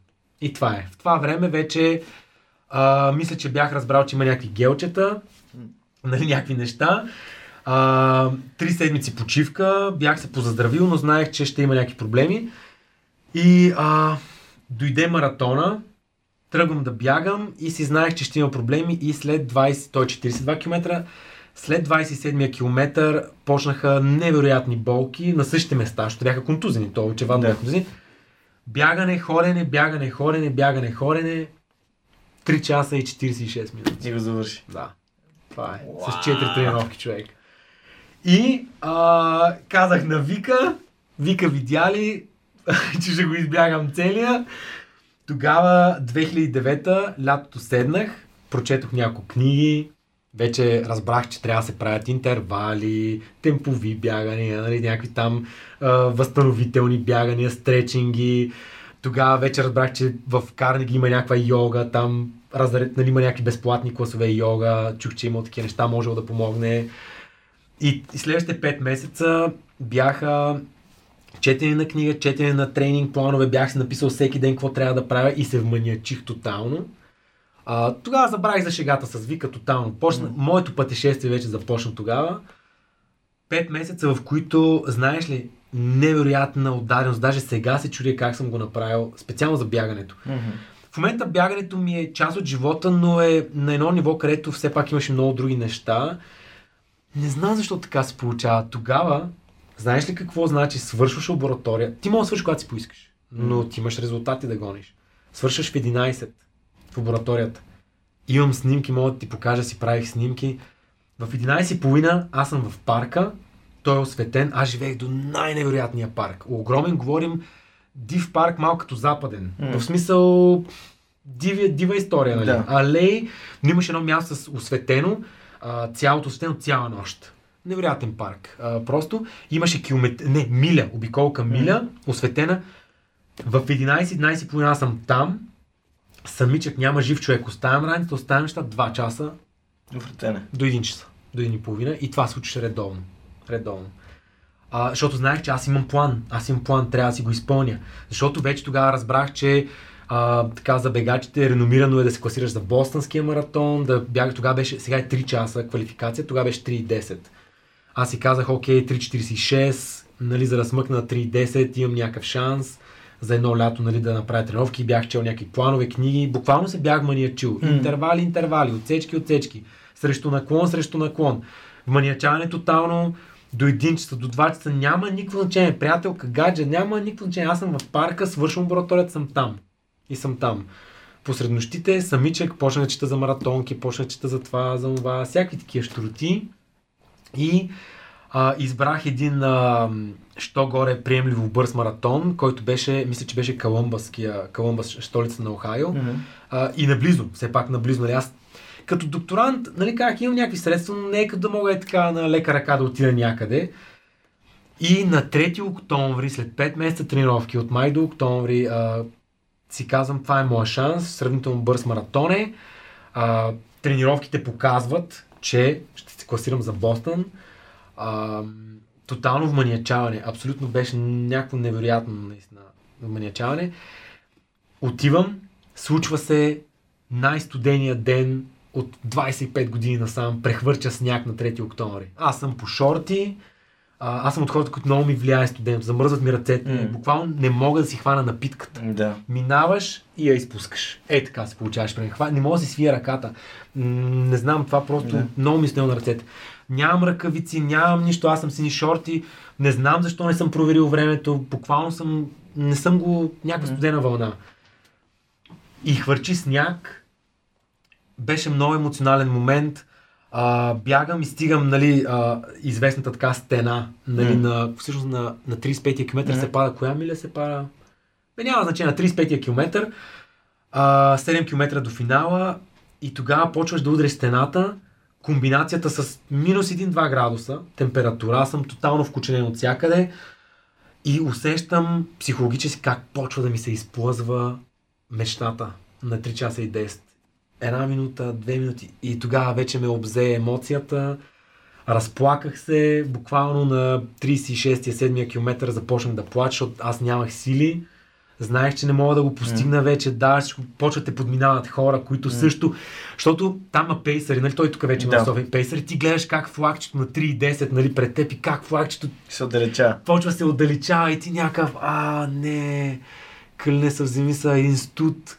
И това е. В това време вече а, мисля, че бях разбрал, че има някакви гелчета, нали, някакви неща. А, три седмици почивка, бях се позаздравил, но знаех, че ще има някакви проблеми. И а, дойде маратона, тръгвам да бягам и си знаех, че ще има проблеми и след 20, той 42 км, след 27-я километър почнаха невероятни болки на същите места, защото бяха контузени, то очевадно бяха контузени. Бягане, хорене, бягане, хорене, бягане, хорене. 3 часа и 46 минути. И го завърши. Да. Това е. С 4 тренировки човек. И а, казах на Вика, Вика видя ли, че ще го избягам целия. Тогава, 2009-та, лятото седнах, прочетох няколко книги, вече разбрах, че трябва да се правят интервали, темпови бягания, нали, някакви там а, възстановителни бягания, стречинги. Тогава вече разбрах, че в Карнеги има някаква йога, там разред, нали, има някакви безплатни класове йога, чух, че има такива неща, може да помогне. И, и следващите 5 месеца бяха четене на книга, четене на тренинг планове, бях си написал всеки ден какво трябва да правя и се вманиачих тотално. А, тогава забравих за шегата с Вика тотално. Почна, mm. Моето пътешествие вече започна тогава. Пет месеца, в които, знаеш ли, невероятна отдаденост. Даже сега се чудя как съм го направил, специално за бягането. Мгм. В момента бягането ми е част от живота, но е на едно ниво, където все пак имаше много други неща. Не знам защо така се получава. Тогава, знаеш ли какво значи свършваш лаборатория? Ти можеш да свършиш когато си поискаш, но ти имаш резултати да гониш. Свършваш в 11 в лабораторията. Имам снимки, мога да ти покажа, си правих снимки. В 11.30 аз съм в парка, той е осветен, аз живеех до най-невероятния парк. Огромен, говорим, див парк, малко като западен. М. В смисъл, дива, дива история, нали? Да. Алей, но имаше едно място с осветено, а, цялото осветено цяла нощ. Невероятен парк. А, просто имаше километр... Не, миля, обиколка миля, осветена. В 11-11.30 аз съм там, самичък няма жив човек. Оставям раницата, оставям неща 2 часа Вратене. до 1 часа, до 1 и половина и това случваше редовно. Редовно. А, защото знаех, че аз имам план. Аз имам план, трябва да си го изпълня. Защото вече тогава разбрах, че а, така за бегачите реномирано е да се класираш за Бостонския маратон, да бягаш, тогава беше, сега е 3 часа квалификация, тогава беше 3.10. Аз си казах, окей, 3.46, нали, за да смъкна на 3.10, имам някакъв шанс за едно лято нали, да направя тренировки, бях чел някакви планове, книги, буквално се бях маниачил. М. Интервали, интервали, отсечки, отсечки, срещу наклон, срещу наклон. Маниачаване тотално, до 1 часа, до 2 часа, няма никакво значение. Приятелка, гадже, няма никакво значение. Аз съм в парка, свършвам лабораторията, съм там. И съм там. Посред нощите, самичък, почнах да чета за маратонки, почнах да чета за това, за това, всякакви такива штроти. И а, избрах един, а, що горе, приемливо бърз маратон, който беше, мисля, че беше Колумбаския, Колумбас, столица на Охайо. Мгм. А, и наблизо, все пак наблизо. Нали, аз като докторант, нали, как имам някакви средства, но не е като да мога е така на лека ръка да отида някъде. И на 3 октомври, след 5 месеца тренировки, от май до октомври, а, си казвам, това е моя шанс, сравнително бърз маратон е. А, тренировките показват, че ще се класирам за Бостън. А, тотално вманиачаване. Абсолютно беше някакво невероятно, наистина, вманиачаване. Отивам, случва се най-студения ден от 25 години насам, прехвърча сняг на 3 октомври. Аз съм по шорти, а, аз съм от хората, които много ми влияе студент, замръзват ми ръцете, М. буквално не мога да си хвана напитката. Да. Минаваш и я изпускаш. Е, така се получаваш. Не мога да си свия ръката. Не знам, това просто Да. много ми снело на ръцете. Нямам ръкавици, нямам нищо, аз съм сини шорти. Не знам защо не съм проверил времето. Буквално съм, не съм го някаква студена вълна. И хвърчи сняг. Беше много емоционален момент. А, бягам и стигам, нали, а, известната така стена, нали, М. на, всъщност на, на 35-я километър М. се пада. Коя миля се пада? Бе, няма значение, на 35-я километър, а, 7 км до финала и тогава почваш да удреш стената, комбинацията с минус 1-2 градуса температура, аз съм тотално вкученен от всякъде и усещам психологически как почва да ми се изплъзва мечтата на 3 часа и 10. Една минута, две минути и тогава вече ме обзе емоцията, разплаках се, буквално на 36-7 км започнах да плача, защото аз нямах сили. Знаех, че не мога да го постигна mm. вече, да, почват те подминават хора, които mm. също, защото там има пейсъри, нали, той тук вече има да. София пейсъри, ти гледаш как флагчето на 3.10, нали, пред теб и как флагчето се отдалечава. Почва се отдалечава и ти някакъв, а, не, кълне са вземи са един студ.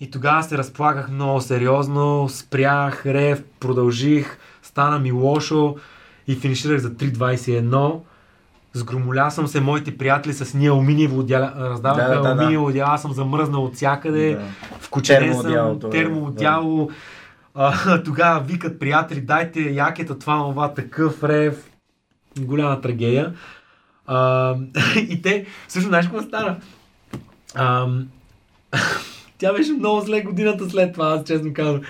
И тогава се разплаках много сериозно, спрях, рев, продължих, стана ми лошо и финиширах за 3.21 Сгромоля съм се, моите приятели с ние алуминиево одяла, раздаваха да, да, алуминиево да. одяла, съм замръзнал от всякъде, да. вкучен съм, термоодяло. Да. тогава викат приятели, дайте якета, това, това, такъв рев. Голяма трагедия. А, и те, също знаеш какво стана? А, тя беше много зле годината след това, аз честно казвам.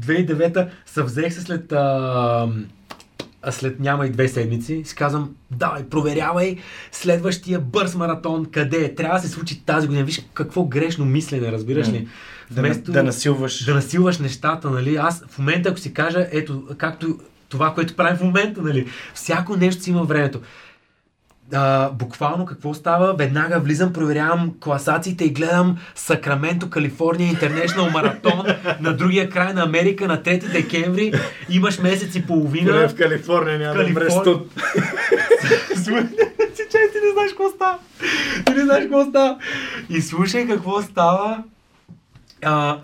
2009-та съвзех се след а, а след няма и две седмици, си казвам, давай, проверявай следващия бърз маратон, къде е. Трябва да се случи тази година. Виж какво грешно мислене, разбираш ли? Вместо, да, да насилваш. Да насилваш нещата, нали? Аз в момента, ако си кажа, ето, както това, което правим в момента, нали? Всяко нещо си има времето а, буквално какво става? Веднага влизам, проверявам класациите и гледам Сакраменто, Калифорния, Интернешнал маратон на другия край на Америка на 3 декември. Имаш месец и половина. Поне в Калифорния няма Калифор... да студ. Ти чай, ти не знаеш какво става. Ти не знаеш какво става. И слушай какво става. А,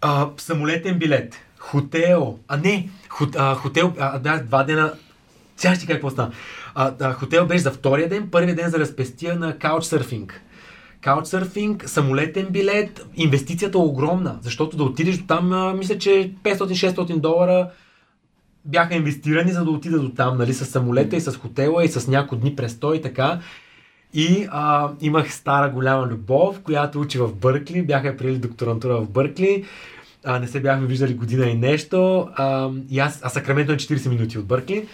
а, самолетен билет. Хотел. А не, хот, а, хотел. А, да, два дена. Сега ще какво става. А, а, хотел беше за втория ден, първия ден за разпестия на каучсърфинг. Каучсърфинг, самолетен билет, инвестицията е огромна, защото да отидеш до там, мисля, че 500-600 долара бяха инвестирани, за да отида до там, нали, с самолета и с хотела и с няколко дни престой и така. И а, имах стара голяма любов, която учи в Бъркли, бяха приели докторантура в Бъркли, а, не се бяхме виждали година и нещо. А, и аз, а Сакраменто е 40 минути от Бъркли.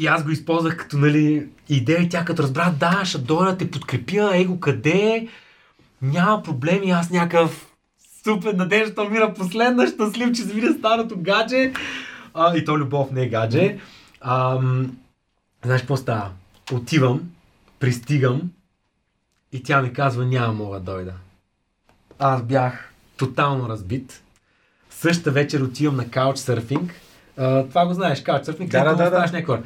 И аз го използвах като нали, идея и тя като разбра, да, ще дойда те подкрепя, его къде няма проблеми, аз някакъв супер надежда мира последна, щастлив, че се видя старото гадже. А, и то любов не е гадже. А, знаеш какво става? Отивам, пристигам и тя ми казва, няма мога да дойда. Аз бях тотално разбит. Същата вечер отивам на каучсърфинг. това го знаеш, каучсърфинг, да, да, да, да. някаква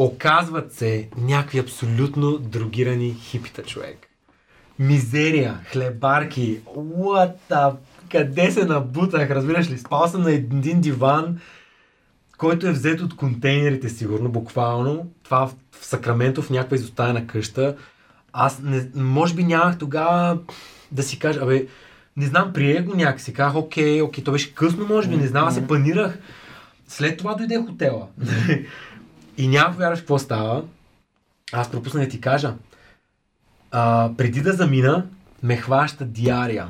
Оказват се някакви абсолютно другирани хипита, човек. Мизерия, хлебарки, what the... Къде се набутах, разбираш ли? Спал съм на един диван, който е взет от контейнерите, сигурно, буквално. Това в, в Сакраменто, в някаква изоставена къща. Аз не, може би нямах тогава да си кажа, абе, не знам, приех го някакси, казах, окей, окей, то беше късно, може би, не знам, аз се панирах. След това дойде хотела. И няма повярваш какво става. Аз пропусна да ти кажа. А, преди да замина, ме хваща диария.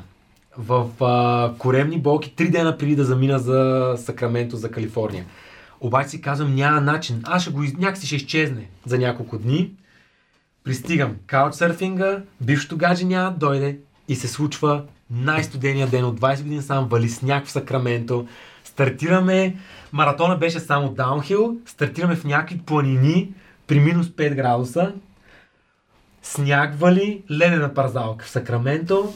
В а, коремни болки, три дена преди да замина за Сакраменто, за Калифорния. Обаче си казвам, няма начин. Аз ще го някакси ще изчезне за няколко дни. Пристигам каучсърфинга, бившото гадже няма дойде и се случва най-студения ден от 20 години сам, вали сняг в Сакраменто. Стартираме Маратона беше само даунхил, стартираме в някакви планини при минус 5 градуса, сняг вали, ледена парзалка в Сакраменто,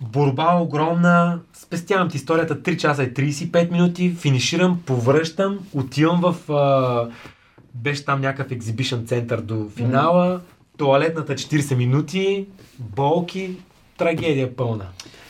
борба огромна, спестявам ти историята. 3 часа и 35 минути, финиширам, повръщам, отивам в... А, беше там някакъв екзибишън център до финала, туалетната 40 минути, болки, трагедия пълна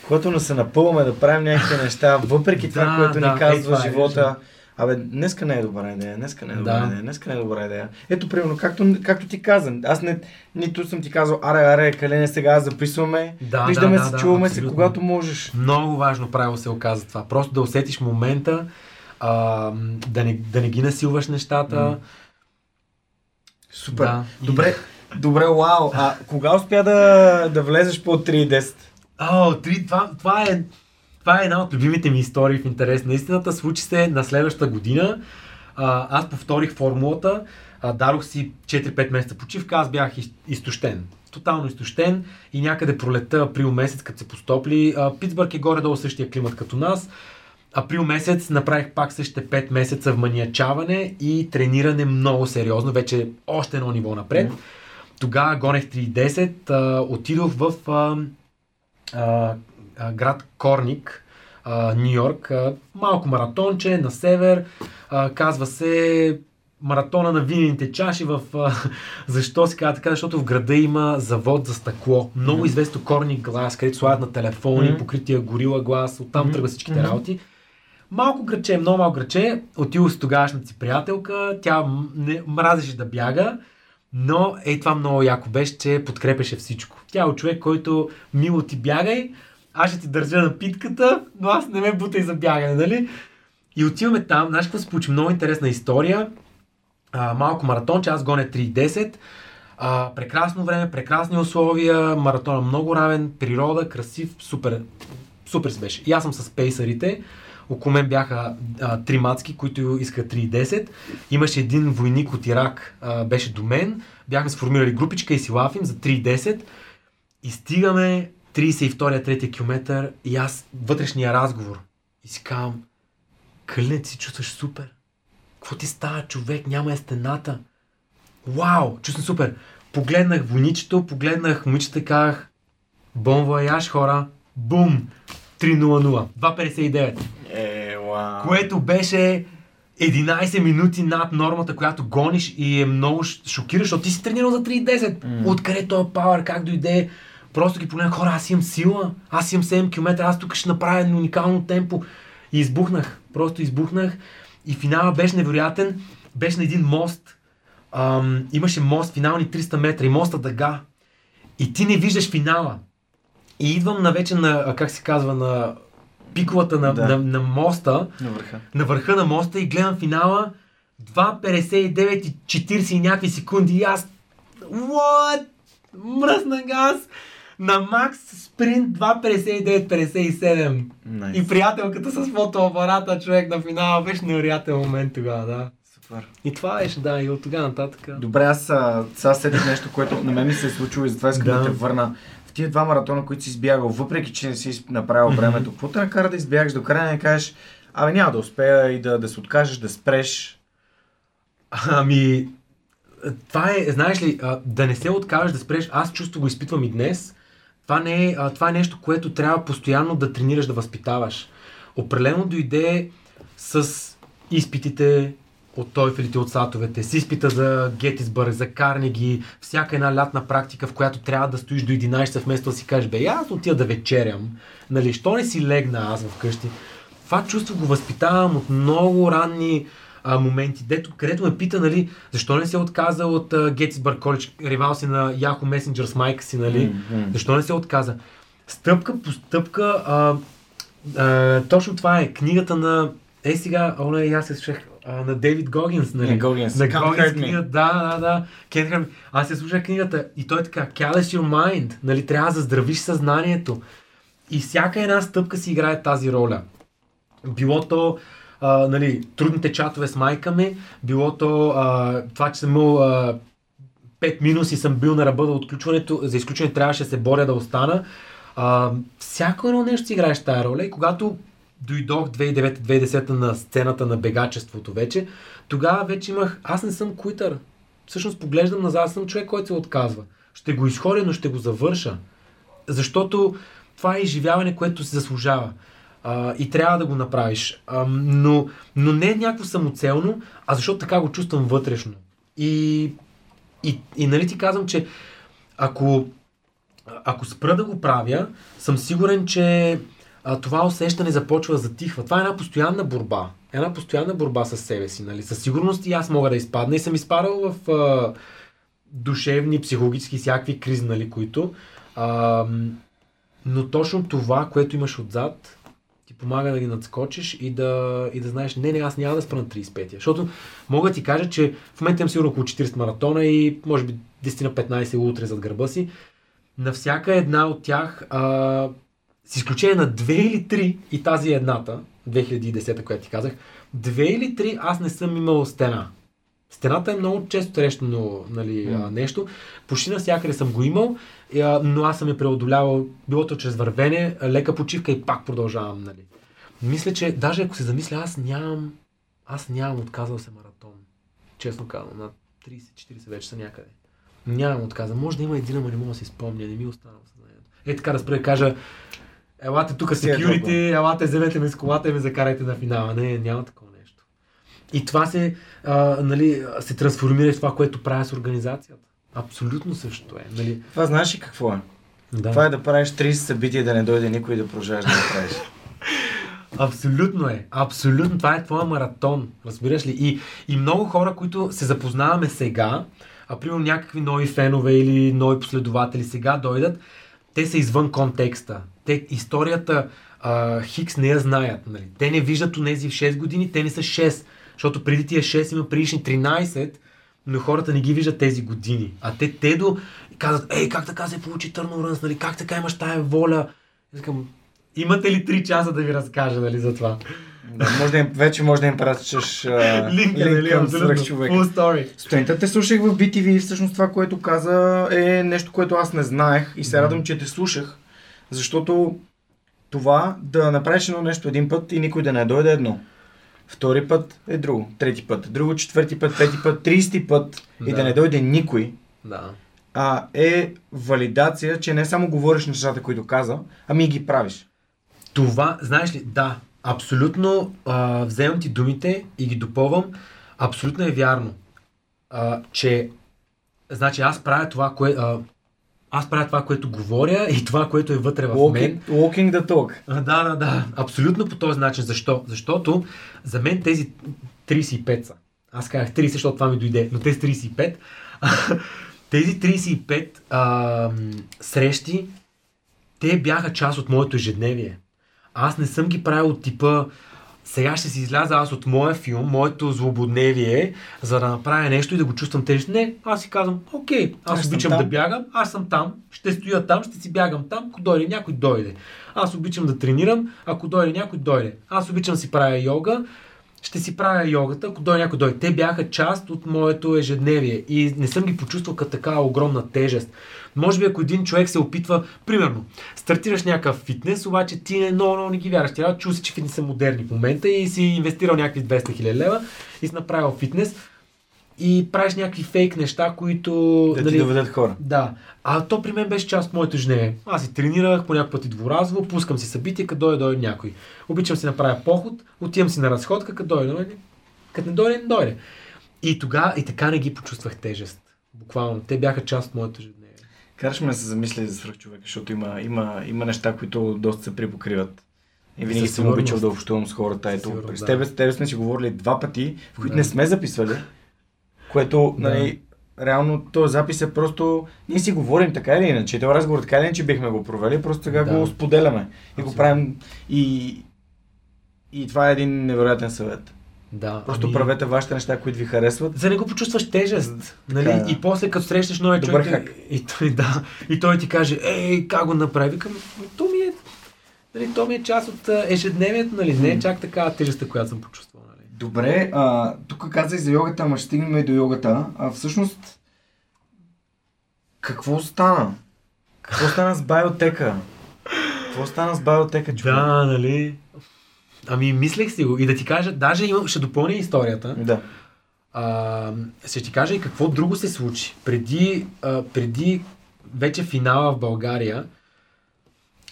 когато не се напълваме да правим някакви неща, въпреки това, да, което да, ни казва е, живота, е, Абе, днеска не е добра идея, днеска не е добра да. идея, днеска не е добра идея. Ето, примерно, както, както ти казвам, аз не, нито съм ти казал, аре, аре, калене, сега записваме, да, виждаме да, се, да, чуваме да, се, когато можеш. Много важно правило се оказа това. Просто да усетиш момента, а, да, не, да не ги насилваш нещата. Супер. Да. Добре, добре, вау. А кога успя да, да влезеш по 3.10? О, 3, това, това е Това е една от любимите ми истории в интерес на истината. Случи се на следващата година. А, аз повторих формулата, а, дарох си 4-5 месеца почивка, аз бях из, изтощен. Тотално изтощен и някъде пролета април месец, като се постопли. А, Питсбърг е горе-долу същия климат като нас. Април месец направих пак същите 5 месеца в маниачаване и трениране много сериозно, вече още едно ниво напред. Тогава гонех 3.10, а, отидох в а, а, а, град Корник, Нью Йорк, малко маратонче на север, а, казва се маратона на винените чаши в... А, защо се казва така? Защото в града има завод за стъкло. Много известно Корник глас, където слагат на телефони, Мгм. покрития горила глас, оттам Мгм. тръгват всичките Мгм. работи. Малко граче, много малко граче. Отидох с тогавашната си приятелка. Тя не, мразеше да бяга. Но ей това много яко беше, че подкрепеше всичко. Тя е човек, който мило ти бягай, аз ще ти държа на питката, но аз не ме бутай за бягане, нали? И отиваме там, знаеш какво се получи? Много интересна история. А, малко маратон, че аз гоня 3.10. А, прекрасно време, прекрасни условия, маратона много равен, природа, красив, супер, супер си беше. И аз съм с пейсарите, около мен бяха а, три мацки, които искаха 3.10. Имаше един войник от Ирак, а, беше до мен. Бяхме сформирали групичка и си лафим за 3.10. И стигаме 32-я, 3 километър и аз вътрешния разговор. И си казвам, Кълне, ти се чувстваш супер. Какво ти става, човек? Няма е стената. Вау, чувствам супер. Погледнах войничето, погледнах момичета и казах, Бон вояж, хора. Бум! 3.00. 2.59. Което беше 11 минути над нормата, която гониш и е много ш- шокиращ, защото ти си тренирал за 3.10. М. Откъде този пауър, как дойде? Просто ги погледнах, хора, аз имам сила, аз имам 7 км, аз тук ще направя уникално темпо. И избухнах, просто избухнах. И финала беше невероятен, беше на един мост. Ам, имаше мост, финални 300 метра и моста дъга. И ти не виждаш финала. И идвам на вече на, как се казва, на пиковата на, Да. на, на моста, На върха. на върха на моста и гледам финала 2.59 и 40 и някакви секунди и аз What? Мръсна газ! На макс спринт 2.59-57. Найс. И приятелката с фотоапарата, човек на финала, беше невероятен момент тогава, да. Супер. И това беше, да, и от тогава нататък. Добре, аз сега сетих нещо, което на мен ми се е случило и затова искам да, Да. те върна. Тия два маратона, които си избягал, въпреки че не си направил времето, какво те накара да избягаш до края и кажеш, абе няма да успея и да, да се откажеш, да спреш. Ами, това е, знаеш ли, да не се откажеш да спреш, аз чувство го изпитвам и днес. Това, не е, това е нещо, което трябва постоянно да тренираш, да възпитаваш. Определено дойде с изпитите от тойфелите, от сатовете, с изпита за Гетисбърг, за Карнеги, всяка една лятна практика, в която трябва да стоиш до 11 часа вместо да си кажеш, бе, аз отида да вечерям, нали, що не си легна аз вкъщи. Това чувство го възпитавам от много ранни а, моменти, дето, където ме пита, нали, защо не се отказа от Гетисбърг коледж, ривал си на Yahoo Messenger с майка си, нали, м. защо не се отказа? Стъпка по стъпка, а, а, точно това е книгата на, е сега, о, не, аз се слушах, а, на Дейвид Гогинс, нали? На Гогинс. На Гогинс книга, да, да, да. Can't. Аз се слушах книгата и той е така, callous your mind, нали, трябва да заздравиш съзнанието. И всяка една стъпка си играе тази роля. Било то а, нали, трудните чатове с майка ми, било то а, това, че съм имал а, 5 минуси съм бил на ръба до отключването, за изключване трябваше да се боря да остана. А, всяко едно нещо си играеш тази роля и когато дойдох 2009-2010 на сцената на бегачеството вече, тогава вече имах, аз не съм куитър. Всъщност поглеждам назад, аз съм човек, който се отказва. Ще го изходя, но ще го завърша. Защото това е изживяване, което се заслужава. А, и трябва да го направиш. А, но, но не някакво самоцелно, а защото така го чувствам вътрешно. И, и, и нали ти казвам, че ако, ако спра да го правя, съм сигурен, че а, това усещане започва да затихва. Това е една постоянна борба. Една постоянна борба с себе си. Нали? Със сигурност и аз мога да изпадна и съм изпадал в а, душевни, психологически, всякакви кризи, нали, които. А, но точно това, което имаш отзад, ти помага да ги надскочиш и да, и да знаеш, не, не, аз няма да спра на 35-я. Защото мога да ти кажа, че в момента имам сигурно около 40 маратона и може би 10 на 15 утре зад гърба си. На всяка една от тях а, с изключение на две или три, и тази е едната, 2010, която ти казах, две или три аз не съм имал стена. Стената е много често срещано нали, а, нещо. Почти навсякъде съм го имал, но аз съм я преодолявал, било то чрез вървене, лека почивка и пак продължавам. Нали. Мисля, че даже ако се замисля, аз нямам, аз нямам отказал се маратон. Честно казвам, на 30-40 вече са някъде. Нямам отказа. Може да има един, ама не мога да си спомня, не ми остана в съзнанието. Е така да спра кажа, елате тук е security, елате, вземете ме с колата и ме закарайте на финала. Не, няма такова нещо. И това се, а, нали, се трансформира в това, което правя с организацията. Абсолютно също е. Нали? Това знаеш ли какво е? Да. Това е да правиш 30 събития да не дойде никой да продължаваш да правиш. Абсолютно е. Абсолютно. Това е твоя маратон. Разбираш ли? И, и много хора, които се запознаваме сега, а примерно някакви нови фенове или нови последователи сега дойдат, те са извън контекста. Те историята а, Хикс не я знаят. Нали? Те не виждат онези 6 години, те не са 6. Защото преди тия 6 има предишни 13, но хората не ги виждат тези години. А те, те до казват, ей, как така се получи Търнорънс, нали? как така имаш тая воля? Искам, имате ли 3 часа да ви разкажа нали, за това? да, може да им, вече може да им пратиш а, Линка, нали, към абсолютно. свръхчовек. Full story. Сутринта те слушах в BTV и всъщност това, което каза е нещо, което аз не знаех и се радвам, че те слушах, защото това да направиш едно нещо един път и никой да не дойде е едно. Втори път е друго, трети път, друго, четвърти път, пети път, тридесети път и Да. да не дойде никой, Да. а е валидация, че не само говориш нещата, които каза, ами и ги правиш. Това, знаеш ли, да, абсолютно а, вземам ти думите и ги допълвам. Абсолютно е вярно, а, че значи аз правя това, кое, а, аз правя това, което говоря и това, което е вътре в мен. Walking, the talk. А, Да, да, да. Абсолютно по този начин. Защо? Защото за мен тези 35 са. Аз казах 30, защото това ми дойде, но те са 35. тези 35 а, срещи, те бяха част от моето ежедневие. Аз не съм ги правил от типа сега ще си изляза аз от моя филм, моето злободневие, за да направя нещо и да го чувствам тежест. Не, аз си казвам, окей, аз, Аз обичам да бягам, аз съм там, ще стоя там, ще си бягам там, ако дойде някой, дойде. Аз обичам да тренирам, ако дойде някой, дойде. Аз обичам да си правя йога, ще си правя йогата, ако дойде някой, дойде. Те бяха част от моето ежедневие и не съм ги почувствал като такава огромна тежест. Може би ако един човек се опитва, примерно, стартираш някакъв фитнес, обаче ти не, много, много не ги вярваш. Да чу си, че фитнес са модерни в момента и си инвестирал някакви 200 000 лева и си направил фитнес и правиш някакви фейк неща, които... Да ти доведат хора. Да. А то при мен беше част от моето ежедневие. Аз си тренирах по някакъв път и дворазово, пускам си събития, като дойде, дойде някой. Обичам си направя поход, отивам си на разходка, като дойде, дойде. Като не дойде, не дойде. И тогава и така не ги почувствах тежест. Буквално. Те бяха част от моето. Караш ме да се замисля за свръхчовека, защото има, има, има неща, които доста се припокриват. И винаги съм обичал да общувам с хората. Ето, Сигурно, през да. тебе, с тебе сме си говорили два пъти, в които Да. не сме записвали, което, Да. нали, реално този запис е просто... Ние си говорим така или иначе. Този разговор така или иначе бихме го провели, просто сега Да. го споделяме. И го Абсолютно. правим и... И това е един невероятен съвет. Да. Просто ами- правете вашите неща, които ви харесват. За да не го почувстваш тежест. Нали? Така, да. И после като срещаш новия Добър човек хак. и, той, да, и той ти каже, ей, как го направи? Викам, «Ами, то ми е, нали, то ми е част от ежедневието, нали? не е чак така тежестта, която съм почувствал. Нали? Добре, а, тук казах за йогата, ама ще стигнем и до йогата. А всъщност, какво стана? Какво стана с биотека? Какво стана с биотека, човек? Да, нали? Ами, мислех си го. И да ти кажа, даже имам, ще допълня историята. Да. А, ще ти кажа и какво друго се случи. Преди, а, преди вече финала в България,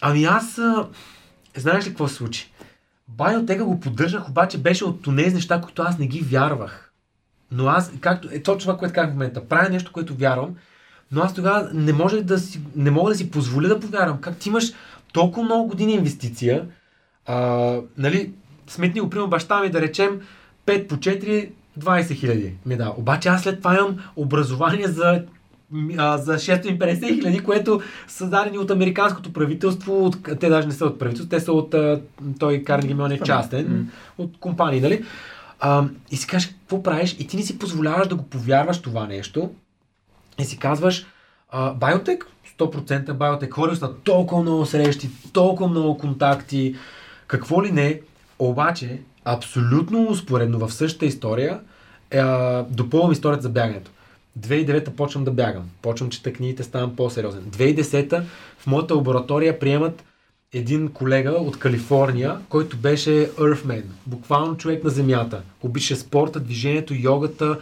ами аз, а, знаеш ли какво се случи? Байотека го поддържах, обаче беше от тези неща, които аз не ги вярвах. Но аз, както е точно това, което казах в момента, правя нещо, което вярвам, но аз тогава не, може да си, не мога да си позволя да повярвам. Как ти имаш толкова много години инвестиция, а, нали, сметни го, примерно баща ми да речем 5 по 4, 20 хиляди ми дава. Обаче аз след това имам образование за, за 650 хиляди, което са създадени от американското правителство, от, те даже не са от правителство, те са от, той Карнеги Мелон е частен, от компании, нали? А, и си кажеш, какво правиш? И ти не си позволяваш да го повярваш това нещо. И си казваш, а, Biotech, 100% биотек. Ходил на толкова много срещи, толкова много контакти, какво ли не. Обаче, абсолютно успоредно в същата история, е, допълвам историята за бягането. 2009 почвам да бягам. Почвам чета книгите, ставам по-сериозен. 2010 в моята лаборатория приемат един колега от Калифорния, който беше Earthman, буквално човек на земята. Обича спорта, движението, йогата,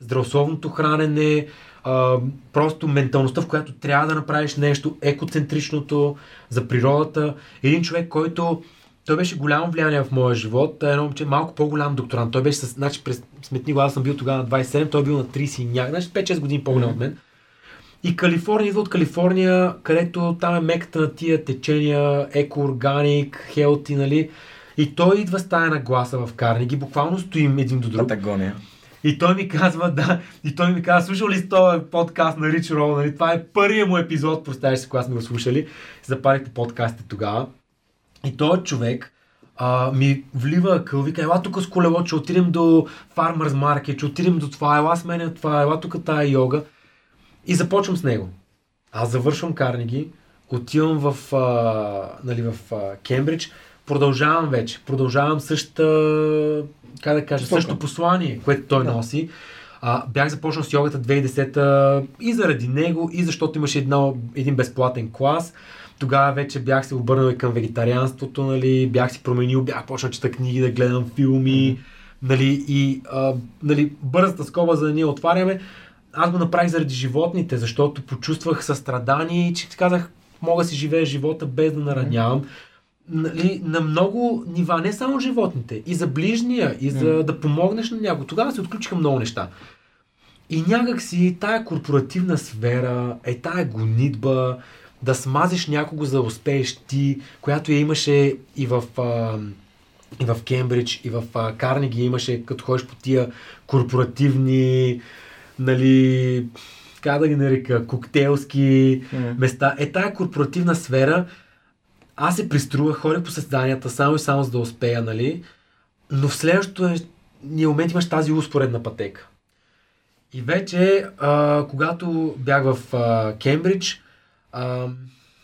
здравословното хранене, а, просто менталността, в която трябва да направиш нещо, екоцентричното, за природата. Един човек, който той беше голямо влияние в моя живот. Едно момче, малко по-голям докторант. Той беше с, значи, през сметни аз съм бил тогава на 27, той е бил на 30 и значи 5-6 години по-голям mm-hmm. от мен. И Калифорния идва от Калифорния, където там е меката на тия течения, еко-органик, хелти, нали? И той идва с тая нагласа в Карнеги, буквално стоим един до друг. Патагония. И той ми казва, да, и той ми казва, слушал ли си този подкаст на Рич Рол, нали? Това е първият му епизод, представяш си, когато сме го слушали. Запалихте подкастите тогава. И този човек а, ми влива къл, вика, ела тук с колело, че отидем до Farmers Market, че отидем до това, ела с мене това, ела тук тая йога. И започвам с него. Аз завършвам Карнеги, отивам в, а, нали, в а, Кембридж, продължавам вече, продължавам същата, как да кажа, същото послание, което той да. носи. А, бях започнал с йогата 2010 и заради него, и защото имаше едно, един безплатен клас. Тогава вече бях се обърнал и към вегетарианството, нали, бях си променил, бях почнал чета книги, да гледам филми, нали, и а, нали, бързата скоба, за да ние отваряме, аз го направих заради животните, защото почувствах състрадание и че казах, мога да си живея живота без да наранявам. Нали, на много нива, не само животните, и за ближния, и за mm. да помогнеш на някого. Тогава се отключиха много неща. И някак си тая корпоративна сфера, е тая гонитба, да смазиш някого за да успееш ти, която я имаше и в, а, и в Кембридж, и в а, Карнеги имаше, като ходиш по тия корпоративни нали, как да ги нарека, коктейлски mm. места. Е тая корпоративна сфера, аз се приструвах, ходя по създанията, само и само за да успея, нали? Но в следващото е, ни момент имаш тази успоредна пътека. И вече, а, когато бях в а, Кембридж, а,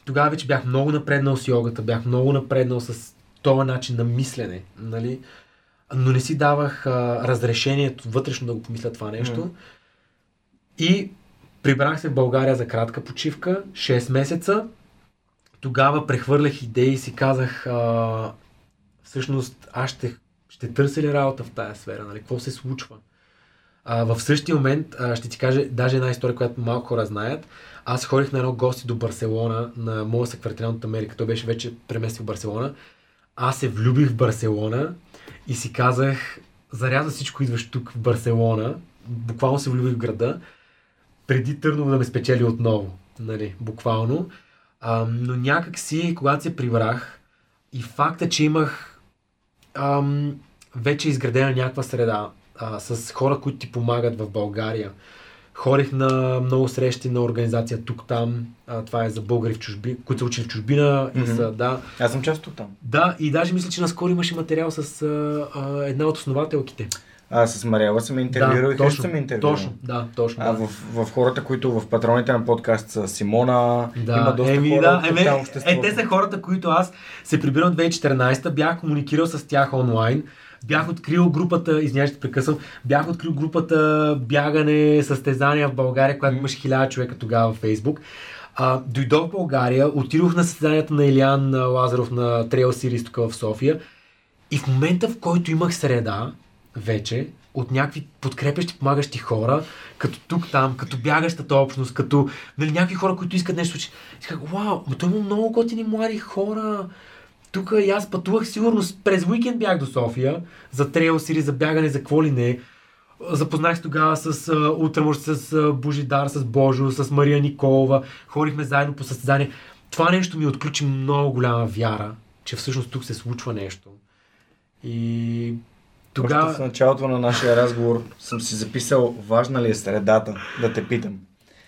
тогава вече бях много напреднал с йогата, бях много напреднал с този начин на мислене, нали? Но не си давах а, разрешението вътрешно да го помисля това нещо. Mm. И прибрах се в България за кратка почивка, 6 месеца. Тогава прехвърлях идеи и си казах, а, всъщност аз ще, ще търся ли работа в тая сфера, нали? какво се случва. А, в същия момент а, ще ти кажа даже една история, която малко хора знаят. Аз ходих на едно гости до Барселона, на моя съквартиран от Америка. Той беше вече преместил в Барселона. Аз се влюбих в Барселона и си казах, заряза всичко идваш тук в Барселона. Буквално се влюбих в града преди Търново да ме спечели отново, нали, буквално. А, но някак си, когато се прибрах и факта, че имах ам, вече изградена някаква среда а, с хора, които ти помагат в България. Хорих на много срещи на организация тук-там. Това е за българи в чужби, които са учили в чужбина. Mm-hmm. И са, да. Аз съм част тук-там. Да, и даже мисля, че наскоро имаше материал с а, а, една от основателките. А, с Мариела съм интервюирал да, и точно, съм интервюирал. Точно, да, точно. А да. в, в, хората, които в патроните на подкаст са Симона, да, има доста еми, хора да, еми, е, те са хората, които аз се прибирам 2014, бях комуникирал с тях онлайн, бях открил групата, извинявайте, прекъсвам, бях открил групата бягане, състезания в България, която имаше хиляда човека тогава в Фейсбук. А, дойдох в България, отидох на състезанията на Илян Лазаров на Trail Series тук в София и в момента, в който имах среда, вече от някакви подкрепящи, помагащи хора, като тук, там, като бягащата общност, като нали, някакви хора, които искат нещо. Исках, вау, но той има много готини млади хора. Тук и аз пътувах сигурно през уикенд бях до София за трейл сири, за бягане, за какво ли не. Запознах се тогава с Утрамур, с Божидар, с Божо, с Мария Николова. Ходихме заедно по състезание. Това нещо ми отключи много голяма вяра, че всъщност тук се случва нещо. И тогава... в началото на нашия разговор съм си записал важна ли е средата, да те питам.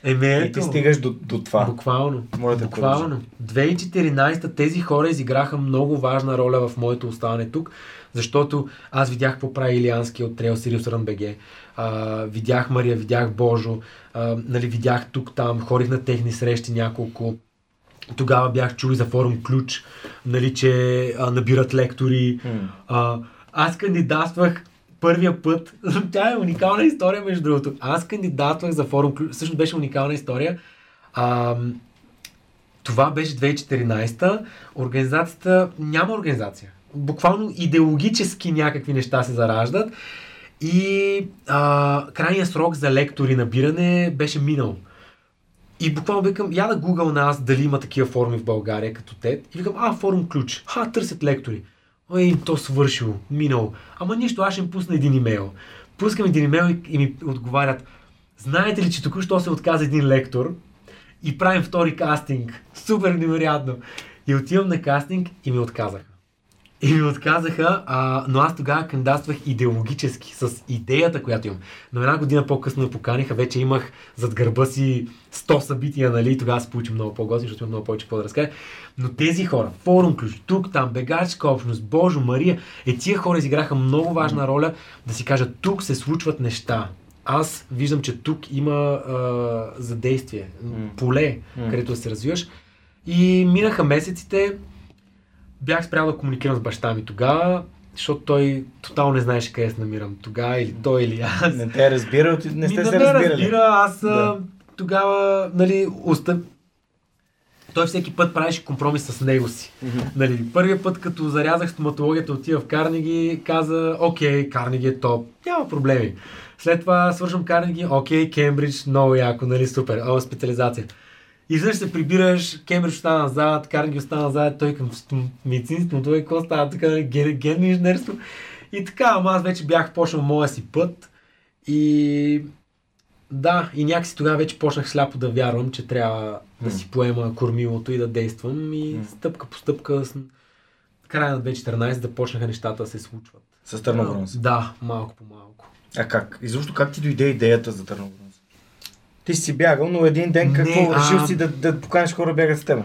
Еми, И ти стигаш до, до това. Буквално. Моля те, Буквално. 2014 тези хора изиграха много важна роля в моето оставане тук, защото аз видях какво прави Илиански от Trail Sirius Run BG. А, видях Мария, видях Божо, а, нали, видях тук там, ходих на техни срещи няколко. Тогава бях чул за форум Ключ, нали, че а, набират лектори. М. А, аз кандидатствах първия път. Тя е уникална история, между другото. Аз кандидатвах за форум. Всъщност беше уникална история. А, това беше 2014. Организацията няма организация. Буквално идеологически някакви неща се зараждат. И а, крайният срок за лектори набиране беше минал. И буквално викам, я да гугъл на аз дали има такива форми в България като те. И викам, а, форум ключ. Ха, търсят лектори. Ой, то свършило, минало. Ама нищо, аз ще им пусна един имейл. Пускам един имейл и, и ми отговарят, знаете ли, че току-що се отказа един лектор и правим втори кастинг. Супер невероятно. И отивам на кастинг и ми отказаха. И ми отказаха, а, но аз тогава кандидатствах идеологически, с идеята, която имам. Но една година по-късно ме поканиха, вече имах зад гърба си 100 събития, нали, тогава се получи много по-готин, защото имам много повече какво да разкажа. Но тези хора, форум ключ, тук, там, бегачка общност, Божо, Мария, е тия хора изиграха много важна роля да си кажат, тук се случват неща. Аз виждам, че тук има а, задействие, поле, където да се развиваш. И минаха месеците, бях спрял да комуникирам с баща ми тогава, защото той тотално не знаеше къде се намирам. Тогава или той, или аз. Не те е разбирал, ти не сте да се ме разбирали. разбира, аз Да. тогава, нали, уста... Той всеки път правеше компромис с него си. Нали, първия път, като зарязах стоматологията, отива в Карнеги, каза, окей, Карнеги е топ, няма проблеми. След това свършвам Карнеги, окей, Кембридж, много яко, нали, супер, о, специализация. И изведнъж се прибираш, Кембридж остана назад, Карнеги остана назад, той към стом- медицинство, стоматология, какво става, така, нали, ген, генно инженерство. И така, ама аз вече бях почнал моя си път и да, и някакси тогава вече почнах сляпо да вярвам, че трябва да си поема кормилото и да действам и стъпка по стъпка с края на 2014 да почнаха нещата да се случват. С Търновронс. Да, малко по малко. А как? Изобщо как ти дойде идеята за Търновронс? Ти си бягал, но един ден какво? Не, а- Решил си да, да поканиш хора бягат с теб.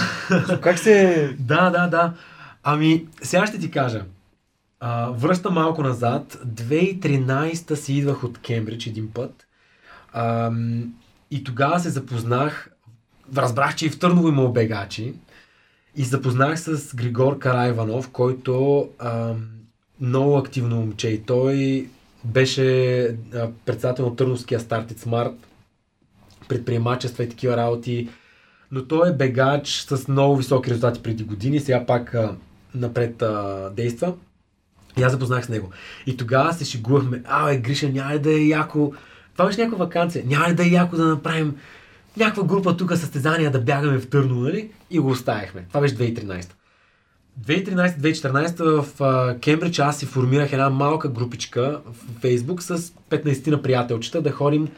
как се... Да, да, да. Ами, сега ще ти кажа. А, връщам малко назад. 2013 си идвах от Кембридж един път. Ам, и тогава се запознах. Разбрах, че и в Търново има бегачи. И запознах с Григор Карайванов, който ам, много активно момче. И той беше а, председател на Търновския Started Smart, предприемачества и такива работи. Но той е бегач с много високи резултати преди години, сега пак а, напред а, действа. И аз запознах с него. И тогава се шегувахме, абе, Гриша, няма ли да е яко... Това беше някаква вакансия. Няма ли да е яко да направим някаква група тук състезания да бягаме в Търново, нали? И го оставихме. Това беше 2013. 2013-2014 в а, Кембридж аз си формирах една малка групичка в Фейсбук с 15 на приятелчета да ходим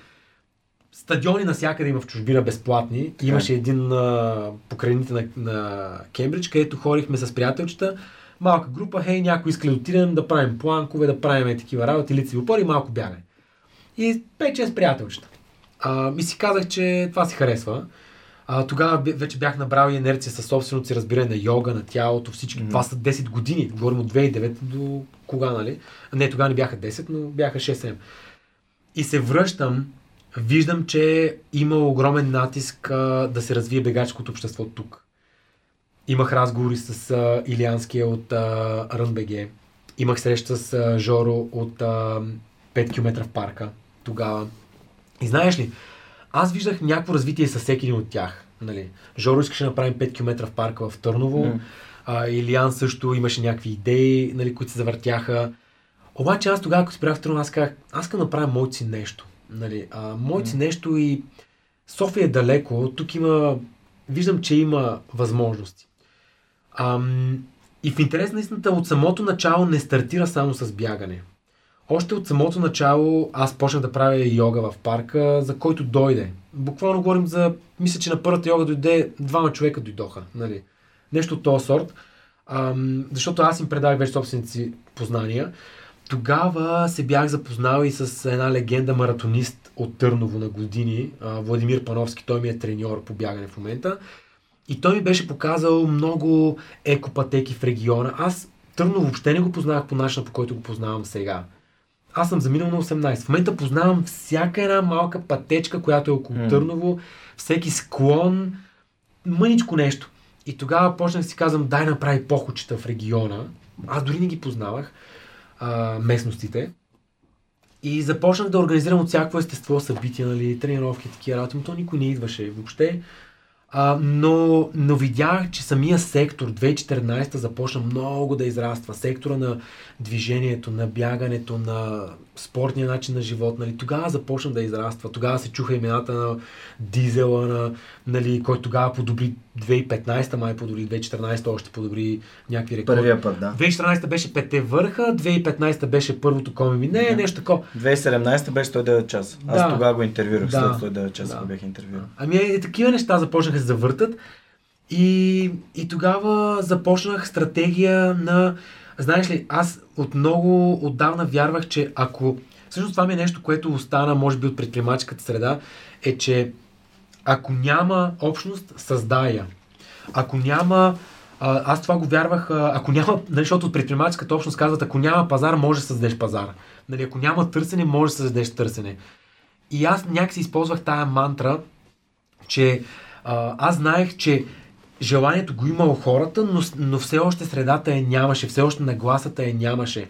стадиони навсякъде има в чужбина безплатни. Така. Имаше един а, покрайните на, на Кембридж, където ходихме с приятелчета. Малка група, хей, някой иска да отидем да правим планкове, да правим е такива работи, лицеви опори, малко бягане. И 5-6 приятелчета. А, и си казах, че това си харесва. А, тогава вече бях набрал и инерция със собственото си разбиране на йога, на тялото, всички. Това са 10 години. Говорим от 2009 до кога, нали? Не, тогава не бяха 10, но бяха 6-7. И се връщам, виждам, че има огромен натиск а, да се развие бегачското общество тук. Имах разговори с а, Илианския от а. Имах среща с а, Жоро от а, 5 км в парка тогава. И знаеш ли, аз виждах някакво развитие със всеки един от тях. Нали. Жоро искаше да направим 5 км в парка в Търново. М. А, Илиан също имаше някакви идеи, нали, които се завъртяха. Обаче аз тогава, като спрях в Търново, аз казах, аз искам да направя моето си нещо. Нали, а, моето си нещо и София е далеко, тук има, виждам, че има възможности. Ам, и в интерес на истината, от самото начало не стартира само с бягане. Още от самото начало аз почнах да правя йога в парка, за който дойде. Буквално говорим за, мисля, че на първата йога дойде, двама човека дойдоха. Нали? Нещо от този сорт. Ам, защото аз им предах вече собствените си познания. Тогава се бях запознал и с една легенда маратонист от Търново на години, Владимир Пановски, той ми е треньор по бягане в момента. И той ми беше показал много екопатеки в региона. Аз Търново въобще не го познавах по начина, по който го познавам сега. Аз съм заминал на 18. В момента познавам всяка една малка пътечка, която е около М. Търново, всеки склон, мъничко нещо. И тогава почнах да си казвам, дай направи похочета в региона. Аз дори не ги познавах а, местностите. И започнах да организирам от всяко естество събития, нали, тренировки, такива работи, но то никой не идваше въобще. А, но, но видях, че самия сектор 2014 започна много да израства. Сектора на движението, на бягането, на спортния начин на живот. Нали, тогава започна да израства. Тогава се чуха имената на Дизела, на, нали, който тогава подобри 2015, май подобри 2014, още подобри някакви рекорди. Първия път, да. 2014 беше пете върха, 2015 беше първото коме ми. Не, Да. нещо такова. 2017 беше 109 часа. Аз Да. тогава го интервюрах, Да. след 109 часа Да. го бях интервюрал. Ами е, такива неща започнаха да се завъртат и, и тогава започнах стратегия на... Знаеш ли, аз от много отдавна вярвах, че ако... Всъщност това ми е нещо, което остана, може би, от предприемаческата среда, е, че ако няма общност, създай я. Ако няма... А, аз това го вярвах, ако няма, нали, защото от предприемаческата общност казват, ако няма пазар, може да създадеш пазар. Нали, ако няма търсене, може да създадеш търсене. И аз някакси използвах тая мантра, че а, аз знаех, че желанието го има у хората, но, но все още средата я нямаше, все още нагласата я нямаше.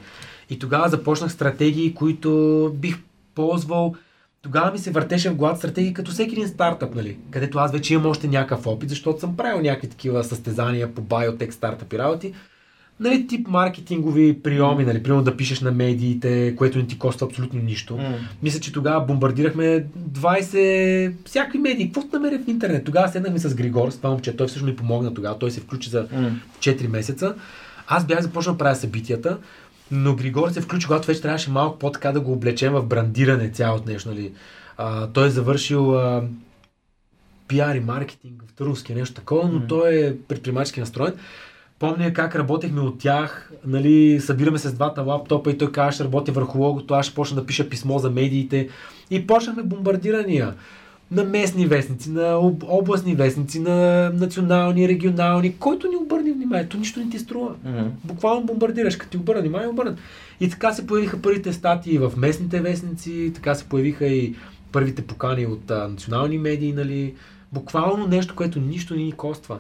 И тогава започнах стратегии, които бих ползвал. Тогава ми се въртеше в главата стратегии като всеки един стартъп, нали? където аз вече имам още някакъв опит, защото съм правил някакви такива състезания по биотек стартъпи работи. Нали, тип маркетингови приеми, нали, примерно да пишеш на медиите, което не ти коства абсолютно нищо. М. Мисля, че тогава бомбардирахме 20 всякакви медии. Какво намеря в интернет? Тогава седнахме с Григор, с това момче. Той всъщност ми помогна тогава. Той се включи за М. 4 месеца. Аз бях започнал да правя събитията, но Григор се включи, когато вече трябваше малко по-така да го облечем в брандиране цялото нещо. Нали. А, той е завършил а, пиар и маркетинг в Търновския, нещо такова, но той е предприемачески настроен. Помня как работехме от тях, нали, събираме се с двата лаптопа и той каза, ще работя върху логото, аз ще почна да пиша писмо за медиите. И почнахме бомбардирания на местни вестници, на об- областни вестници, на национални, регионални, който ни обърне внимание. То нищо не ти струва. Мгм. Буквално бомбардираш, като ти обърна внимание, обърнат. И така се появиха първите статии в местните вестници, така се появиха и първите покани от а, национални медии, нали. Буквално нещо, което нищо не ни коства.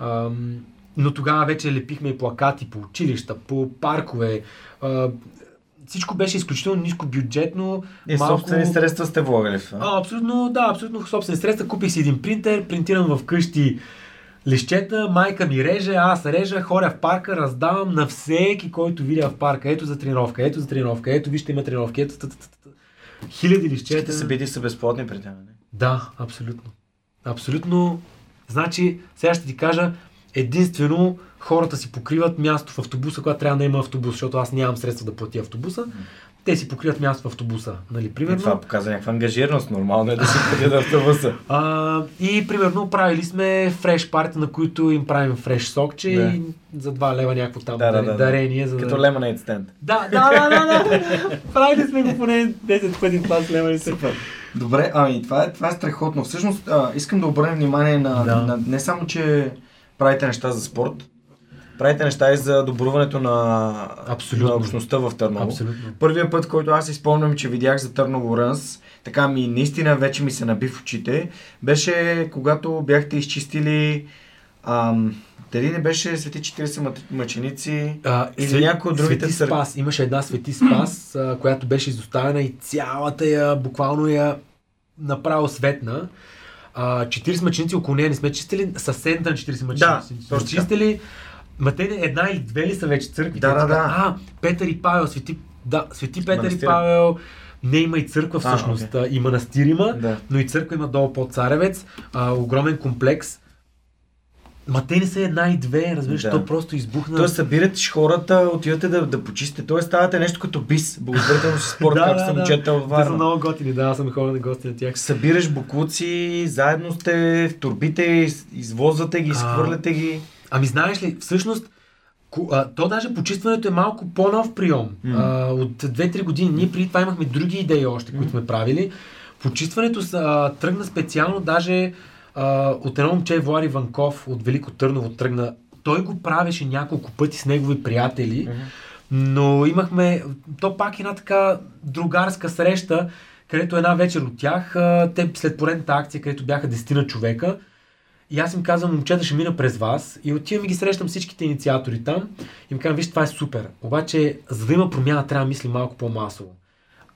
Ам, но тогава вече лепихме и плакати по училища, по паркове. А, всичко беше изключително ниско бюджетно. И собствени средства сте влагали в това. Абсолютно, да, абсолютно собствени средства. Купих си един принтер, принтирам вкъщи лищета, майка ми реже, аз режа, хоря в парка, раздавам на всеки, който видя в парка. Ето за тренировка, ето за тренировка, ето вижте има тренировки, ето. Хиляди лищета. Всичките събития са безплатни при тях. не? Да, абсолютно. Абсолютно. Значи, сега ще ти кажа, единствено хората си покриват място в автобуса, когато трябва да има автобус, защото аз нямам средства да платя автобуса. Те си покриват място в автобуса, нали, И примерно. това показва някаква ангажираност. Нормално е да си ходят автобуса. А, и примерно правили сме фреш парти, на които им правим фреш сокче Да. и за 2 лева някакво там Да, да, да, да. дарение. За Като да... Lemonade Stand. Да, да, да, да, да. правили сме го поне 10 пъти това с се. Супер. Добре, ами това е, това е страхотно. Всъщност а, искам да обърнем внимание на, Да. на не само, че правите неща за спорт, правите неща и за добруването на, Абсолютно. на общността в Търново. Абсолютно. Първият път, който аз изпомням, че видях за Търново Рънс, така ми наистина вече ми се наби в очите, беше когато бяхте изчистили ам, дали не беше Свети 40 мъ- мъченици А, или Свет- някой от другите Свети. Спас. Имаше една Свети Спас, а, която беше изоставена и цялата я, буквално я направо светна. А, 40 мъченици около нея не сме чистили, съседната на 40 мъченици Да, точно чистили. Ма те една или две ли са вече църквите? Да, да, да. А, Петър и Павел, Свети, да, Свети Петър и Манастира. Павел. Не има и църква всъщност. А, И манастир има, Да. но и църква има долу под Царевец. А, огромен комплекс. Ма те не са една и две, разбираш, Да. то просто избухна. Тоест събирате хората, отивате да, да почистите. Тоест ставате нещо като бис. Благотворително си спорт, както съм четал в Те са Варна. много готини, да, аз съм ходил на гости на тях. Събираш буклуци, заедно сте в турбите, из- извозвате ги, А. изхвърляте ги. Ами знаеш ли, всъщност, Ко- а, то даже почистването е малко по-нов прием. М. А, от 2-3 години. Ние преди това имахме други идеи още, които сме правили. Почистването а, тръгна специално даже а, от едно момче Влари Ванков от Велико Търново тръгна. Той го правеше няколко пъти с негови приятели, но имахме, то пак една така другарска среща, където една вечер от тях, те след поредната акция, където бяха 10 на човека, и аз им казвам, момчета ще мина през вас и отивам и ги срещам всичките инициатори там и им казвам, виж, това е супер. Обаче, за да има промяна, трябва да мислим малко по-масово.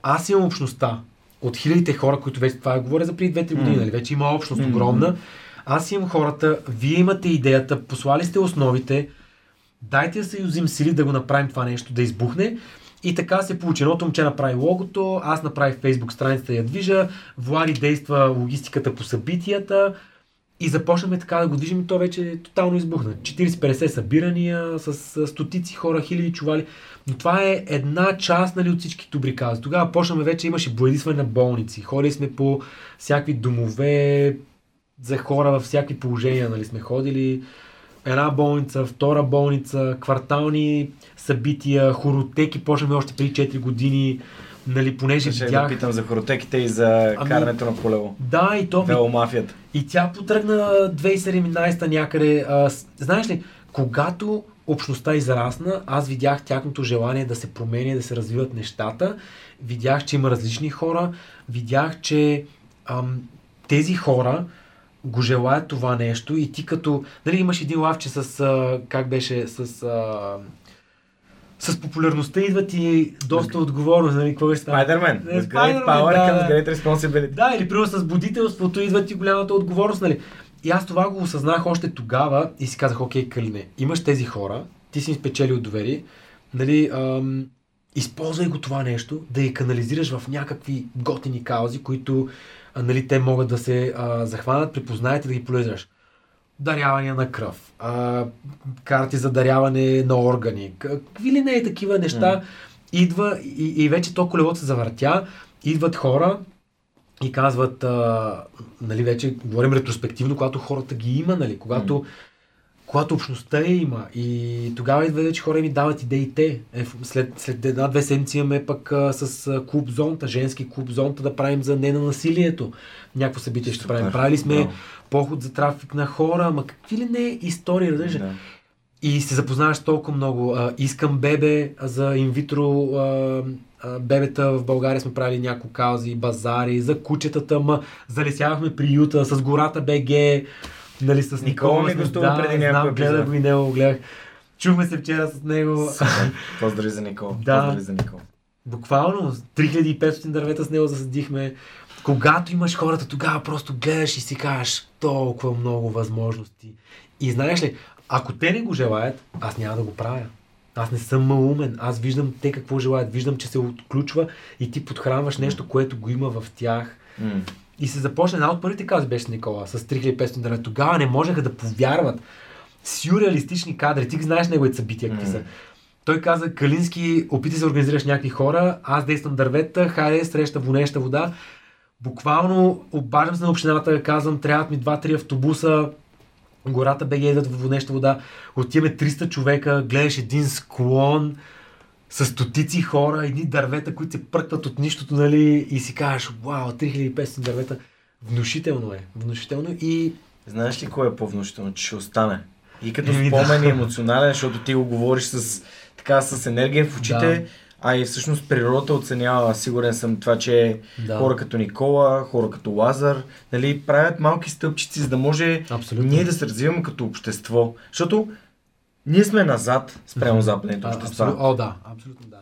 Аз имам общността от хилядите хора, които вече това говоря за преди 2-3 години, нали? вече има общност огромна. Аз имам хората, вие имате идеята, послали сте основите, дайте да съюзим сили да го направим това нещо, да избухне. И така се получи. Едното момче направи логото, аз направих фейсбук страницата я движа, Влади действа логистиката по събитията и започнахме така да го движим и то вече е тотално избухна. 40-50 събирания с стотици хора, хиляди чували. Но това е една част нали, от всички добри кази. Тогава почнахме вече, имаше боядисване на болници. Ходили сме по всякакви домове за хора във всякакви положения. Нали, сме ходили една болница, втора болница, квартални събития, хоротеки, почнахме още преди 4 години, нали, понеже Ще да видях... питам за хоротеките и за Ами- карането на колело. Да, и то. Веломафията. И тя потръгна 2017 някъде. А, знаеш ли, когато общността израсна, аз видях тяхното желание да се променя, да се развиват нещата. Видях, че има различни хора. Видях, че ам, тези хора го желаят това нещо и ти като... Нали, имаш един лавче с... А, как беше? С... А, с популярността идват и доста отговорност, нали, какво беше? Spider-Man. Е, With great power да. comes great responsibility. Да, или примерно с будителството идват и голямата отговорност, нали? И аз това го осъзнах още тогава и си казах, окей, Калине, имаш тези хора, ти си им спечелил доверие, нали, ам, използвай го това нещо, да я канализираш в някакви готини каузи, които а, нали, те могат да се а, захванат, припознаят и да ги полезраш. Дарявания на кръв, а, карти за даряване на органи, какви ли не е такива неща, идва и, и вече то колелото се завъртя, идват хора, и казват, а, нали, вече говорим ретроспективно, когато хората ги има, нали, когато, когато общността я има и тогава идва вече хора ми дават идеите. Е, след, след една-две седмици имаме пък а, с а, клуб зонта, женски клуб зонта да правим за не на насилието. Някакво събитие ще правим. Правили сме браво. поход за трафик на хора, ма какви ли не истории? Да. И се запознаваш толкова много. А, искам бебе за инвитро а, а, бебета в България сме правили няколко каузи, базари, за кучетата, ма залесявахме приюта с гората БГ, нали, с Никола. Никола ми гостува преди няколко знам, гледах го и него, го гледах. Чухме се вчера с него. Поздрави за Никол. Да. Поздрави за Никол. Буквално 3500 дървета с него засадихме. Когато имаш хората, тогава просто гледаш и си кажеш толкова много възможности. И знаеш ли, ако те не го желаят, аз няма да го правя. Аз не съм малумен. Аз виждам те какво желаят. Виждам, че се отключва и ти подхранваш нещо, което го има в тях. М. И се започна една от първите кази беше Никола с 3500 дървета. Тогава не можеха да повярват. Сюрреалистични кадри. Ти знаеш неговите събития какви М. са. Той каза, Калински, опитай се да организираш някакви хора, аз действам дървета, хайде, среща вонеща вода. Буквално обаждам се на общината, казвам, трябват ми 2-3 автобуса, гората БГ идват в вонеща вода, отиваме 300 човека, гледаш един склон с стотици хора, едни дървета, които се пръкват от нищото, нали, и си кажеш, вау, 3500 дървета. Внушително е, внушително и Знаеш ли кое е по-внушително, че ще остане? И като спомен да. емоционален, защото ти го говориш с, така, с енергия в очите, Да. А и всъщност природата оценява, сигурен съм това, че Да. хора като Никола, хора като Лазар, нали, правят малки стъпчици, за да може Абсолютно. ние да се развиваме като общество. Защото ние сме назад спрямо западните общества. абсолютно, о, да, абсолютно да.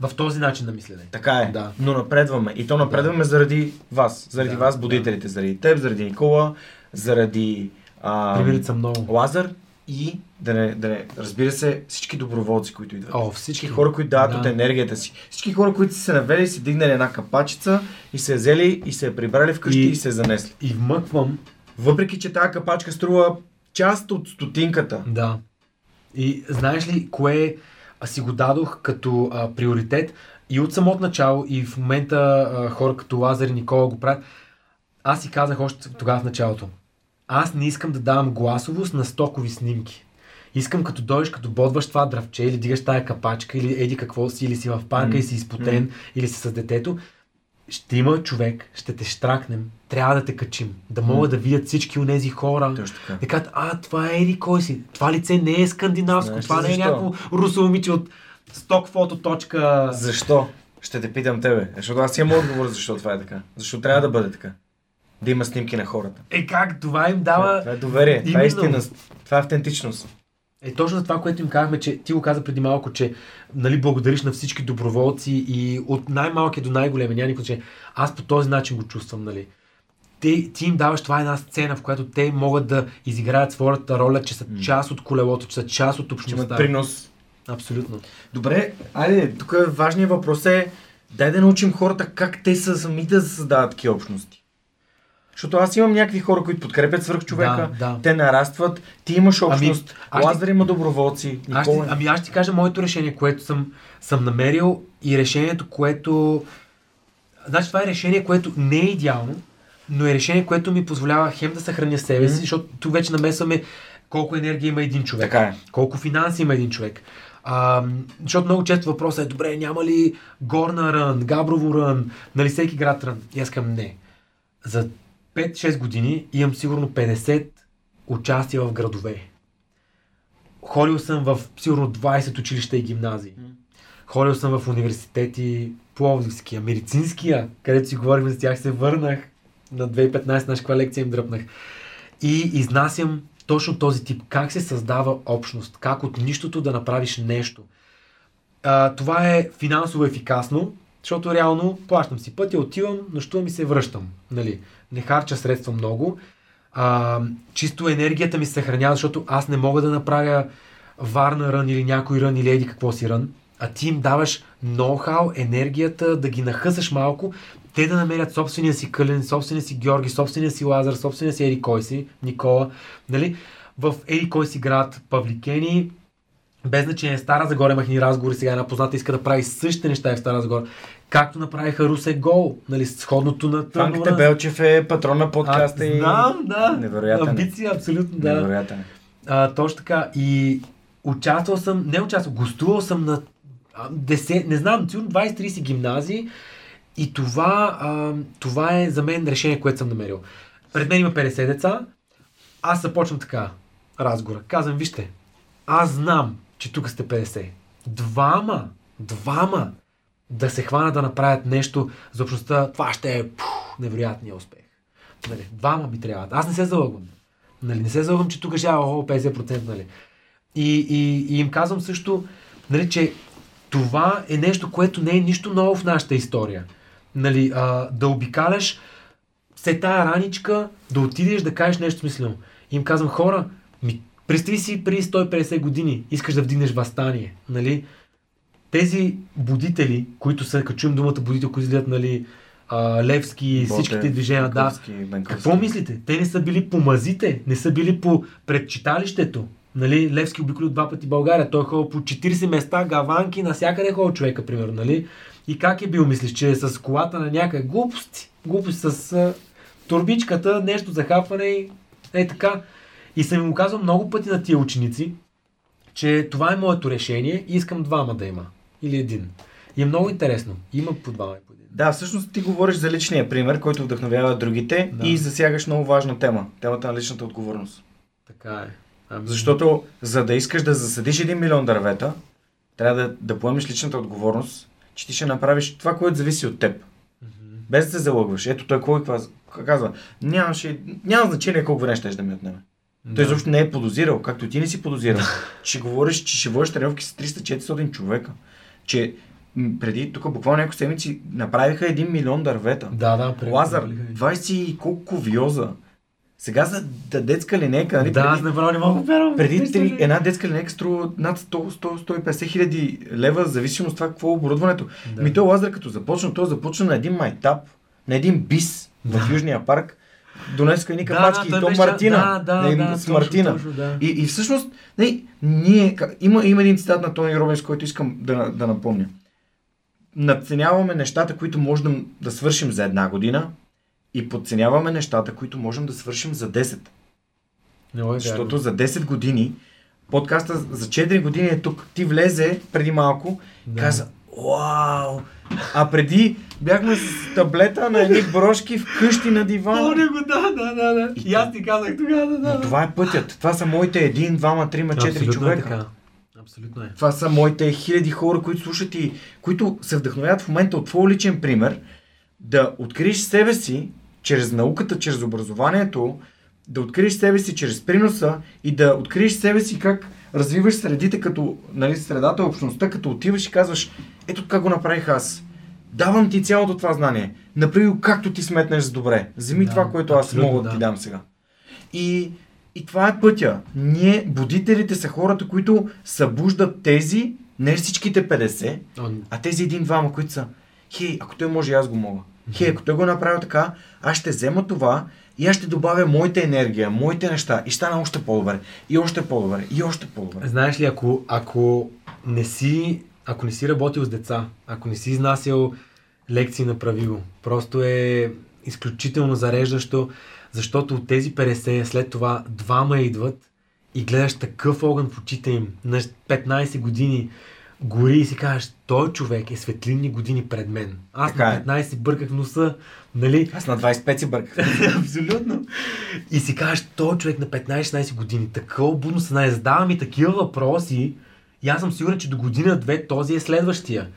В този начин на мислене. Така е. Да. Но напредваме. И то напредваме заради вас. Заради Да, вас, будителите. Заради теб, заради Никола, заради а, Примерите са много. Лазар и да не, да не, разбира се, всички доброволци, които идват. О, Всички всички. хора, които дават Да. от енергията си. Всички хора, които са се навели, си дигнали една капачица и се взели и се е прибрали вкъщи и, И- и се е занесли. И вмъквам Въпреки, че тази капачка струва част от стотинката. Да. И знаеш ли, кое а, си го дадох като а, приоритет и от самото начало, и в момента а, хора като Лазар и Никола го правят. Аз си казах още тогава в началото. Аз не искам да давам гласовост на стокови снимки. Искам като дойдеш, като бодваш това дравче или дигаш тая капачка или еди какво си, или си в парка М. и си изпотен, или си с детето, ще има човек, ще те штракнем, трябва да те качим, да могат да видят всички от тези хора. Точно така. Да кажат, а, това е Еди кой си. Това лице не е скандинавско, Знаеш това не е някакво русо момиче от стокфото точка. Защо? Ще те питам тебе. Защото аз имам отговор защо това е така. Защо трябва да бъде така. Да има снимки на хората. Е как, това им дава... Това е доверие. Това е Именно. истина. Това е автентичност. Е точно за това, което им казахме, че ти го каза преди малко, че нали, благодариш на всички доброволци и от най-малкия до най-големия. Няма никой, че аз по този начин го чувствам. Нали. Ти, ти им даваш това е една сцена, в която те могат да изиграят своята роля, че са част от колелото, че са част от Че имат общността. принос. Абсолютно. Добре, айде, тук е важният въпрос е дай да научим хората как те са самите да създават такива общности. Защото аз имам някакви хора, които подкрепят свърх човека, Да, да. те нарастват, ти имаш общност, аз ами, Лазар има доброволци, Аз Никола. ами аз ще ти кажа моето решение, което съм, съм намерил и решението, което... Значи това е решение, което не е идеално, но е решение, което ми позволява хем да съхраня себе си, защото тук вече намесваме колко енергия има един човек. Така е. Колко финанси има един човек. А, защото много често въпросът е, добре, няма ли Горна Рън, Габрово Рън, нали всеки град Рън? И аз казвам не. За 5-6 години имам сигурно 50 участия в градове. Ходил съм в сигурно 20 училища и гимназии. Ходил съм в университети, Пловдивския, медицинския, където си говорим за тях, се върнах на 2015, на каква лекция им дръпнах. И изнасям точно този тип. Как се създава общност? Как от нищото да направиш нещо? А, това е финансово ефикасно, защото реално плащам си пътя, отивам, нощувам и се връщам. Нали? Не харча средства много. А, чисто енергията ми се съхранява, защото аз не мога да направя варна рън или някой рън или еди какво си рън, а ти им даваш ноу-хау, енергията, да ги нахъсаш малко, те да намерят собствения си Кълен, собствения си Георги, собствения си Лазар, собствения си Еди кой си, Никола, нали? В Еди кой си град, Павликени, без значение, Стара Загора имах ни разговори, сега една позната иска да прави същите неща в Стара Загора. Както направиха Русе Гол, нали, сходното на Фанките Търнова. Белчев е патрон на подкаста А, и... Знам, да. Невероятен е. Амбиция, абсолютно, да. Невероятен. е. А, точно така. И участвал съм, не участвал, гостувал съм на а, 10, не знам, сигурно 20-30 гимназии и това, а, това е за мен решение, което съм намерил. Пред мен има 50 деца, аз започвам така разговора. Казвам, вижте, аз знам, че тук сте 50. Двама, двама да се хвана да направят нещо за общността, това ще е пух, невероятния успех. Нали, двама ми трябват. Аз не се залъгвам. Нали, не се залъгвам, че тук ще е о, 50%. Нали. И, и, и им казвам също, нали, че това е нещо, което не е нищо ново в нашата история. Нали, а, да обикаляш се тая раничка, да отидеш да кажеш нещо смислено. И им казвам, хора, ми, представи си преди 150 години, искаш да вдигнеш възстание. Нали? Тези будители, които са, като чуем думата будител, които изгледат, нали, Левски и всичките движения, да. Бенковски, Бенковски. Какво мислите? Те не са били по мазите, не са били по предчиталището. Нали, Левски обиколи два пъти България. Той е ходил по 40 места, гаванки, навсякъде е ходил човека, примерно, нали? И как е бил, мислиш, че е с колата на някъде глупости? Глупости с а, турбичката, нещо за хапване и е така. И съм им го казвал много пъти на тия ученици, че това е моето решение и искам двама да има. Или един. И е много интересно. Има по двама и по един. Да, всъщност ти говориш за личния пример, който вдъхновява другите Да. и засягаш много важна тема. Темата на личната отговорност. Така е. Ами, Защото за да искаш да засадиш 1 милион дървета, трябва да, да поемеш личната отговорност, че ти ще направиш това, което зависи от теб. Без да се залъгваш. Ето той кой казва, казва нямаше, няма значение колко време ще да ми отнеме. Той изобщо не е подозирал, както ти не си подозирал. че говориш, че ще водиш тренировки с 300-400 човека. Че преди, тук буквално няколко седмици направиха 1 милион дървета. Да, да, пред- Лазар, пред- 20 и колко ковиоза. Сега за да детска линейка, нали? Да, преди, направо не мога да вярвам. преди три, една детска линейка струва над 100-150 хиляди лева, в зависимост от това какво е оборудването. Да. Ми той Лазар като започна, той започна на един майтап, на един бис в Южния парк. Донеска едни капачки да, и то беше- Мартина. да, да, на- да, с точно, Мартина. точно, да. И, и всъщност, не, ние, ка- има, има един цитат на Тони Робинс, който искам да, да напомня. Надценяваме нещата, които можем да свършим за една година и подценяваме нещата, които можем да свършим за 10. Не мога да Защото за 10 години подкаста за 4 години е тук. Ти влезе преди малко, Да. каза, вау! А преди бяхме с таблета на едни брошки вкъщи на дивана. Помня го, да, да, да, да. И И аз ти казах тогава, да, да. Но това е пътят. Това са моите един, двама, трима, четири Абсолютно човека. Е така. Абсолютно е. Това са моите хиляди хора, които слушат и които се вдъхновяват в момента от твой личен пример, да откриеш себе си чрез науката, чрез образованието, да откриеш себе си чрез приноса и да откриеш себе си как развиваш средите, като нали, средата, общността, като отиваш и казваш, ето така го направих аз. Давам ти цялото това знание. Направи го както ти сметнеш за добре. Вземи Да, това, което аз мога да ти да. дам сега. И, и това е пътя. Ние, будителите, са хората, които събуждат тези, не всичките 50, О, а тези един-двама, които са, хей, ако той може, аз го мога. Хей, ако той го направи така, аз ще взема това и аз ще добавя моята енергия, моите неща и стана още по-добре, и още по-добре, и още по-добре. Знаеш ли, ако, ако не си, ако не си работил с деца, ако не си изнасял лекции на правило, просто е изключително зареждащо, защото от тези 50 след това двама идват и гледаш такъв огън в очите им на 15 години гори и си кажеш, той човек е светлинни години пред мен. Аз Така е. на 15 бърках носа, нали? Аз на 25 си бърках. Абсолютно. И си кажеш, той човек на 15-16 години, такова будно съзнание, задава ми такива въпроси и аз съм сигурен, че до година-две този е следващия.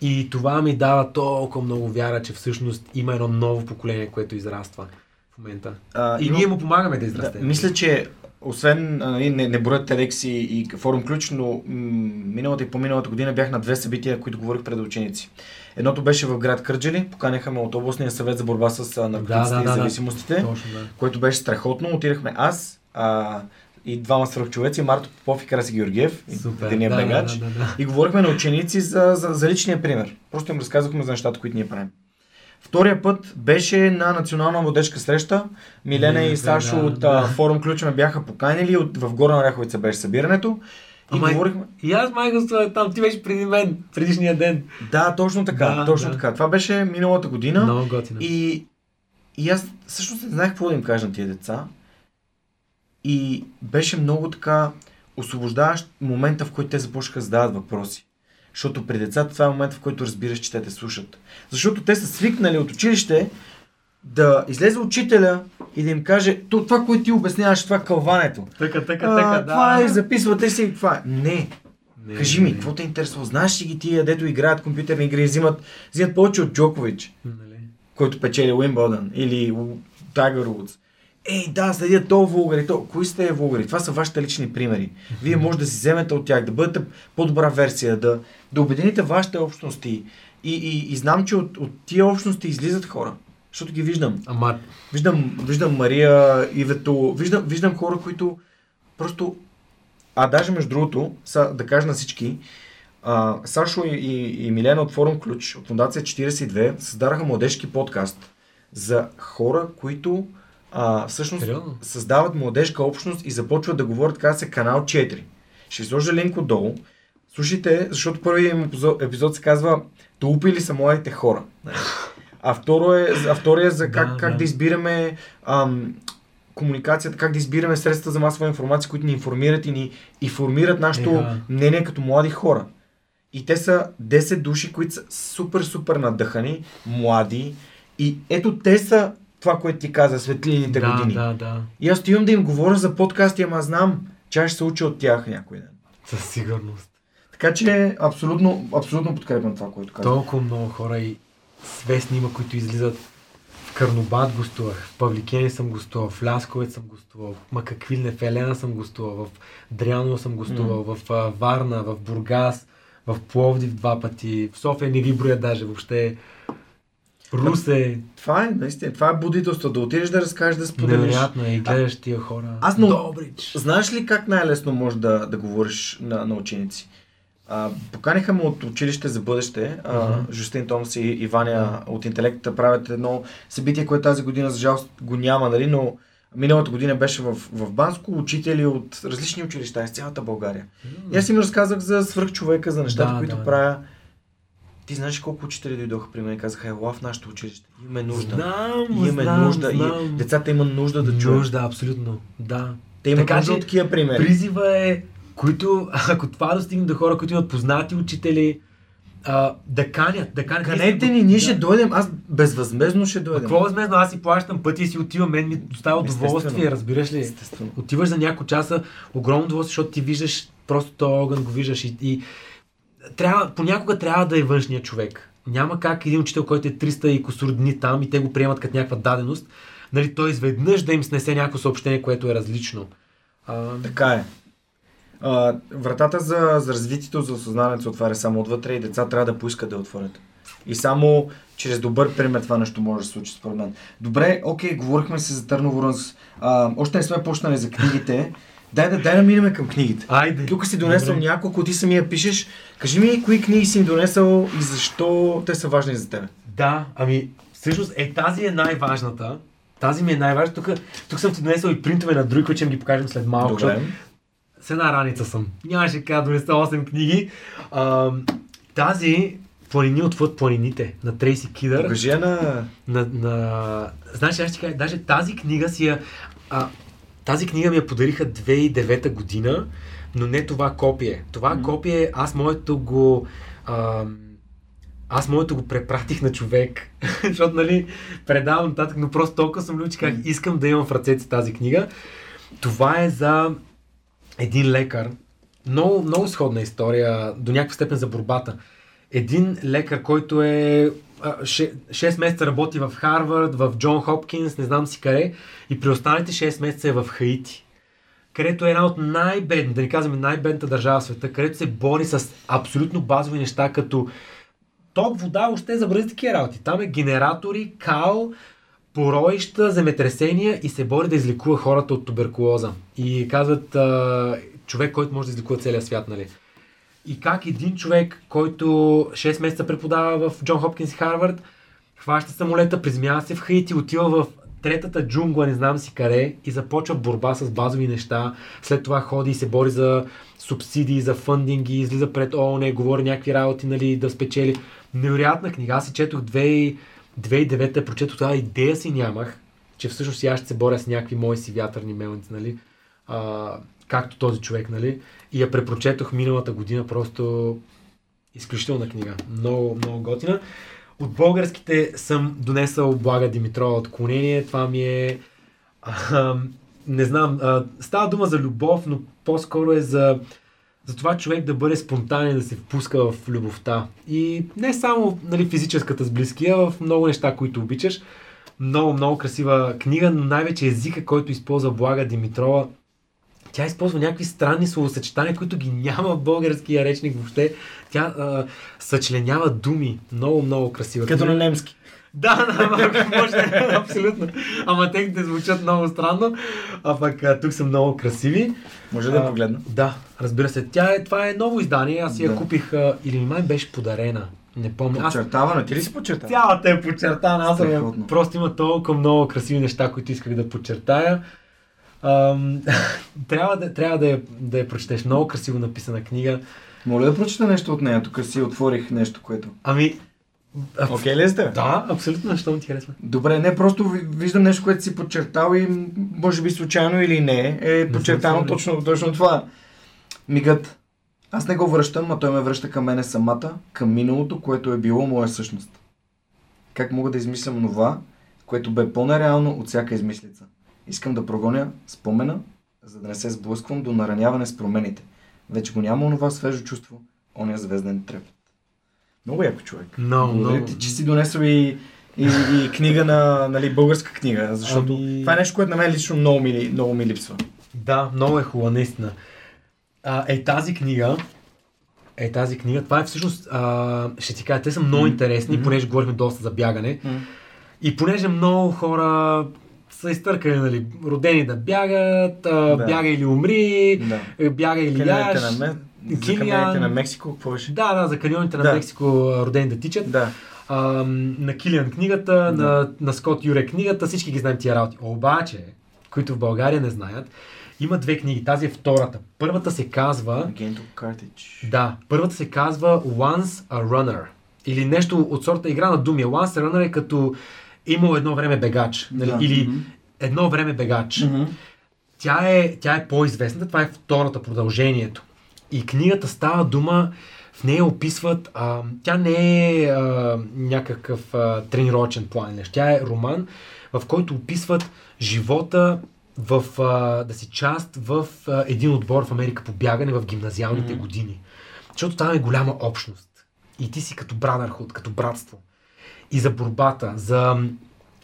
И това ми дава толкова много вяра, че всъщност има едно ново поколение, което израства в момента. А, и има- ние му помагаме да Да, израстем. мисля, че освен нали, не, не броят TEDx и, и форум ключ, но миналата и по-миналата година бях на две събития, които говорих пред ученици. Едното беше в град Кърджали, поканяха ме от областния съвет за борба с наркотиците Да, да, да, и да. зависимостите, Точно, да. което беше страхотно. Отидахме аз а, и двама свръхчовеци, Марто Попов и Краси Георгиев, Супер. единия да, бегач. Да, да, да. И говорихме на ученици за, за, за личния пример. Просто им разказахме за нещата, които ние правим. Втория път беше на национална младежка среща. Милена и Сашо да, от да. форум Ключа ме бяха поканили. От, в Горна Оряховица беше събирането. И Ама, говорихме. И аз май гостувах там, ти беше преди мен, предишния ден. Да, точно така. Да, точно да. така. Това беше миналата година. Много готино. И, и аз всъщност не знаех какво да им кажа на тия деца. И беше много така освобождаващ момента, в който те започнаха да задават въпроси. Защото при децата това е момента, в който разбираш, че те те слушат. Защото те са свикнали от училище да излезе учителя и да им каже, то, това, което ти обясняваш, това е кълването. Така, така, А, така, да. това е, записвате си и това е. Не, Не, Кажи ми, какво те интересува? Знаеш ли ги тия, дето играят компютърни игри и взимат, взимат повече от Джокович, Нали? който печели Уимбълдън или Тайгър Вудс. Ей, да, следят то вулгари, то. Кои сте вулгари? Това са вашите лични примери. Вие може да си вземете от тях, да бъдете по-добра версия, да, да обедините вашите общности. И, и, и знам, че от, от тия общности излизат хора. Защото ги виждам. Ама, Виждам, виждам Мария, Ивето, виждам, виждам хора, които просто... А даже между другото, са, да кажа на всички, а, Сашо и, и, и Милена от Форум Ключ, от Фундация 42, създадаха младежки подкаст за хора, които а, всъщност Сериозно? създават младежка общност и започват да говорят, каза се канал 4. Ще ви сложа линк отдолу. Слушайте, защото първият епизод, се казва Тулупили са младите хора. А, второ е, а втория е за как, Да, как да. да избираме ам, комуникацията, как да избираме средства за масова информация, които ни информират и ни и формират нашето Еха. мнение като млади хора. И те са 10 души, които са супер, супер надъхани, млади. И ето те са това, което ти каза, светлините да, години. да, да. И аз стоим да им говоря за подкасти, ама знам, че аз ще се уча от тях някой ден. Със сигурност. Така че абсолютно, абсолютно подкрепям това, което казвам. Толкова много хора и свестни има, които излизат. В Карнобат гостувах, в Павликени съм гостувал, в Лясковец съм гостувал, ма какви ли не, в Елена съм гостувал, в Дряново съм гостувал, в а, Варна, в Бургас, в Пловдив два пъти, в София не ви броя даже въобще. Русе, Това е, наистина, това е будителство, да отидеш да разкажеш, да споделиш. невероятно е и гледаш тия хора. аз много- Добрич. Знаеш ли как най-лесно може да, да говориш на, на ученици? А, поканиха ме от училище за бъдеще. А, Мгм. Жустин Томс и, и Ваня от интелекта правят едно събитие, което тази година за жалост го няма, нали, но миналата година беше в, в Банско, учители от различни училища из цялата България. И аз им разказах за свръхчовека, за нещата, Да, които да. правя. Ти знаеш колко учители дойдоха при мен и казаха, ела в нашето училище. Имаме нужда. Знам, Имаме знам, нужда. знам. И децата имат нужда да чуят. Нужда, абсолютно. Да. Те имат Така нужда от такива примери. Призива е които, ако това достигне до хора, които имат познати учители, а, да канят, да канят. Канете ни, ние ще дойдем, аз безвъзмезно ще дойдем. Какво възмезно? Аз си плащам пъти и си отивам, мен ми доставя удоволствие, разбираш ли? Естествено. Отиваш за няколко часа, огромно удоволствие, защото ти виждаш просто този огън, го виждаш и, и трябва, понякога трябва да е външният човек. Няма как един учител, който е 300 и косур дни там и те го приемат като някаква даденост, нали, той изведнъж да им снесе някакво съобщение, което е различно. А, Така е. А, вратата за, за развитието, за осъзнанието се отваря само отвътре и деца трябва да поискат да я отворят. И само чрез добър пример това нещо може да се случи според мен. Добре, окей, говорихме се за Търново Рънс. А, още не сме почнали за книгите. Дай да, дай да минем към книгите. Айде. Тук си донесъл Добре. няколко, ти самия пишеш. Кажи ми, кои книги си им донесъл и защо те са важни за теб. Да, ами всъщност е тази е най-важната. Тази ми е най-важната. Тук, тук съм ти донесъл и принтове на други, които ще им ги покажем след малко. Добре. С една раница съм. Нямаше как да донеса 8 книги. А, тази планини отвъд планините на Трейси Кидър. Покажи я на... На, на... Знаеш, аз ще кажа, даже тази книга си я... А, тази книга ми я подариха 2009 година, но не това копие. Това копие, аз моето го... А, аз моето го препратих на човек, защото, нали, предавам нататък, но просто толкова съм любил, че как искам да имам в ръцете тази книга. Това е за един лекар. Много, много сходна история, до някаква степен за борбата. Един лекар, който е 6 месеца работи в Харвард, в Джон Хопкинс, не знам си къде, и при останалите 6 месеца е в Хаити където е една от най-бедните, да не казваме най-бедната държава в света, където се бори с абсолютно базови неща, като ток, вода, още за бързи такива работи. Там е генератори, кал, пороища, земетресения и се бори да излекува хората от туберкулоза. И казват а, човек, който може да излекува целия свят, нали? И как един човек, който 6 месеца преподава в Джон Хопкинс и Харвард, хваща самолета, приземява се в Хаити, отива в третата джунгла, не знам си къде, и започва борба с базови неща. След това ходи и се бори за субсидии, за фандинги, излиза пред ООН, говори някакви работи, нали, да спечели. Невероятна книга. Аз си четох 2000 2009 прочетох това, идея си нямах, че всъщност аз ще се боря с някакви мои си вятърни мелници, нали? А, както този човек, нали? И я препрочетох миналата година, просто изключителна книга. Много, много готина. От българските съм донесъл Блага Димитрова отклонение. Това ми е... А, не знам, а, става дума за любов, но по-скоро е за, за това човек да бъде спонтанен, да се впуска в любовта. И не само нали, физическата с близкия, в много неща, които обичаш. Много, много красива книга, но най-вече езика, който използва Блага Димитрова. Тя използва някакви странни словосъчетания, които ги няма в българския речник въобще. Тя а, съчленява думи. Много, много красива. Като книга. на немски. Да, да, ама, може, абсолютно. Ама техните звучат много странно, а пък а, тук са много красиви. Може да я погледна. Да, разбира се. Тя е, това е ново издание, аз я Да. купих, а, или май беше подарена. Не помня. Аз Подчертавано. Ти ли си подчертава? цялата е подчертана. Аз съм, просто има толкова много красиви неща, които исках да подчертая. Ам, трябва да, трябва да, я, да я прочетеш. Много красиво написана книга. Моля да прочета нещо от нея. Тук си отворих нещо, което. Ами, Окей ли сте? да, абсолютно, защо ми ти харесва. Добре, не, просто ви- виждам нещо, което си подчертал и може би случайно или не е подчертано съм точно, точно това. Мигът. Аз не го връщам, а той ме връща към мене самата, към миналото, което е било моя същност. Как мога да измислям това, което бе по-нереално от всяка измислица? Искам да прогоня спомена, за да не се сблъсквам до нараняване с промените. Вече го няма онова свежо чувство, оня звезден трепет. Много яко човек. Много, Благодаря ти, че си донесъл и, и, и книга на, нали, българска книга, защото Ами- това е нещо, което на мен лично много ми, много ми липсва. Да, много е хубава, наистина. А, е тази книга, е тази книга, това е всъщност, а, ще ти кажа, те са много интересни, понеже говорихме доста за бягане. И понеже много хора са изтъркали, нали, родени да бягат, а, Да. бяга или умри, Да. бяга или яш. на, Ме... за Килиан. каньоните на Мексико, какво беше? Да, да, за каньоните на Да. Мексико а, родени да тичат. Да. А, на Килиан книгата, на, на Скот Юре книгата, всички ги знаем тия работи. Обаче, които в България не знаят, има две книги. Тази е втората. Първата се казва... Да, първата се казва Once a Runner. Или нещо от сорта игра на думи. Once a Runner е като имал едно време бегач. Нали? Да. Или Мгм. едно време бегач. Мгм. тя е, тя е по-известната, това е втората продължението. И книгата става дума, в нея описват, а, тя не е а, някакъв а, тренировачен план, тя е роман, в който описват живота в, а, да си част в а, един отбор в Америка по бягане в гимназиалните mm-hmm. години. Защото там е голяма общност. И ти си като брадърхуд, като братство. И за борбата, за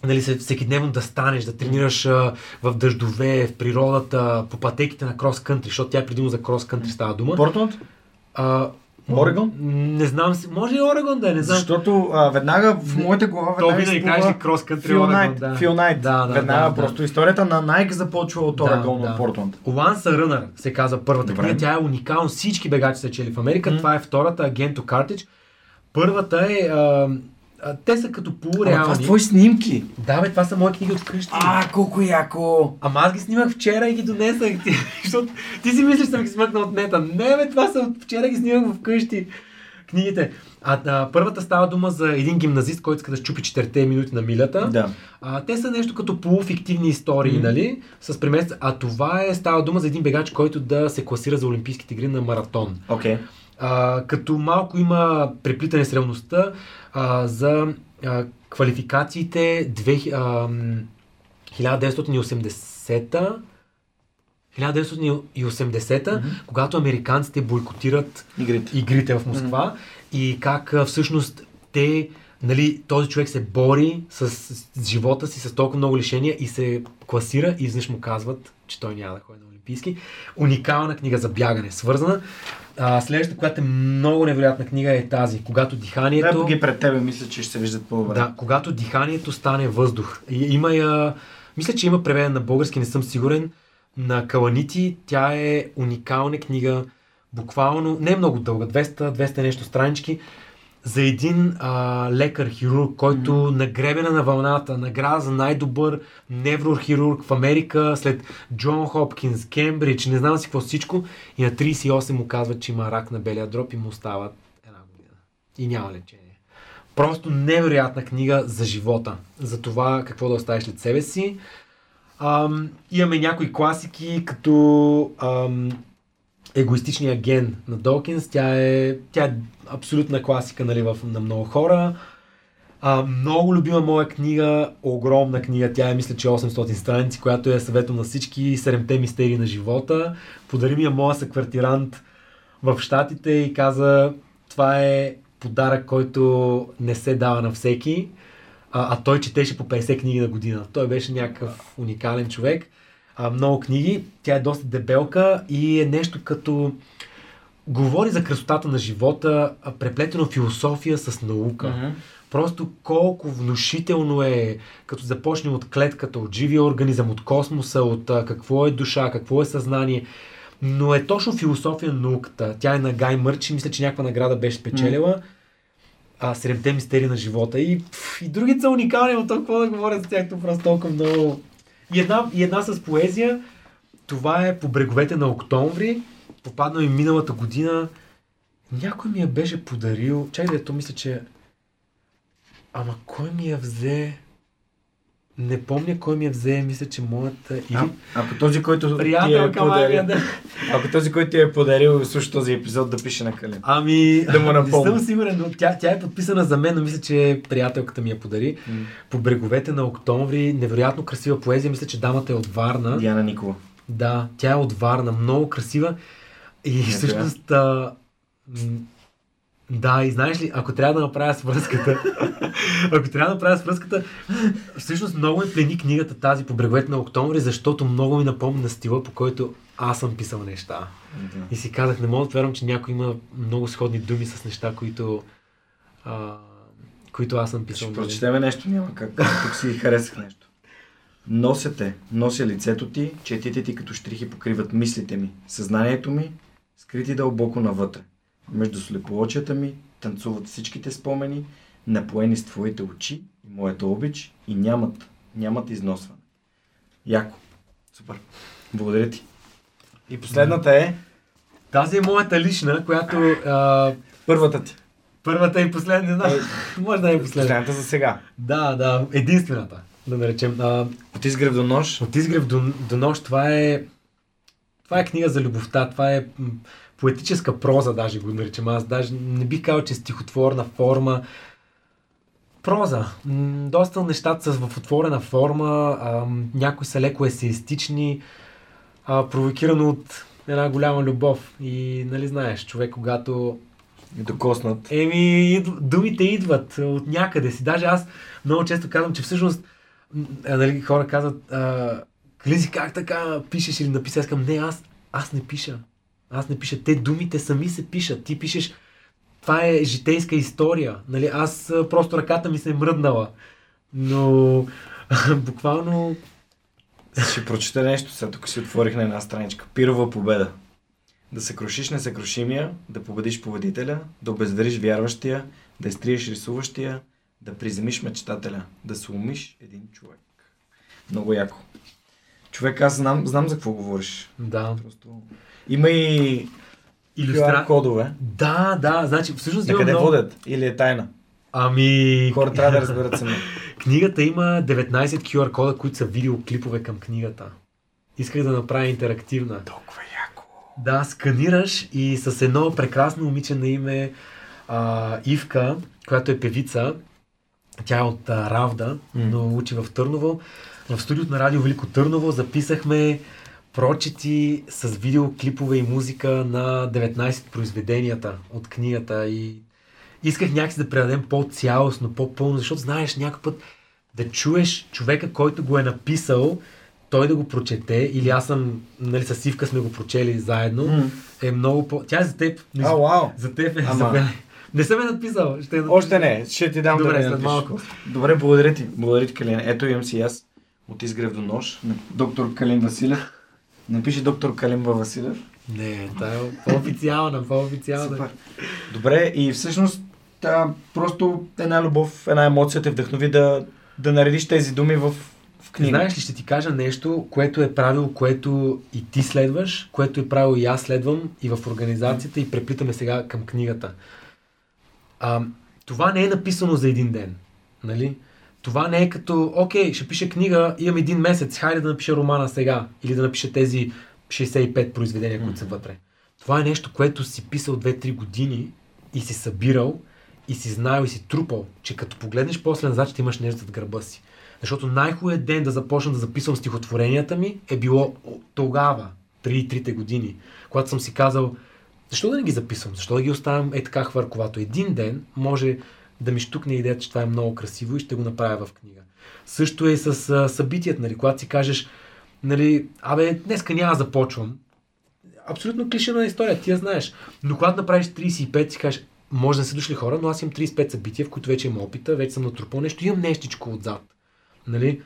нали, всеки дневно да станеш, да тренираш а, в дъждове, в природата, по пътеките на крос кънтри, защото тя е предимно за крос кънтри става дума. Портленд? Орегон? Не знам. Може и Орегон да е, не знам. Защото а, веднага в моята глава То винаги кажеш крос кънтри Орегон. Да. Фил Найт. Да, да, веднага да, просто да. историята на Найк започва от Орегон, да, от Портланд. Once a Runner се казва първата книга. Тя е уникална. Всички бегачи са чели в Америка. Mm. Това е втората, Агенто Картич. Първата е а, а, те са като полуреални. Ама това са твои снимки. Да, бе, това са мои книги от вкъщи. А, колко яко! Ама аз ги снимах вчера и ги донесах. Ти, защото ти си мислиш, че съм ги смъкнал от нета. Не, бе, това са от вчера ги снимах вкъщи. Книгите. А, а, първата става дума за един гимназист, който иска да щупи 4 минути на милята. Да. А, те са нещо като полуфиктивни истории, mm. нали? С премест... А това е, става дума за един бегач, който да се класира за Олимпийските игри на маратон. Okay. А, като малко има преплитане с реалността а, за а, квалификациите 1980-та 1980-та, mm-hmm. когато американците бойкотират игрите, игрите в Москва mm-hmm. и как а, всъщност те, нали, този човек се бори с, с живота си, с толкова много лишения и се класира и изнъж му казват, че той няма да ходи на Олимпийски. Уникална книга за бягане, свързана а, следващата, която е много невероятна книга е тази, когато диханието... Да, ги пред тебе, мисля, че ще се виждат по-добре. Да, когато диханието стане въздух. И, има я... Мисля, че има преведен на български, не съм сигурен. На Каланити тя е уникална книга, буквално, не е много дълга, 200, 200 нещо странички, за един а, лекар-хирург, който mm-hmm. нагребена на вълната, награда за най-добър неврохирург в Америка, след Джон Хопкинс, Кембридж, не знам си какво всичко, и на 38 му казват, че има рак на белия дроб и му остава една година. И няма лечение. Просто невероятна книга за живота, за това какво да оставиш след себе си. Ам, имаме някои класики, като ам, егоистичния ген на Докинс. Тя е, тя е абсолютна класика нали, в, на много хора. А, много любима моя книга, огромна книга, тя е мисля, че 800 страници, която е съветом на всички седемте мистерии на живота. Подари ми я моя съквартирант в Штатите и каза, това е подарък, който не се дава на всеки, а, а той четеше по 50 книги на година. Той беше някакъв уникален човек. А, много книги, тя е доста дебелка и е нещо като говори за красотата на живота, преплетено философия с наука. Mm-hmm. Просто колко внушително е, като започне от клетката, от живия организъм, от космоса, от а, какво е душа, какво е съзнание. Но е точно философия на науката. Тя е на Гай Мърчи, мисля, че някаква награда беше спечелила. Mm. А, Седемте мистерии на живота. И, пф, и другите са уникални, но толкова да говоря за тях, просто толкова много. И една, и една с поезия. Това е по бреговете на октомври попадна и миналата година. Някой ми я беше подарил. Чакай да то мисля, че... Ама кой ми я взе? Не помня кой ми я взе, мисля, че моята... Или... А, ако този, който ти е подарил... Да. Ако този, който ти е подарил, слуша този епизод, да пише на Калин. Ами, да му не съм сигурен, но тя, тя е подписана за мен, но мисля, че приятелката ми я подари. Mm. По бреговете на октомври, невероятно красива поезия, мисля, че дамата е от Варна. Диана Никола. Да, тя е от Варна, много красива. И Не всъщност, а, да, и знаеш ли, ако трябва да направя свръзката, ако трябва да направя свръзката, всъщност много ми плени книгата тази по бреговете на октомври, защото много ми напомня стила, по който аз съм писал неща. Да. И си казах, не мога да вярвам, че някой има много сходни думи с неща, които, а, които аз съм писал. Ще нали? прочетеме нещо, няма как. Тук си харесах нещо. Носете, нося лицето ти, четите ти като штрихи покриват мислите ми, съзнанието ми, скрити дълбоко навътре. Между слепоочията ми танцуват всичките спомени, напоени с твоите очи и моята обич и нямат, нямат износване. Яко. Супер. Благодаря ти. И последната е... Тази е моята лична, която... А... Първата ти. Първата и последната, да. Е, Може да е последната. Последната за сега. Да, да. Единствената. да наречем. А, От изгрев до нож. от изгрев до, до нощ, това е това е книга за любовта, това е поетическа проза, даже го наричам. Аз даже не бих казал, че е стихотворна форма. Проза. Доста нещата са в отворена форма, а, някои са леко есеистични, а, провокирано от една голяма любов. И, нали знаеш, човек, когато И докоснат. Еми, думите идват от някъде си. Даже аз много често казвам, че всъщност нали, хора казват, а, Клизи, как така пишеш или написаш? Аз не, аз, аз не пиша. Аз не пиша. Те думите сами се пишат. Ти пишеш, това е житейска история. Нали? Аз просто ръката ми се е мръднала. Но буквално Ще прочета нещо, сега тук си отворих на една страничка. Пирова победа. Да съкрушиш несъкрушимия, да победиш победителя, да обезвериш вярващия, да изтриеш рисуващия, да приземиш мечтателя, да се умиш един човек. Много яко. Човек, аз знам, знам за какво говориш. да. Просто... Има и QR кодове. Да, да, значи всъщност На къде много... водят? Или е тайна? Ами... Хора трябва да разберат сами. Книгата има 19 QR кода, които са видеоклипове към книгата. Исках да направя интерактивна. Толкова яко. Да, сканираш и с едно прекрасно момиче на име а, Ивка, която е певица. Тя е от а, Равда, но учи в Търново. В студиото на Радио Велико Търново записахме прочети с видеоклипове и музика на 19 произведенията от книгата и исках някакси да предадем по-цялостно, по-пълно, защото знаеш някой път да чуеш човека, който го е написал, той да го прочете, или аз съм, нали, с Ивка сме го прочели заедно, М. е много по... Тя е за теб. А, вау. За теб е. Ама- За. Не съм я написал. Ще я напиша. Още не, ще ти дам Добре, да след малко. Добре, благодаря ти. Благодаря ти, Калин. Ето имам си аз от изгрев до нож. на Доктор Калин Василев. Напиши доктор Калимба Василев. Не, тя е по-официална, по-официална. Супер. Добре, и всъщност та, просто една любов, една емоция те вдъхнови да, да наредиш тези думи в, в книга. Знаеш ли, ще ти кажа нещо, което е правило, което и ти следваш, което е правило и аз следвам и в организацията и преплитаме сега към книгата. А, това не е написано за един ден. Нали? Това не е като, окей, ще пиша книга, имам един месец, хайде да напиша романа сега. Или да напиша тези 65 произведения, които са вътре. Това е нещо, което си писал 2-3 години и си събирал и си знаел и си трупал, че като погледнеш после назад, ще имаш нещо зад гърба си. Защото най-хубавият ден да започна да записвам стихотворенията ми е било тогава, преди трите години, когато съм си казал, защо да не ги записвам, защо да ги оставям е така хвърковато. Един ден може да ми штукне идеята, че това е много красиво и ще го направя в книга. Също е с а, събитията, нали, когато си кажеш, нали, абе, днеска няма започвам. Абсолютно клишена история, ти я знаеш. Но когато направиш 35, си кажеш, може да не са дошли хора, но аз имам 35 събития, в които вече имам опита, вече съм натрупал нещо, имам нещичко отзад. Нали?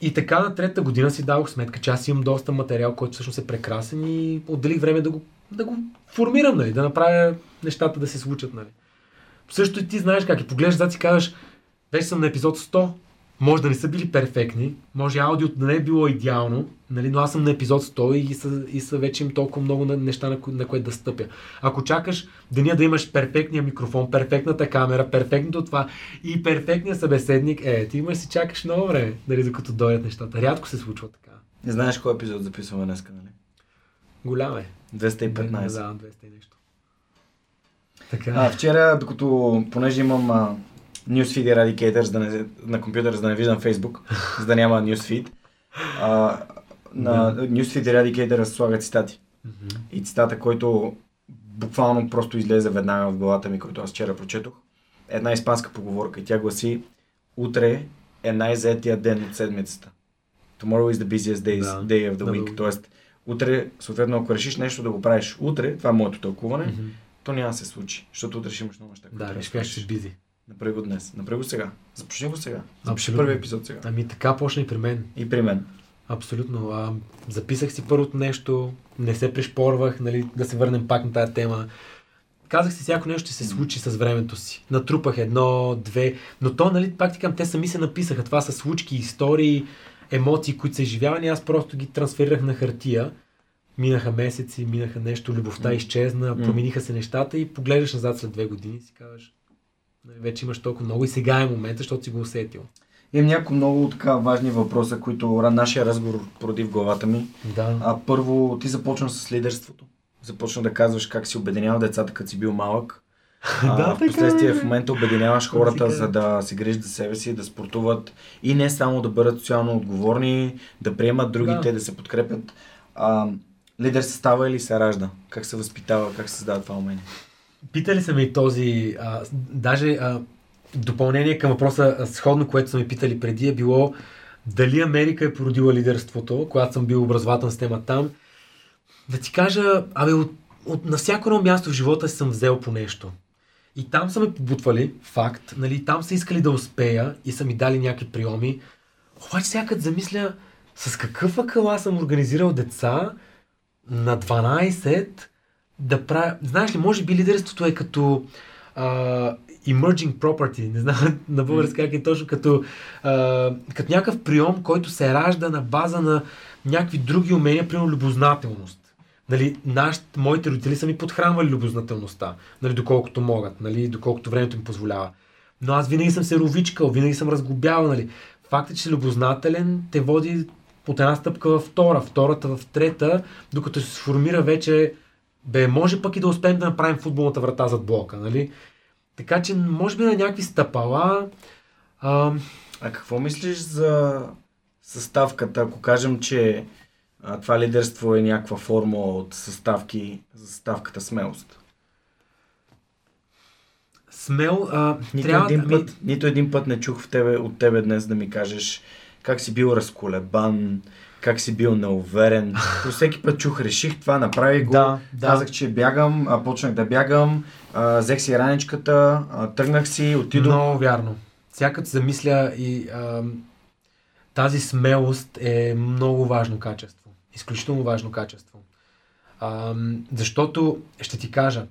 И така на трета година си дадох сметка, че аз имам доста материал, който всъщност е прекрасен и отделих време да го, да го формирам, нали? да направя нещата да се случат. Нали? Също и ти знаеш как и погледаш зад си казваш, вече съм на епизод 100, може да не са били перфектни, може аудиото да не е било идеално, нали? но аз съм на епизод 100 и са, и са вече им толкова много на- неща, на, ко- на което да стъпя. Ако чакаш деня да имаш перфектния микрофон, перфектната камера, перфектното това и перфектния събеседник, е, ти имаш си чакаш много време, нали, докато дойдат нещата. Рядко се случва така. Не знаеш кой епизод записваме днес, нали? Голям е. 215. Да, 200 и нещо. Така. А, вчера, докато, понеже имам а, Newsfeed Eradicator за да не, на компютъра, за да не виждам Facebook, за да няма Newsfeed, а, на Newsfeed Eradicator слага цитати. И цитата, който буквално просто излезе веднага в главата ми, който аз вчера прочетох, е една испанска поговорка и тя гласи Утре е най-заетия ден от седмицата. Tomorrow is the busiest day, Да. day of the week. да. Тоест, утре, съответно, ако решиш нещо да го правиш утре, това е моето тълкуване, Мгм. То няма да се случи, защото утре ще имаш много неща. Да, ще кажеш, че бизи. Направи го днес. Направи го сега. Започни го сега. Абсолютно. първи епизод сега. Ами така почна и при мен. И при мен. Абсолютно. А, записах си първото нещо, не се пришпорвах, нали, да се върнем пак на тази тема. Казах си, всяко нещо ще се случи с времето си. Натрупах едно, две, но то, нали, пак ти казвам, те сами се написаха. Това са случки, истории, емоции, които са изживявани. Аз просто ги трансферирах на хартия. Минаха месеци, минаха нещо, любовта М. изчезна, М. промениха се нещата и погледаш назад след две години и си казваш, нали, вече имаш толкова много и сега е момента, защото си го усетил. Имам няколко много така важни въпроса, които нашия разговор породи в главата ми. Да. А първо, ти започна с лидерството. Започна да казваш как си обединял децата, като си бил малък. А, Да, в така последствие е. в момента обединяваш хората, за да се грижат за себе си, да спортуват и не само да бъдат социално отговорни, да приемат другите, да, Да. се подкрепят. А, лидер се става или се ражда? Как се възпитава? Как се създава това умение? Питали са ме и този, а, даже а, допълнение към въпроса, сходно, което са ме питали преди, е било дали Америка е породила лидерството, когато съм бил образователна система там. Да ти кажа, абе, от, от, на всяко едно място в живота си съм взел по нещо. И там са ме побутвали, факт, нали, там са искали да успея и са ми дали някакви приеми. Обаче сега като замисля, с какъв акъл аз съм организирал деца на 12 да правя... Знаеш ли, може би лидерството е като а, emerging property, не знам на български как е точно, като, а, като някакъв прием, който се ражда на база на някакви други умения, примерно любознателност. Нали, наш, моите родители са ми подхранвали любознателността, нали, доколкото могат, нали, доколкото времето им позволява. Но аз винаги съм се ровичкал, винаги съм разглобявал. Нали. Фактът, че си любознателен, те води от една стъпка във втора, втората в трета, докато се сформира вече, бе, може пък и да успеем да направим футболната врата зад блока, нали? Така че, може би на някакви стъпала, а, А какво мислиш за съставката, ако кажем, че а, това лидерство е някаква формула от съставки за съставката смелост? смел, а, Нито, трябва един път, нито един път не чух в тебе, от тебе днес да ми кажеш как си бил разколебан, как си бил неуверен. По всеки път чух, реших това, направих го, Да, да. казах, че бягам, а, почнах да бягам, а, взех си раничката, а, тръгнах си, отидох. Много вярно. Се замисля и а, тази смелост е много важно качество. Изключително важно качество. А, защото, ще ти кажа,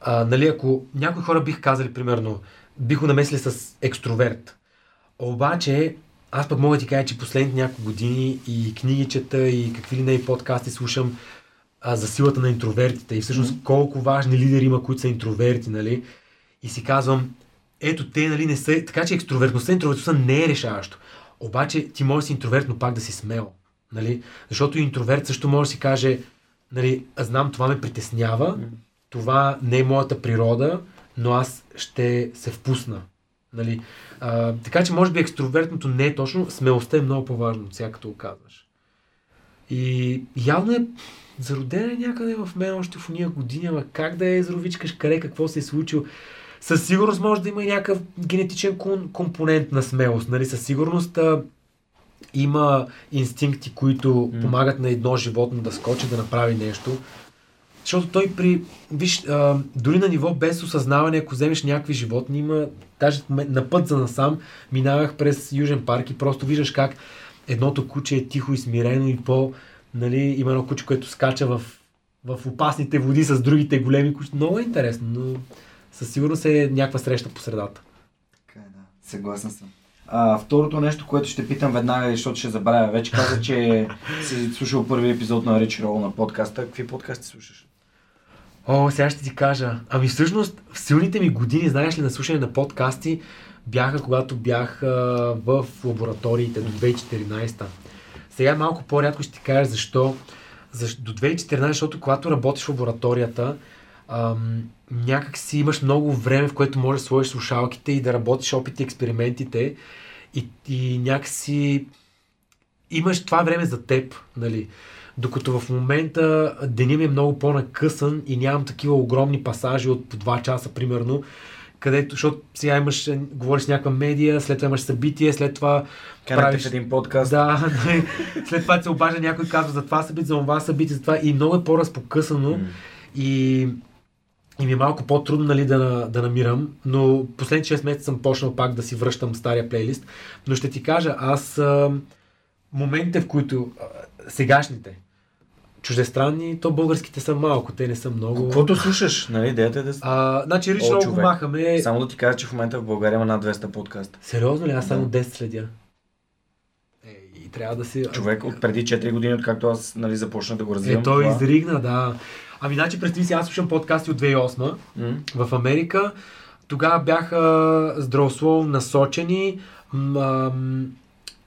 а, нали, ако някои хора бих казали, примерно, бих го намесли с екстроверт. Обаче, аз пък мога да ти кажа, че последните няколко години и книги чета, и какви ли не и подкасти слушам а, за силата на интровертите и всъщност колко важни лидери има, които са интроверти, нали? И си казвам, ето те, нали, не са, така че екстровертността и интровертността не е решаващо. Обаче ти можеш си интроверт, но пак да си смел. Нали? Защото интроверт също може да си каже, нали, аз знам, това ме притеснява, това не е моята природа, но аз ще се впусна. Нали? А, така че може би екстровертното не е точно, смелостта е много по-важно от сега, като го казваш. И явно е зародена някъде в мен още в уния години, ама как да е заровичкаш къде, какво се е случило. Със сигурност може да има и някакъв генетичен компонент на смелост. Нали? Със сигурност а, има инстинкти, които mm. помагат на едно животно да скочи, да направи нещо. Защото той при, виж, а, дори на ниво без осъзнаване, ако вземеш някакви животни, има, даже на път за насам, минавах през Южен парк и просто виждаш как едното куче е тихо и смирено и по, нали, има едно куче, което скача в, в опасните води с другите големи кучета. Много е интересно, но със сигурност е някаква среща по средата. Така е, да. Съгласен съм. А, второто нещо, което ще питам веднага, защото ще забравя. Вече каза, че си слушал първи епизод на Рич Рол на подкаста. Какви подкасти слушаш? О, сега ще ти кажа. Ами всъщност, в силните ми години, знаеш ли, на слушане на подкасти, бяха когато бях а, в лабораториите до 2014. Сега малко по-рядко ще ти кажа защо. защо до 2014, защото когато работиш в лабораторията, ам, някак си имаш много време, в което можеш да сложиш слушалките и да работиш опити, експериментите и, и някакси имаш това време за теб, нали? Докато в момента денят ми е много по-накъсан и нямам такива огромни пасажи от по 2 часа, примерно, където, защото сега имаш, говориш с някаква медия, след това имаш събитие, след това Канете в един подкаст. да, след това се обажда някой казва за това събитие, за това събитие, за това и много е по-разпокъсано М. и, и ми е малко по-трудно нали, да, да намирам, но последните 6 месеца съм почнал пак да си връщам стария плейлист, но ще ти кажа, аз а, моментите, в които сегашните, чуждестранни, то българските са малко, те не са много. Каквото слушаш, нали? Идеята е да... А, значи Рич О, Рол го махаме. Само да ти кажа, че в момента в България има над 200 подкаста. Сериозно ли? Аз само Да. 10 следя. Е, и трябва да си... Човек от преди 4 години, откакто аз нали, започнах да го развивам. Е, той това. изригна, да. Ами, значи, представи си, аз слушам подкасти от 2008 М. в Америка. тогава бяха здравословно насочени. М, ам,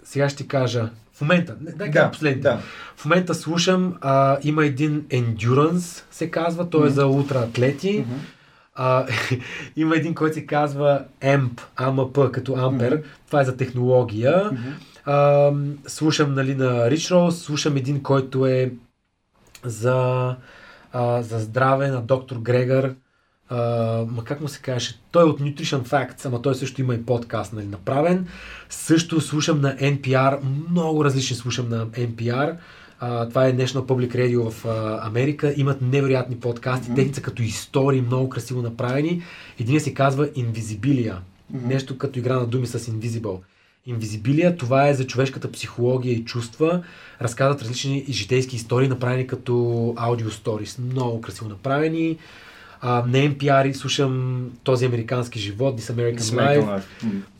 сега ще ти кажа. В момента, дай Да, да, последните. да. В момента слушам, а, има един Endurance, се казва, той е за ултраатлети. А, има един, който се казва AMP, AMP, като Ампер. Това е за технология. А, слушам нали, на Rich Roll, слушам един, който е за, а, за здраве на доктор Грегор. А, ма как му се казваше? Той е от Nutrition Facts, ама той също има и подкаст нали, направен. Също слушам на NPR, много различни слушам на NPR. А, това е National Public Radio в а, Америка. Имат невероятни подкасти, mm-hmm. техните са като истории, много красиво направени. Един се казва Invisibilia. Mm-hmm. Нещо като игра на думи с Invisible. Invisibilia, това е за човешката психология и чувства. Разказват различни житейски истории, направени като аудио сторис. Много красиво направени. А, на NPR слушам този американски живот, This American, American Life. Life.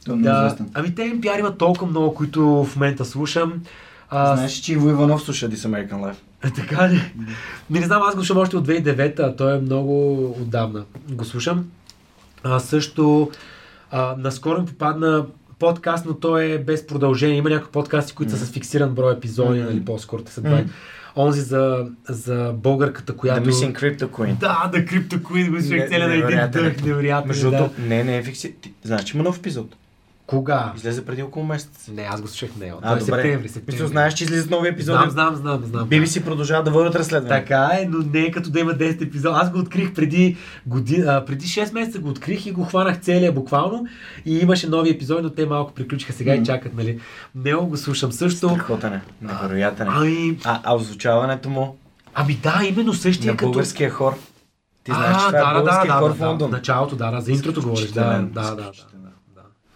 Е Да, ами те NPR има толкова много, които в момента слушам. А, Знаеш, че Иво Иванов слуша This American Life. така ли? Ми не знам, аз го слушам още от 2009, а той е много отдавна. Го слушам. А, също, а, наскоро ми попадна подкаст, но той е без продължение. Има някои подкасти, които са с фиксиран брой епизоди, Мгм. нали, по-скоро те са 20. Онзи за, за българката, The която... Missing Crypto Queen. Да, да, Crypto Queen, го Не- целия на един дъх, невероятен. Между да. другото, не, не е фикси. Ти, знаеш, че има нов епизод. Кога? Излезе преди около месец. Не, аз го слушах него. А, Той е добре. септември, септември. Мисля, знаеш, че излизат нови епизоди. Знам, знам, знам, знам. BBC продължава да водят разследване. Така е, но не е като да има 10 епизода. Аз го открих преди, година, преди 6 месеца го открих и го хванах целия буквално и имаше нови епизоди, но те малко приключиха сега и чакат, нали. Него го слушам също. Страхотен е. Невероятен е. Ами, А, а озвучаването му ами да, именно същия на като... българския хор. Ти знаеш, а, че това да, е да, да, хор да, в да, Лондон. Началото, да, да, за интрото говориш. Да, да, да, да, да.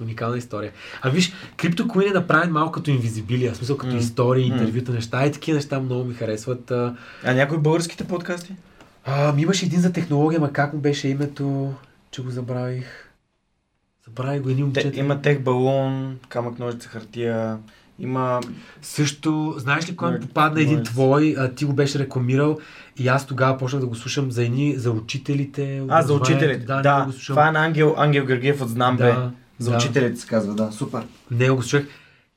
Уникална история. А виж, Queen е направен малко като инвизибилия, в смисъл като М. истории, интервюта, неща и такива неща много ми харесват. А, А някои българските подкасти? А, ми имаше един за технология, ма как му беше името, че го забравих. Забравих го, един Те, момчета. има тех балон, камък, ножица, хартия. Има... Също, знаеш ли кой ми попадна един твой, а, ти го беше рекламирал и аз тогава почнах да го слушам за едни, за учителите. А, за учителите. Да, Да, го слушам. това е на Ангел, Ангел Георгиев от Знам бе. Да, За да. учителите се казва, да. Супер. Него го слушах.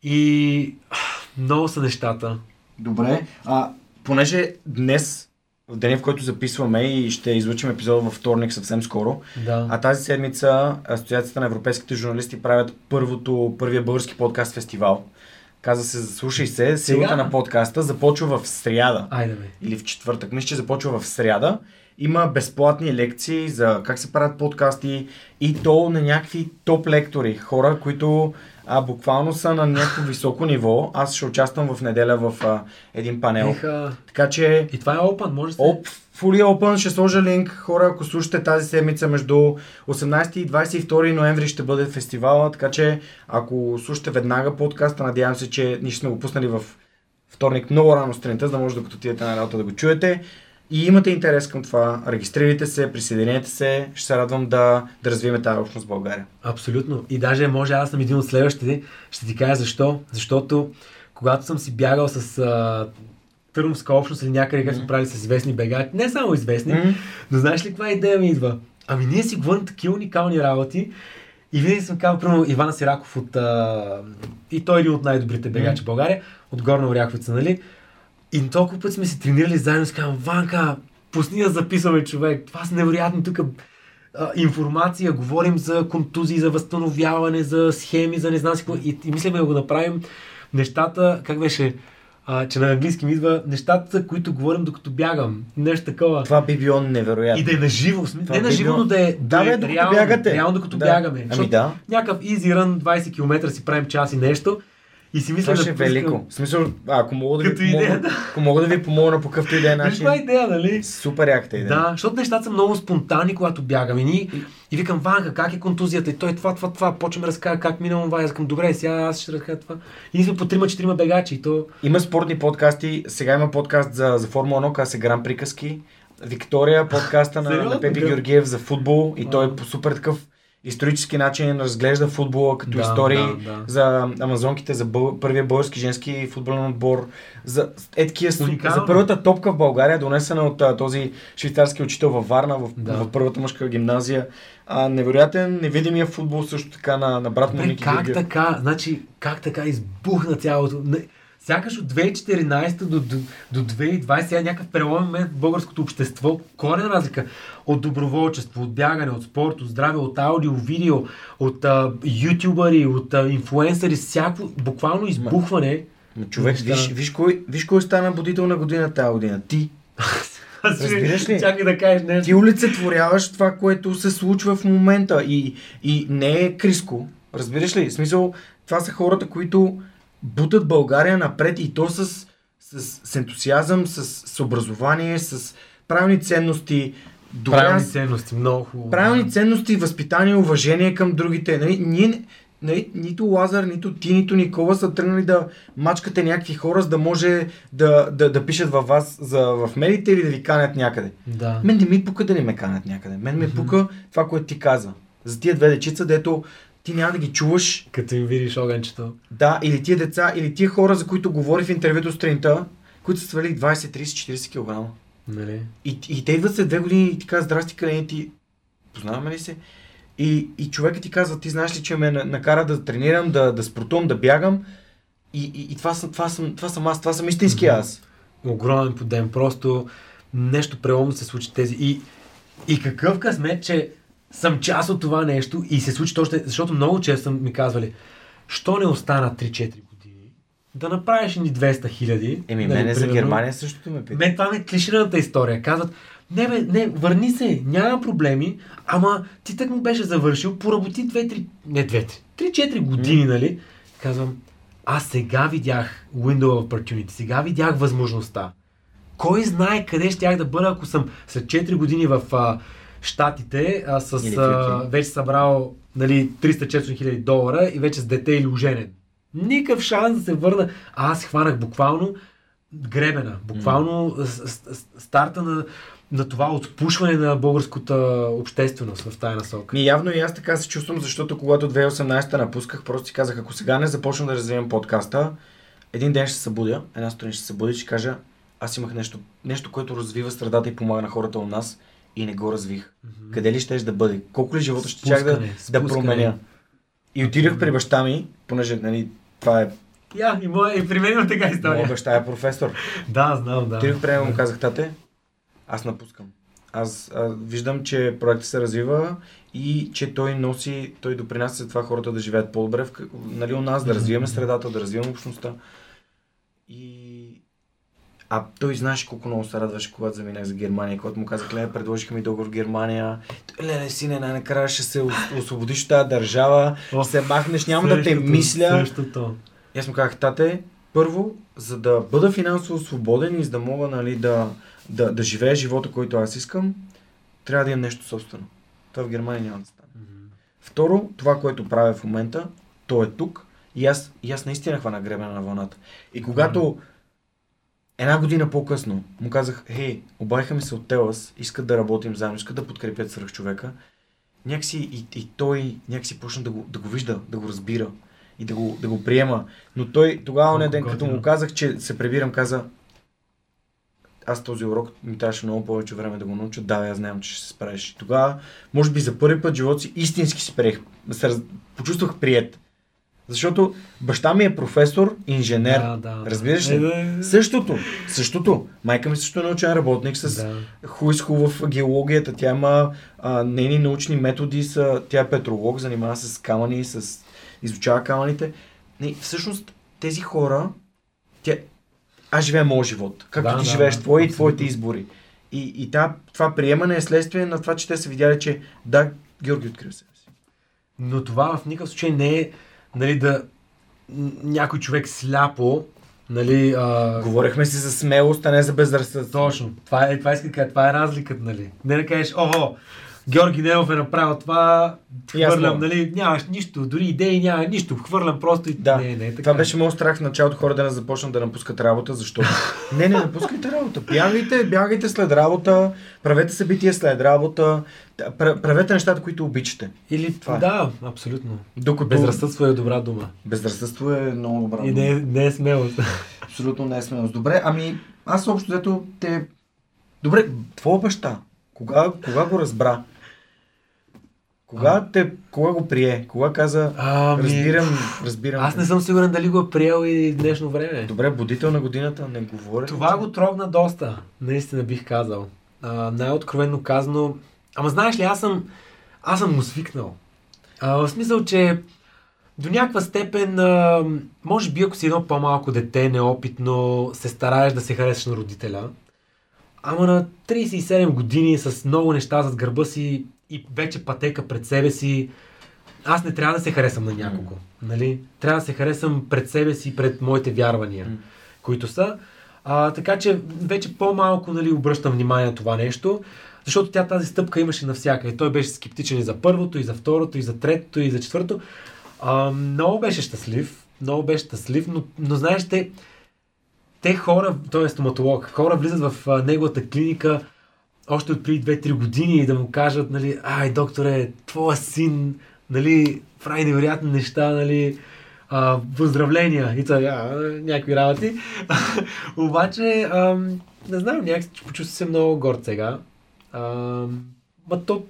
И много са нещата. Добре. А, понеже днес, в деня, в който записваме и ще излучим епизод във вторник съвсем скоро, Да. а тази седмица Асоциацията на европейските журналисти правят първото, първия български подкаст фестивал. Казва се Слушай се, силата Сега? на подкаста започва в сряда. Айде бе. или в четвъртък. Мисля, че започва в сряда. Има безплатни лекции за как се правят подкасти и то на някакви топ лектори. Хора, които а, буквално са на някакво високо ниво. Аз ще участвам в неделя в а, един панел. Еха. Така че И това е open, може да. Оп, Fully Open, ще сложа линк. Хора, ако слушате тази седмица между 18 и 22 ноември ще бъде фестивала, така че ако слушате веднага подкаста, надявам се, че ние ще сме го пуснали в вторник много рано сутринта, за да може докато отидете на работа да го чуете. И имате интерес към това, регистрирайте се, присъединете се, ще се радвам да, да развием тази общност в България. Абсолютно. И даже може аз съм един от следващите. Ще ти кажа защо. Защото когато съм си бягал с а, Търновска общност или някъде, където сме правили с известни бегачи, не само известни, Мгм. но знаеш ли каква идея ми идва? Ами ние си говорим такива уникални работи и винаги съм казал, примерно Иван Сираков от... А, и той е един от най-добрите бегачи в България, от Горна Оряховица, нали? И толкова път сме се тренирали заедно и казвам, Ванка, пусни да записваме човек. Това са невероятни тук информация, говорим за контузии, за възстановяване, за схеми, за не знам си какво. И, и мислим да го направим нещата, как беше, а, че на английски ми идва, нещата, които говорим докато бягам. Нещо такова. Това би било невероятно. И да е на живо, смисъл. Това Не би живо, било- но да е, Да, да бе, е докато реално, бягате. реално докато Да. бягаме. Ами да. Някакъв easy run, 20 км си правим час и нещо. И си мисля Това ще е пускам- велико. В смисъл, ако мога да ви Като идея, помогна, ако мога да ви помогна по какъвто и да е Виж начин, каква идея, нали? супер яката идея. Да, защото нещата са много спонтанни, когато бягаме. Ни, и викам, Ванка, как е контузията? И той това, това, това. Почваме да разказва как минало това. И аз викам, добре, сега аз ще разкажа това. И ние сме по 3-4 бегачи. И то... Има спортни подкасти. Сега има подкаст за, за Формула 1, казва се Гран приказки. Виктория, подкаста на, Сериозно? на Пепи Да. Георгиев за футбол и той е супер такъв исторически начин разглежда футбола като Да, истории да, да. за амазонките, за бъл... първия български женски футболен отбор, за, е, такива, за първата топка в България, донесена от а, този швейцарски учител във Варна, в, Да. в първата мъжка гимназия. А, невероятен, невидимия футбол също така на, на брат му Ники как Георгиев. така, значи, как така избухна цялото? Не, сякаш от 2014 до, до, до 2020 сега е някакъв преломен момент в българското общество. Корена разлика от доброволчество, от бягане, от спорт, от здраве, от аудио, видео, от а, ютубъри, от а, инфлуенсъри, всяко буквално избухване. Ма, Човек, Неща. виж, виж, кой, виж кой стана будител на година тази година. Ти. Разбираш ли? Чакай да кажеш нещо. Ти олицетворяваш това, което се случва в момента. И, и не е Криско. Разбираш ли? В смисъл, това са хората, които бутат България напред и то с, с, с ентусиазъм, с, с образование, с правилни ценности. Добра, Правилни ценности, много хубаво. правилни ценности, възпитание, уважение към другите. Нали, ние, нали, нито Лазар, нито ти, нито Никола са тръгнали да мачкате някакви хора, за да може да, да, да пишат във вас за, в медиите или да ви канят някъде. Да. Мен не ми пука да не ме канят някъде. Мен ме пука това, което ти каза. За тия две дечица, дето ти няма да ги чуваш. Като им видиш огънчето. Да, или тия деца, или тия хора, за които говори в интервюто сутринта, които са свалили 20, 30, 40 кг. Нали? И, и те идват след две години и ти казват, здрасти, къде ти? Познаваме ли се? И, и човекът ти казва, ти знаеш ли, че ме на- накара да тренирам, да, да спортувам, да бягам. И, и, и това, съм, това, съм, това съм аз, това съм истински аз. огромен подем. Просто нещо преломно се случи тези. И, и какъв късмет, че съм част от това нещо и се случи точно, защото много често ми казвали, що не остана 3-4 години, да направиш ни 200 хиляди. Еми, нали, мене за. Германия същото ме пита. Мен това ми е клишираната история. Казват, не бе, не, върни се, няма проблеми, ама ти так му беше завършил, поработи 2-3, не 2 3-4 години, нали? Казвам, аз сега видях window of opportunity, сега видях възможността. Кой знае къде щях да бъда, ако съм след 4 години в Штатите а, с а, вече събрал нали, 300-400 хиляди долара и вече с дете или оженен. Никакъв шанс да се върна. А аз хванах буквално гребена. Буквално с- с- с- старта на, на това отпушване на българската общественост в тая насока. Ми явно и аз така се чувствам, защото когато 2018 напусках, просто си казах, ако сега не започна да развивам подкаста, един ден ще се събудя, една сутрин ще се събудя и ще кажа, аз имах нещо, нещо, което развива средата и помага на хората у нас и не го развих. Mm-hmm. Къде ли щеш да бъде? Колко ли живота ще чак да, да променя? И отидох при баща ми, понеже нали, това е, Я, и, моя, и при мен има така моя история. баща е професор. Да, знам, да. Отидох при него му казах, тате, аз напускам. Аз а, виждам, че проектът се развива и че той носи, той допринася за това хората да живеят по-добре, нали, у нас, да развиваме средата, да развиваме общността. И... А той знаеш колко много се радваше, когато заминах за Германия, когато му казах, ле, предложиха ми договор в Германия. Леле, сине, най-накрая ще се ос- освободиш от тази държава, О, се махнеш, няма да те мисля. Същото. И аз му казах, тате, първо, за да бъда финансово свободен и за да мога нали, да, да, да живея живота, който аз искам, трябва да имам нещо собствено. Това в Германия няма да стане. Второ, това, което правя в момента, то е тук и аз, и аз наистина хвана гребена на вълната. И когато една година по-късно му казах, хей, обадиха ми се от Телас, искат да работим заедно, искат да подкрепят свръх човека, някакси и, и той някакси почна да го, да го вижда, да го разбира и да го, да го приема. Но той тогава, не ден, като му казах, че се прибирам, каза, аз този урок ми трябваше много повече време да го науча. Да, аз знам, че ще се справиш. Тогава, може би за първи път в живота си истински се приех. Се раз... Почувствах прият. Защото баща ми е професор, инженер. Да, да, да. Разбираш Е, ли? да. Същото. Същото. Майка ми също е научен работник с Да. хуй с ху в геологията. Тя има а, нейни научни методи. Са, тя е петролог, занимава се с камъни, с, изучава камъните. Не, всъщност тези хора, тя, аз живея моят живот. Както Да, ти да, живееш да, твой и твоите избори. И, и та, това приемане е следствие на това, че те са видяли, че да, Георги открива себе си. Но това в никакъв случай не е нали, да някой човек сляпо, нали, а, Говорихме си за смелост, а не за безразсъдство. Точно. Това е, това кажа, това е разликата, нали? Не да кажеш, ого, Георги Ненов е направил това, хвърлям, нали, нямаш нищо, дори идеи няма, нищо, хвърлям просто и Да, не, не, така. това беше моят страх в началото хора да не започнат да напускат работа, защото не, не напускайте работа. Бягайте, бягайте след работа, правете събития след работа, правете нещата, които обичате. Или, Това е. да, абсолютно. Докато Безразсъдство е добра дума. безразсъдство е много добра. И не, е- не е смелост. Абсолютно не е смелост. Добре, ами аз общо взето те... Добре, твоя баща, кога, кога го разбра? Кога, те, кога го прие? Кога каза, Ами, разбирам, разбирам. Аз не съм сигурен дали го е приел и в днешно време. Добре, будител на годината, не говоря. Това го трогна доста, наистина бих казал. А, най-откровенно казано, ама знаеш ли, аз съм, аз съм му свикнал. А, в смисъл, че до някаква степен, а, може би ако си едно по-малко дете, неопитно, се стараеш да се харесаш на родителя, ама на 37 години с много неща зад гърба си и вече пътека пред себе си, аз не трябва да се харесам на някого. Нали? Трябва да се харесам пред себе си, пред моите вярвания, М. които са. А, така че вече по-малко нали, обръщам внимание на това нещо, защото тя тази стъпка имаше навсякъде. Той беше скептичен и за първото, и за второто, и за третото, и за четвърто. А, много беше щастлив, много беше щастлив, но, но знаеш, те, те хора, той е стоматолог, хора влизат в а, неговата клиника още от преди 2-3 години и да му кажат, нали, ай, докторе, твоя син, нали, прави невероятни неща, нали, а, поздравления и той, а, някакви работи. Обаче, ам, не знам, някак се почувствам се много горд сега. Ма то,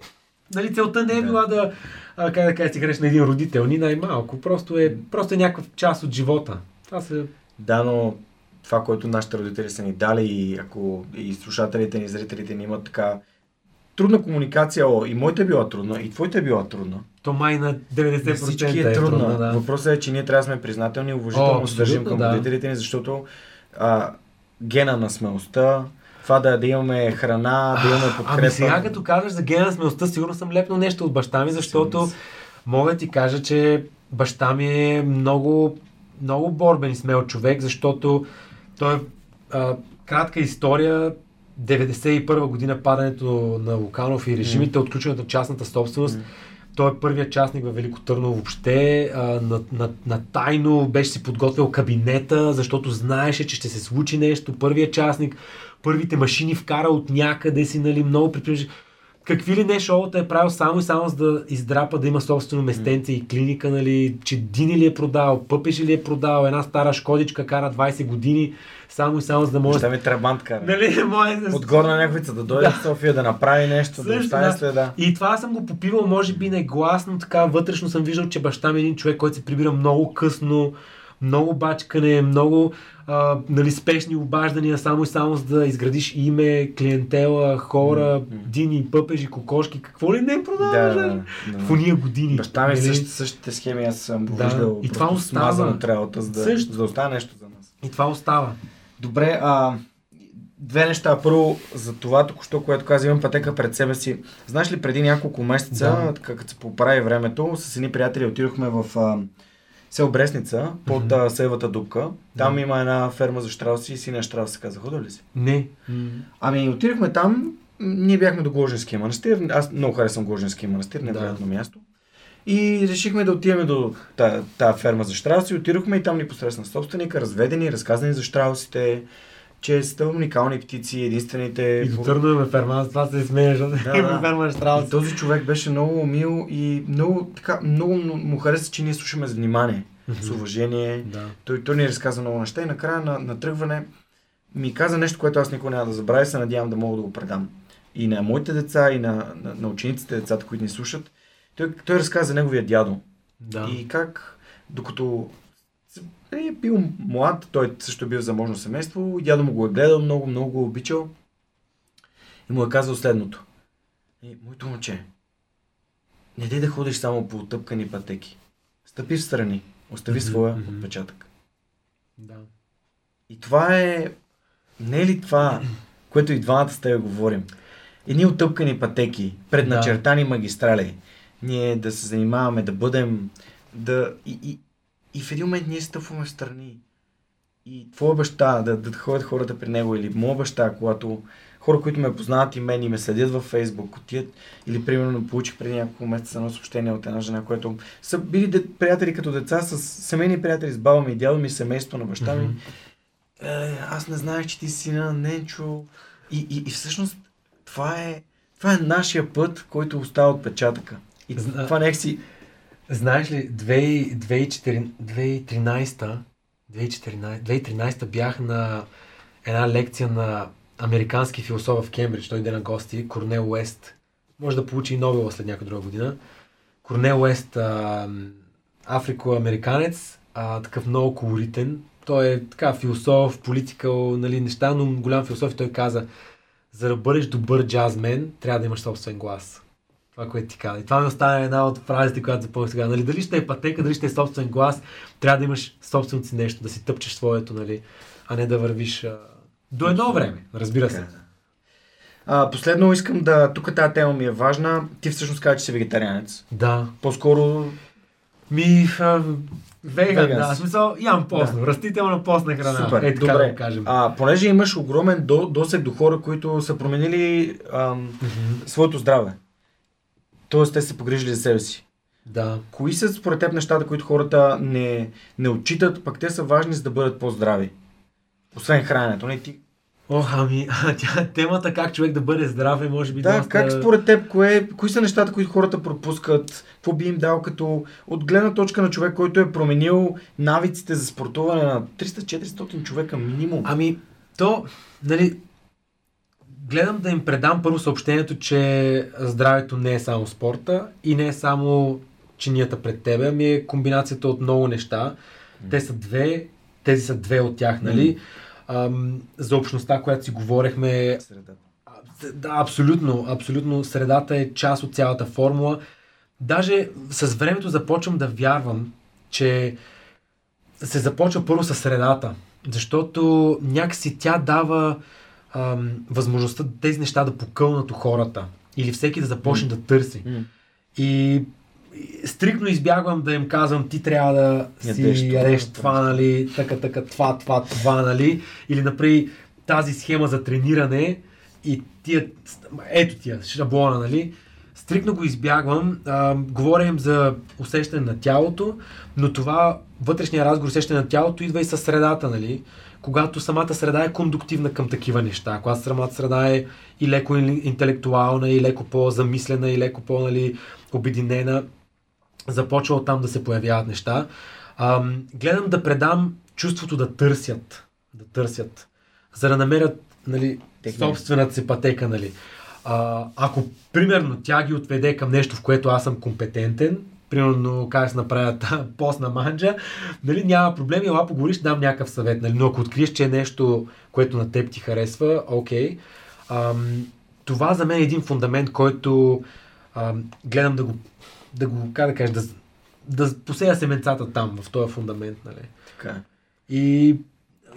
нали, целта не е Да. била да, а, как да кажа, си хареш на един родител, ни най-малко. Просто е, просто е някаква част от живота. Това се... Да, но това, което нашите родители са ни дали и ако и слушателите ни, зрителите ни имат така трудна комуникация, о, и моята е била трудна, и твоята е била трудна. То май на 90% На всички е е трудна. трудно, да. Въпросът е, че ние трябва да сме признателни и уважително О, се държим абсолютно, към да. родителите ни, защото а, гена на смелостта, това да, да имаме храна, да имаме подкрепа. Ами сега като казваш за гена на смелостта, сигурно съм лепнал нещо от баща ми, защото Сигурно мога да ти кажа, че баща ми е много, много борбен и смел човек, защото той е а, кратка история. 91 година падането на Луканов и режимите, отключването на частната собственост. М. Той е първият частник в Велико Търново въобще. А, на, на, на тайно беше си подготвил кабинета, защото знаеше, че ще се случи нещо. Първият частник, първите машини вкара от някъде си, нали, много предприемаш. Какви ли не шоута е правил само и само за да издрапа да има собствено местенце и клиника, нали, че Дини ли е продал, Пъпеши ли е продал, една стара Шкодичка кара 20 години, само и само за да може... Ще ми трабант кара. Нали, мое... От горна някаквица да дойде в София да направи нещо, да Също, остане да. следа. И това съм го попивал, може би негласно, така вътрешно съм виждал, че баща ми е един човек, който се прибира много късно, много бачкане, много а, нали, спешни обаждания, само и само за да изградиш име, клиентела, хора, м. дини, пъпежи, кокошки, какво ли не продаваш? Да, Да, да, В уния години. Баща ми нали? същите, същите схеми, аз съм го Да, виждал. и това остава. работа, за да, Също. за да остане нещо за нас. И това остава. Добре, а, две неща. Първо, за това току-що, което каза, имам пътека пред себе си. Знаеш ли, преди няколко месеца, Да. така, като се поправи времето, с едни приятели отидохме в а, село Бресница, под а, Севата дупка. Там Да. има една ферма за штрауси и синя штраус се каза. Ходил ли си? Не. Ами, отидохме там, ние бяхме до Гложенския манастир. Аз много харесвам Гложенския манастир, невероятно място. И решихме да отидем до тази та ферма за штрауси. Отидохме и там ни посрещна собственика, разведени, разказани за штраусите, че са уникални птици, единствените. И до Търнове ферма, с това се смееш, да, Да, да. ферма Штраус. И този човек беше много мил и много, така, много му хареса, че ние слушаме с внимание, с уважение. Да. Той, той ни разказа много неща и накрая на, на тръгване ми каза нещо, което аз никога няма да забравя и се надявам да мога да го предам. И на моите деца, и на, на, на учениците, децата, които ни слушат. Той, той разказа за неговия дядо. Да. И как, докато е бил млад, той също е бил заможно семейство, и дядо му го е гледал много, много го е обичал. И му е казал следното. И, моето момче, не дай да ходиш само по отъпкани пътеки. Стъпи в страни, остави Мгм, своя мгм. отпечатък. да. И това е... Не е ли това, което и двамата с тебе говорим? Едни отъпкани пътеки, предначертани магистрали. Ние да се занимаваме, да бъдем... Да... И, и, и в един момент ние стъпваме в страни. и твоя баща, да, да ходят хората при него, или моя баща, когато хора, които ме познават и мен и ме следят във Фейсбук, отият, или примерно получих преди няколко месеца едно съобщение от една жена, която са били де, приятели като деца с семейни приятели с баба ми и дядо ми, семейство на баща ми. Mm-hmm. Е, аз не знаех, че ти си сина Ненчо. И, и, и всъщност това е, това е нашия път, който остава отпечатъка. И Зна... това си... Знаеш ли, 2013 2013 бях на една лекция на американски философ в Кембридж, той иде на гости, Корнел Уест. Може да получи и Нобела след някаква друга година. Корнел Уест, африко-американец, а, такъв много колоритен. Той е така философ, политикал, нали, неща, но голям философ и той каза, за да бъдеш добър джазмен, трябва да имаш собствен глас. Това, което ти каза. И това ми остана една от фразите, която запомнях сега. Нали, дали ще е пътека, дали ще е собствен глас, трябва да имаш собственото си нещо, да си тъпчеш своето, нали, а не да вървиш а, до едно време, разбира се. А, последно искам да... Тук тази тема ми е важна. Ти всъщност каза, че си вегетарианец. Да. По-скоро... Ми... А, веган, да. В смисъл, ям постно. Да. Растителна постна храна. Супер. Е, така Добре. да кажем. А, понеже имаш огромен до, досег до хора, които са променили ам, mm-hmm. своето здраве. Тоест, те са погрижили за себе си. Да. Кои са според теб нещата, които хората не, не отчитат, пък те са важни за да бъдат по-здрави? Освен храненето. Не, ти Ох, ами, тя, темата как човек да бъде здрав е, може би да, доста... как според теб, кое, кои са нещата, които хората пропускат? Какво би им дал като от гледна точка на човек, който е променил навиците за спортуване на 300-400 човека минимум? Ами, то, нали, гледам да им предам първо съобщението, че здравето не е само спорта и не е само чинията пред тебе, ами е комбинацията от много неща. Те са две, тези са две от тях, нали? Ам, за общността, която си говорехме. Средата. Да, абсолютно, абсолютно. Средата е част от цялата формула. Даже с времето започвам да вярвам, че се започва първо с средата, защото някакси тя дава ам, възможността тези неща да покълнат у хората или всеки да започне mm. да търси. Mm. И стрикно избягвам да им казвам, ти трябва да си ядеш това, нали, така, така, това, това, това, нали, или направи тази схема за трениране и тия, ето тия, шаблона, нали, стрикно го избягвам, а, говоря им за усещане на тялото, но това вътрешния разговор, усещане на тялото идва и със средата, нали, когато самата среда е кондуктивна към такива неща, когато самата среда е и леко интелектуална, и леко по-замислена, и леко по-нали, обединена, започва от там да се появяват неща. А, гледам да предам чувството да търсят, да търсят, за да намерят нали, собствената си пътека. Нали. А, ако примерно тя ги отведе към нещо, в което аз съм компетентен, примерно как се направят пост на манджа, нали, няма проблеми, ела поговориш, дам някакъв съвет. Нали, но ако откриеш, че е нещо, което на теб ти харесва, окей. Ам, това за мен е един фундамент, който ам, гледам да го да го, как да кажеш, да, да посея семенцата там, в този фундамент, нали. Така. И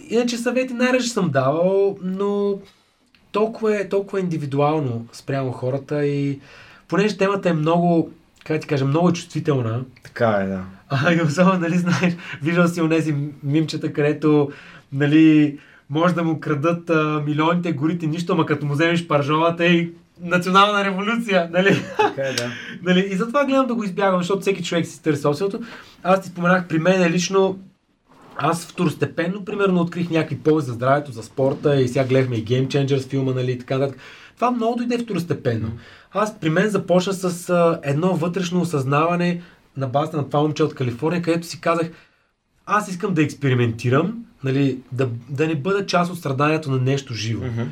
иначе съвети най-реже съм давал, но толкова е, толкова е индивидуално спрямо хората и понеже темата е много, как ти кажа, много чувствителна. Така е, да. А, и особено, нали, знаеш, виждал си онези мимчета, където, нали, може да му крадат а, милионите горите нищо, ама като му вземеш паржовата и национална революция, нали? Така е, да. нали? И затова гледам да го избягвам, защото всеки човек си търси собственото. Аз ти споменах, при мен е лично аз второстепенно, примерно, открих някакви ползи за здравето, за спорта и сега гледахме и Game Changers филма, нали, и така нататък. Това много дойде второстепенно. Аз при мен започна с а, едно вътрешно осъзнаване на базата на това момче от Калифорния, където си казах, аз искам да експериментирам, нали, да, да не бъда част от страданието на нещо живо. Mm-hmm.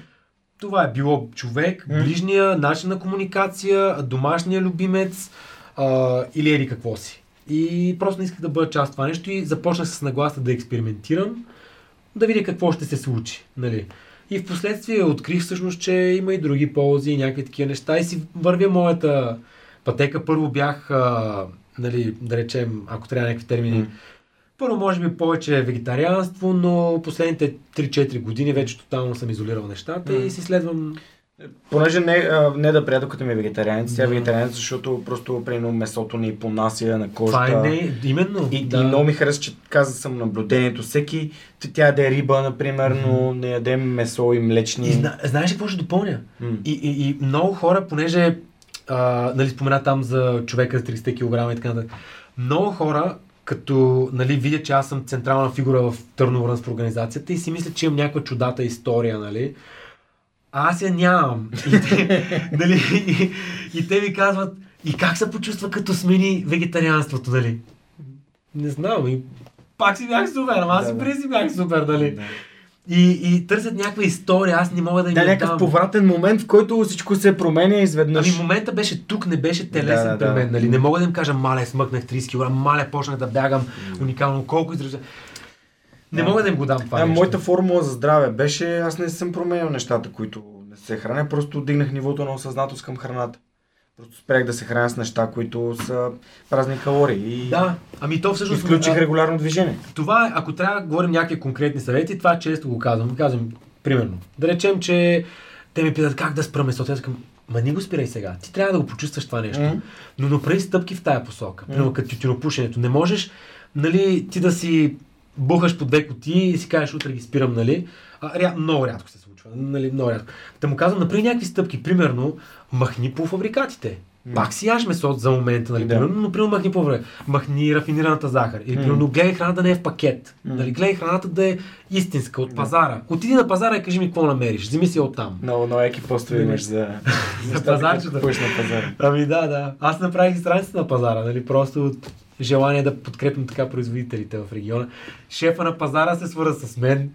Това е било човек, ближния, начин на комуникация, домашния любимец а, или ери какво си. И просто не исках да бъда част от това нещо и започнах с нагласа да експериментирам, да видя какво ще се случи. Нали. И в последствие открих всъщност, че има и други ползи и някакви такива неща и си вървя моята пътека. Първо бях, а, нали, да речем, ако трябва някакви термини, mm първо, може би повече вегетарианство, но последните 3-4 години вече тотално съм изолирал нещата mm. и си следвам Понеже не, не да приятелката ми е вегетарианец, тя е вегетарианец, защото просто примерно месото ни понася на кожата. Това е не, именно. И, да. и много ми хареса, че каза съм наблюдението. Всеки, тя яде риба, например, но не ядем месо и млечни. И зна, знаеш ли какво ще допълня? М. И, и, и много хора, понеже а, нали, спомена там за човека с 30 кг и така нататък. Много хора, като нали, видят, че аз съм централна фигура в Търноворънс в организацията и си мислят, че имам някаква чудата история, нали? А аз я нямам. И те, нали, и, и те ми казват, и как се почувства като смени вегетарианството, нали? Не знам, и пак си бях супер, ама аз Да, и преди си бях супер, нали? Да. И, и търсят някаква история, аз не мога да им Да, някакъв дам. повратен момент, в който всичко се променя изведнъж. Ами момента беше тук, не беше телесен Да, да, при мен. Нали? Не мога да им кажа, мале, смъкнах 30 кг, мале, почнах да бягам уникално, колко издръжа. Не Да. мога да им го дам това А, нещо. моята формула за здраве беше, аз не съм променял нещата, които не се храня, просто дигнах нивото на осъзнатост към храната. Просто спрях да се храня с неща, които са празни калории. И Да, ами то всъщност... изключих регулярно движение. Това е, ако трябва да говорим някакви конкретни съвети, това често го казвам. Казвам, примерно, да речем, че те ми питат как да спра месото. Аз казвам, ма не го спирай сега. Ти трябва да го почувстваш това нещо. Мгм. Но направи стъпки в тая посока. Примерно като тютюнопушенето. Не можеш, нали, ти да си бухаш по две кутии и си кажеш, утре ги спирам, нали? А, ря... Много рядко се случва. Нали, много рядко. Да му казвам, направи някакви стъпки. Примерно, махни полуфабрикатите. Пак си яш месо за момента, нали? Да. Примерно, но примерно махни по Махни рафинираната захар. Или примерно гледай храната да не е в пакет. Нали? Гледай храната да е истинска, от пазара. Отиди на пазара и кажи ми какво намериш. Вземи си оттам. Много, много еки постове имаш за, За пазарчета. Ами да, да. Аз направих и страницата на пазара, нали? Просто от желание да подкрепим така производителите в региона. Шефа на пазара се свърза с мен.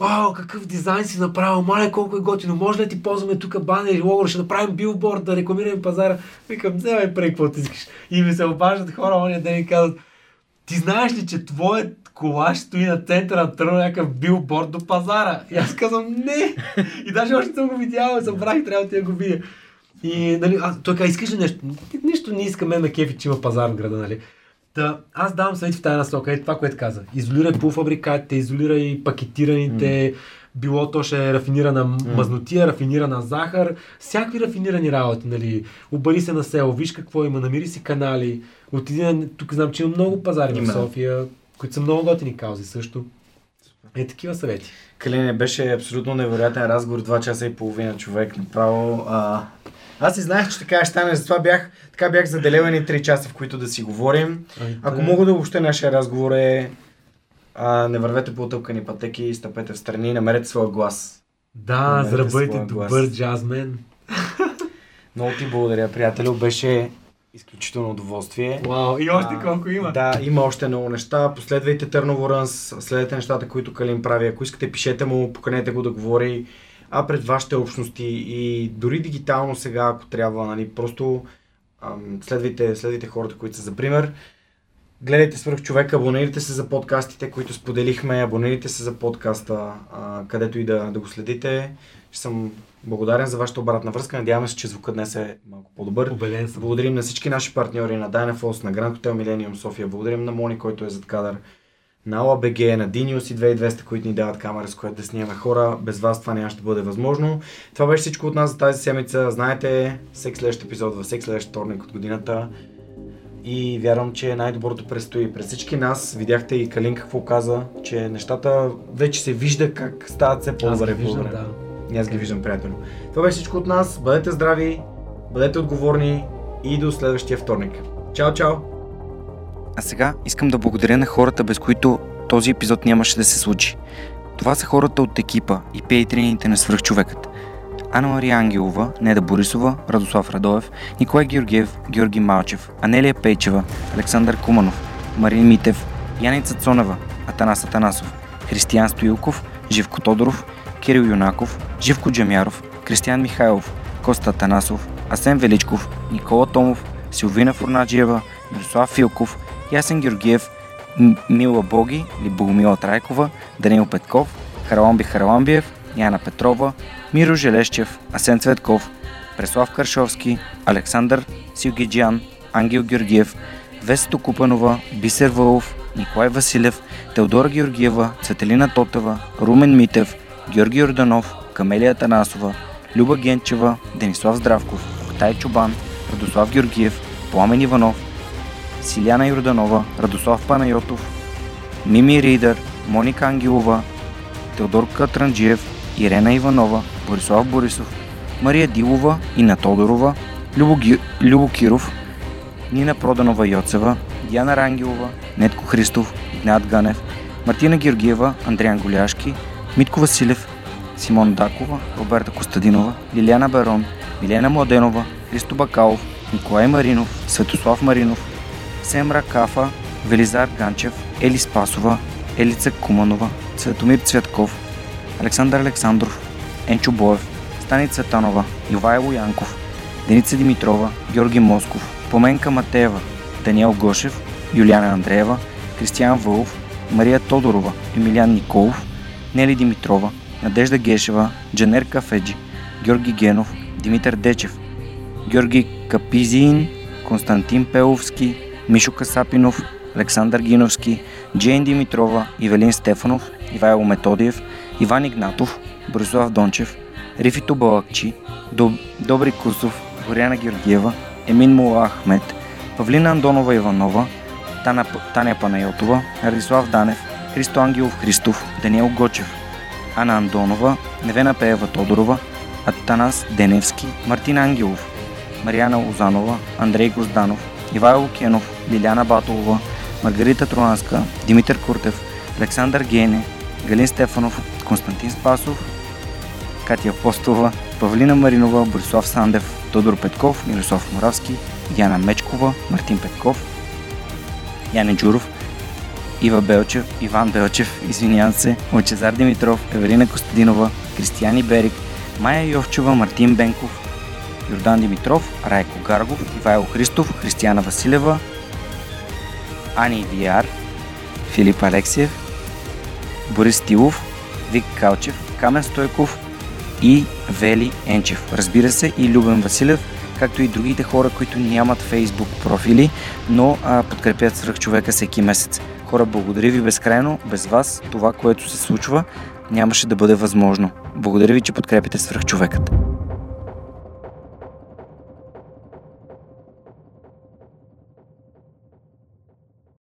О, какъв дизайн си направил, мале колко е готино, може ли да ти ползваме тук банери, лого, ще направим билборд, да рекламираме пазара. Викам, вземай преди каквото искаш. И ми се обаждат хора, оня ден и казват, ти знаеш ли, че твоят колаж стои на центъра на Търно някакъв билборд до пазара? И аз казвам, не! И даже още съм го видял, събрах, трябва да я го видя. И нали, аз, той каза, искаш ли нещо? Нищо не иска, мен ме кефи, че има пазар в града, нали? Та, аз давам съвет в тази насока, е това, което каза. Изолирай полуфабрикатите, изолирай пакетираните, било то ще е рафинирана мазнотия, рафинирана захар, всякакви рафинирани работи, нали. Обари се на село, виж какво има, намери си канали, отиди на... Тук знам, че има много пазари в. София, които са много готини каузи също. Е, такива съвети. Калине беше абсолютно невероятен разговор, 2 часа и половина човек направо. А... Аз и знаех, че така ще стане, затова бях, така бях заделевани 3 часа, в които да си говорим. Ами, Ако мога да обобщя нашия разговор е а, не вървете по отъпкани пътеки, стъпете в страни, намерете своя глас. Да, Намерете за да бъдете своя глас. добър джазмен. Много ти благодаря, приятелю. Беше изключително удоволствие. Вау, и още А, колко има. Да, има още много неща. Последвайте Търново Рънс, следете нещата, които Калин прави. Ако искате, пишете му, поканете го да говори а пред вашите общности и дори дигитално сега, ако трябва, нали, просто ам, следвайте, следвайте хората, които са за пример. Гледайте свърх човек, абонирайте се за подкастите, които споделихме, абонирайте се за подкаста, а, където и да, да го следите. Ще съм благодарен за вашата обратна връзка. Надяваме се, че звукът днес е малко по-добър. Убеден съм. Благодарим на всички наши партньори, на Dynaforce, на Grand Hotel Millennium София. Благодарим на Мони, който е зад кадър. На ОАБГ, на Dinius и 2200, които ни дават камера, с която да снимаме хора. Без вас това няма ще бъде възможно. Това беше всичко от нас за тази седмица. Знаете, всеки следващ епизод във всеки следващ вторник от годината. И вярвам, че най-доброто предстои. През всички нас видяхте и Калин какво каза, че нещата вече се вижда как стават все по-добре. виждам, по-добре. да. И аз ги виждам, приятелю. Това беше всичко от нас. Бъдете здрави, бъдете отговорни и до следващия вторник. Чао, чао! А сега искам да благодаря на хората, без които този епизод нямаше да се случи. Това са хората от екипа и пейтрините на свръхчовекът. Анна Мария Ангелова, Неда Борисова, Радослав Радоев, Николай Георгиев, Георги Малчев, Анелия Пейчева, Александър Куманов, Марин Митев, Яница Цонева, Атанас Атанасов, Християн Стоилков, Живко Тодоров, Кирил Юнаков, Живко Джамяров, Кристиян Михайлов, Коста Атанасов, Асен Величков, Никола Томов, Силвина Фурнаджиева, Мирослав Филков, Ясен Георгиев, Мила Боги или Богомила Трайкова, Данил Петков, Хараламби Хараламбиев, Яна Петрова, Миро Желещев, Асен Цветков, Преслав Каршовски, Александър Силгиджан, Ангел Георгиев, Весето Купанова, Бисер Вълов, Николай Василев, Теодора Георгиева, Цветелина Тотева, Румен Митев, Георги Орданов, Камелия Танасова, Люба Генчева, Денислав Здравков, Октай Чубан, Радослав Георгиев, Пламен Иванов, Силяна Йорданова, Радослав Панайотов, Мими Ридър, Моника Ангелова, Теодор Катранджиев, Ирена Иванова, Борислав Борисов, Мария Дилова, Ина Тодорова, Любо, Ги... Любо Киров, Нина Проданова Йоцева, Диана Рангелова, Нетко Христов, Игнат Ганев, Мартина Георгиева, Андриан Голяшки, Митко Василев, Симон Дакова, Роберта Костадинова, Лиляна Барон, Милена Младенова, Христо Бакалов, Николай Маринов, Светослав Маринов, Семра Кафа, Велизар Ганчев, Ели Спасова, Елица Куманова, Цветомир Цветков, Александър Александров, Енчо Боев, Стани Цветанова, Ивайло Янков, Деница Димитрова, Георги Москов, Поменка Матеева, Даниел Гошев, Юлиана Андреева, Кристиян Вълов, Мария Тодорова, Емилиан Николов, Нели Димитрова, Надежда Гешева, Джанер Кафеджи, Георги Генов, Димитър Дечев, Георги Капизин, Константин Пеловски, Мишо Касапинов, Александър Гиновски, Джейн Димитрова, Ивелин Стефанов, Ивайло Методиев, Иван Игнатов, Борислав Дончев, Рифито Балакчи, Доб... Добри Кусов, Горяна Георгиева, Емин Мула Ахмет, Павлина Андонова Иванова, Тана... Таня Панайотова, Радислав Данев, Христо Ангелов Христов, Даниел Гочев, Ана Андонова, Невена Пеева Тодорова, Атанас Деневски, Мартин Ангелов, Марияна Лозанова, Андрей Грозданов, Ивайло Кенов, Лиляна Батолова, Маргарита Троанска, Димитър Куртев, Александър Гене, Галин Стефанов, Константин Спасов, Катя Апостолова, Павлина Маринова, Борислав Сандев, Тодор Петков, Мирослав Моравски, Яна Мечкова, Мартин Петков, Яне Джуров, Ива Белчев, Иван Белчев, извинявам се, Лачезар Димитров, Евелина Костадинова, Кристияни Берик, Майя Йовчева, Мартин Бенков, Йордан Димитров, Райко Гаргов, Ивайло Христов, Християна Василева, Ани Виар, Филип Алексиев, Борис Тилов, Вик Калчев, Камен Стойков и Вели Енчев. Разбира се и Любен Василев, както и другите хора, които нямат фейсбук профили, но а, подкрепят свръх човека всеки месец. Хора, благодаря ви безкрайно. Без вас това, което се случва, нямаше да бъде възможно. Благодаря ви, че подкрепите свръх човекът.